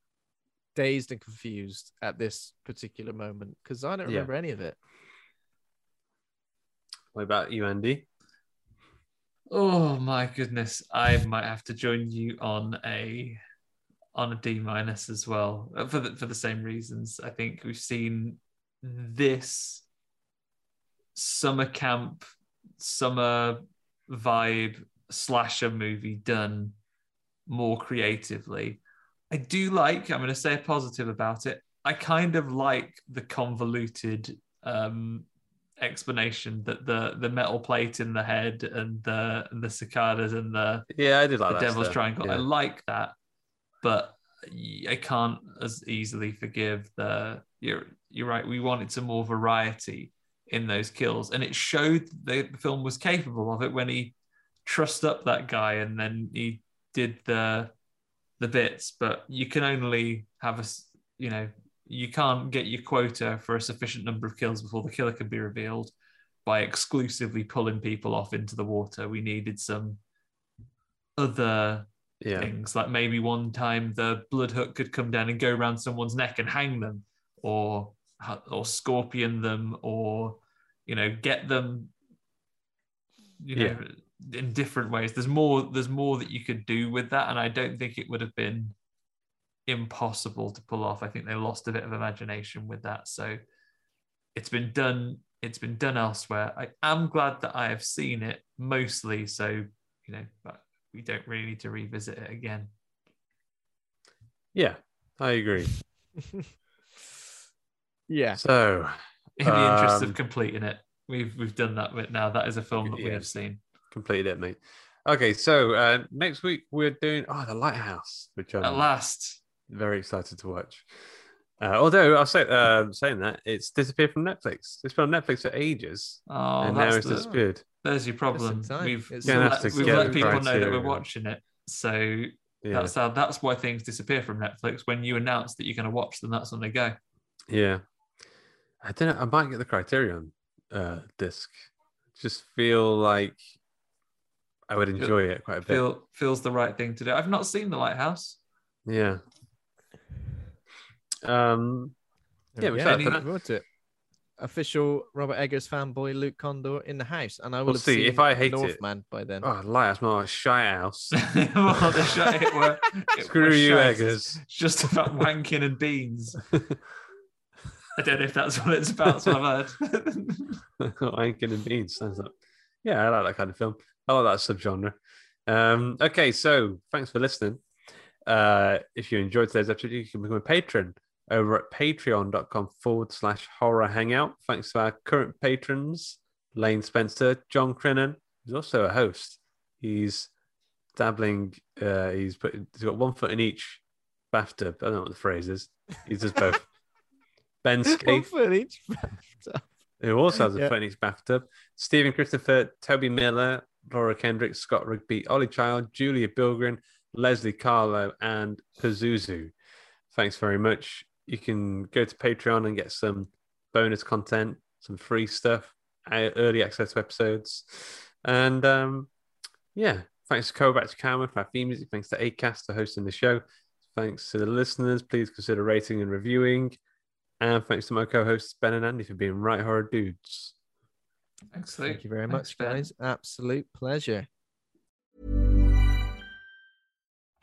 dazed and confused at this particular moment because I don't Yeah. remember any of it. What about you, Andy? Oh my goodness, I might have to join you on a on a D minus as well uh, for the, for the same reasons. I think we've seen this summer camp, summer vibe slasher movie done more creatively. I do like. I'm going to say a positive about it. I kind of like the convoluted um, explanation that the the metal plate in the head and the and the cicadas and the Yeah, I did like the that devil's stuff, triangle. I like that, but I can't as easily forgive the. You're you're right. We wanted some more variety in those kills, and it showed the film was capable of it when he trussed up that guy and then he did the the bits. But you can only have a you know you can't get your quota for a sufficient number of kills before the killer can be revealed by exclusively pulling people off into the water. We needed some other Yeah. things, like maybe one time the blood hook could come down and go around someone's neck and hang them, or or scorpion them, or you know get them, you know, in different ways. There's more. There's more that you could do with that, and I don't think it would have been impossible to pull off. I think they lost a bit of imagination with that. So it's been done. It's been done elsewhere. I am glad that I have seen it mostly. So you know, but we don't really need to revisit it again. Yeah, I agree. Yeah. So, In the interest um, of completing it, we've we've done that with now. That is a film that we have seen. completed it, mate. Okay, so uh, next week we're doing oh the Lighthouse, which I'm At last, very excited to watch. Uh, although I'll say uh, saying that it's disappeared from Netflix. It's been on Netflix for ages, oh, and now it's the, disappeared. there's your problem. We've we've let, we've let the people know that we're watching it. So Yeah, that's how that's why things disappear from Netflix. When you announce that you're going to watch them, that's when they go. yeah. I don't know. I might get the Criterion uh, disc. Just feel like I would enjoy it quite a bit. Feel feels the right thing to do. I've not seen The Lighthouse. Yeah. Um. Yeah, we're yeah, excited for that. to it. Official Robert Eggers fanboy Luke Condor in the house, and I will We'll see. If I hate it- Northman by then. Oh, Lighthouse, more like shy house. Well, the show- it were- it Screw you, shite. Eggers. It's just about wanking and beans. I don't know if that's what it's about. So I've heard. Wanking and beans sounds like. Yeah, I like that kind of film. I like that subgenre. Um, okay, so thanks for listening. Uh, if you enjoyed today's episode, you can become a patron over at patreon.com forward slash horror hangout. Thanks to our current patrons, Lane Spencer, John Crennan, who's also a host. He's dabbling, uh, he's put, he's got one foot in each bathtub. I don't know what the phrase is. He does both. Ben One Scaife, foot each bathtub. who also has a Yeah. foot in each bathtub. Stephen Christopher, Toby Miller, Laura Kendrick, Scott Rigby, Ollie Child, Julia Bilgren, Leslie Carlo, and Pazuzu. Thanks very much. You can go to Patreon and get some bonus content, some free stuff, uh, early access to episodes. And um, yeah, thanks to Kovac Karma for our theme music. Thanks to ACAST for hosting the show. Thanks to the listeners. Please consider rating and reviewing. And thanks to my co hosts, Ben and Andy, for being right horror dudes. Excellent. Thank you very Thanks, much, Ben. guys. Absolute pleasure.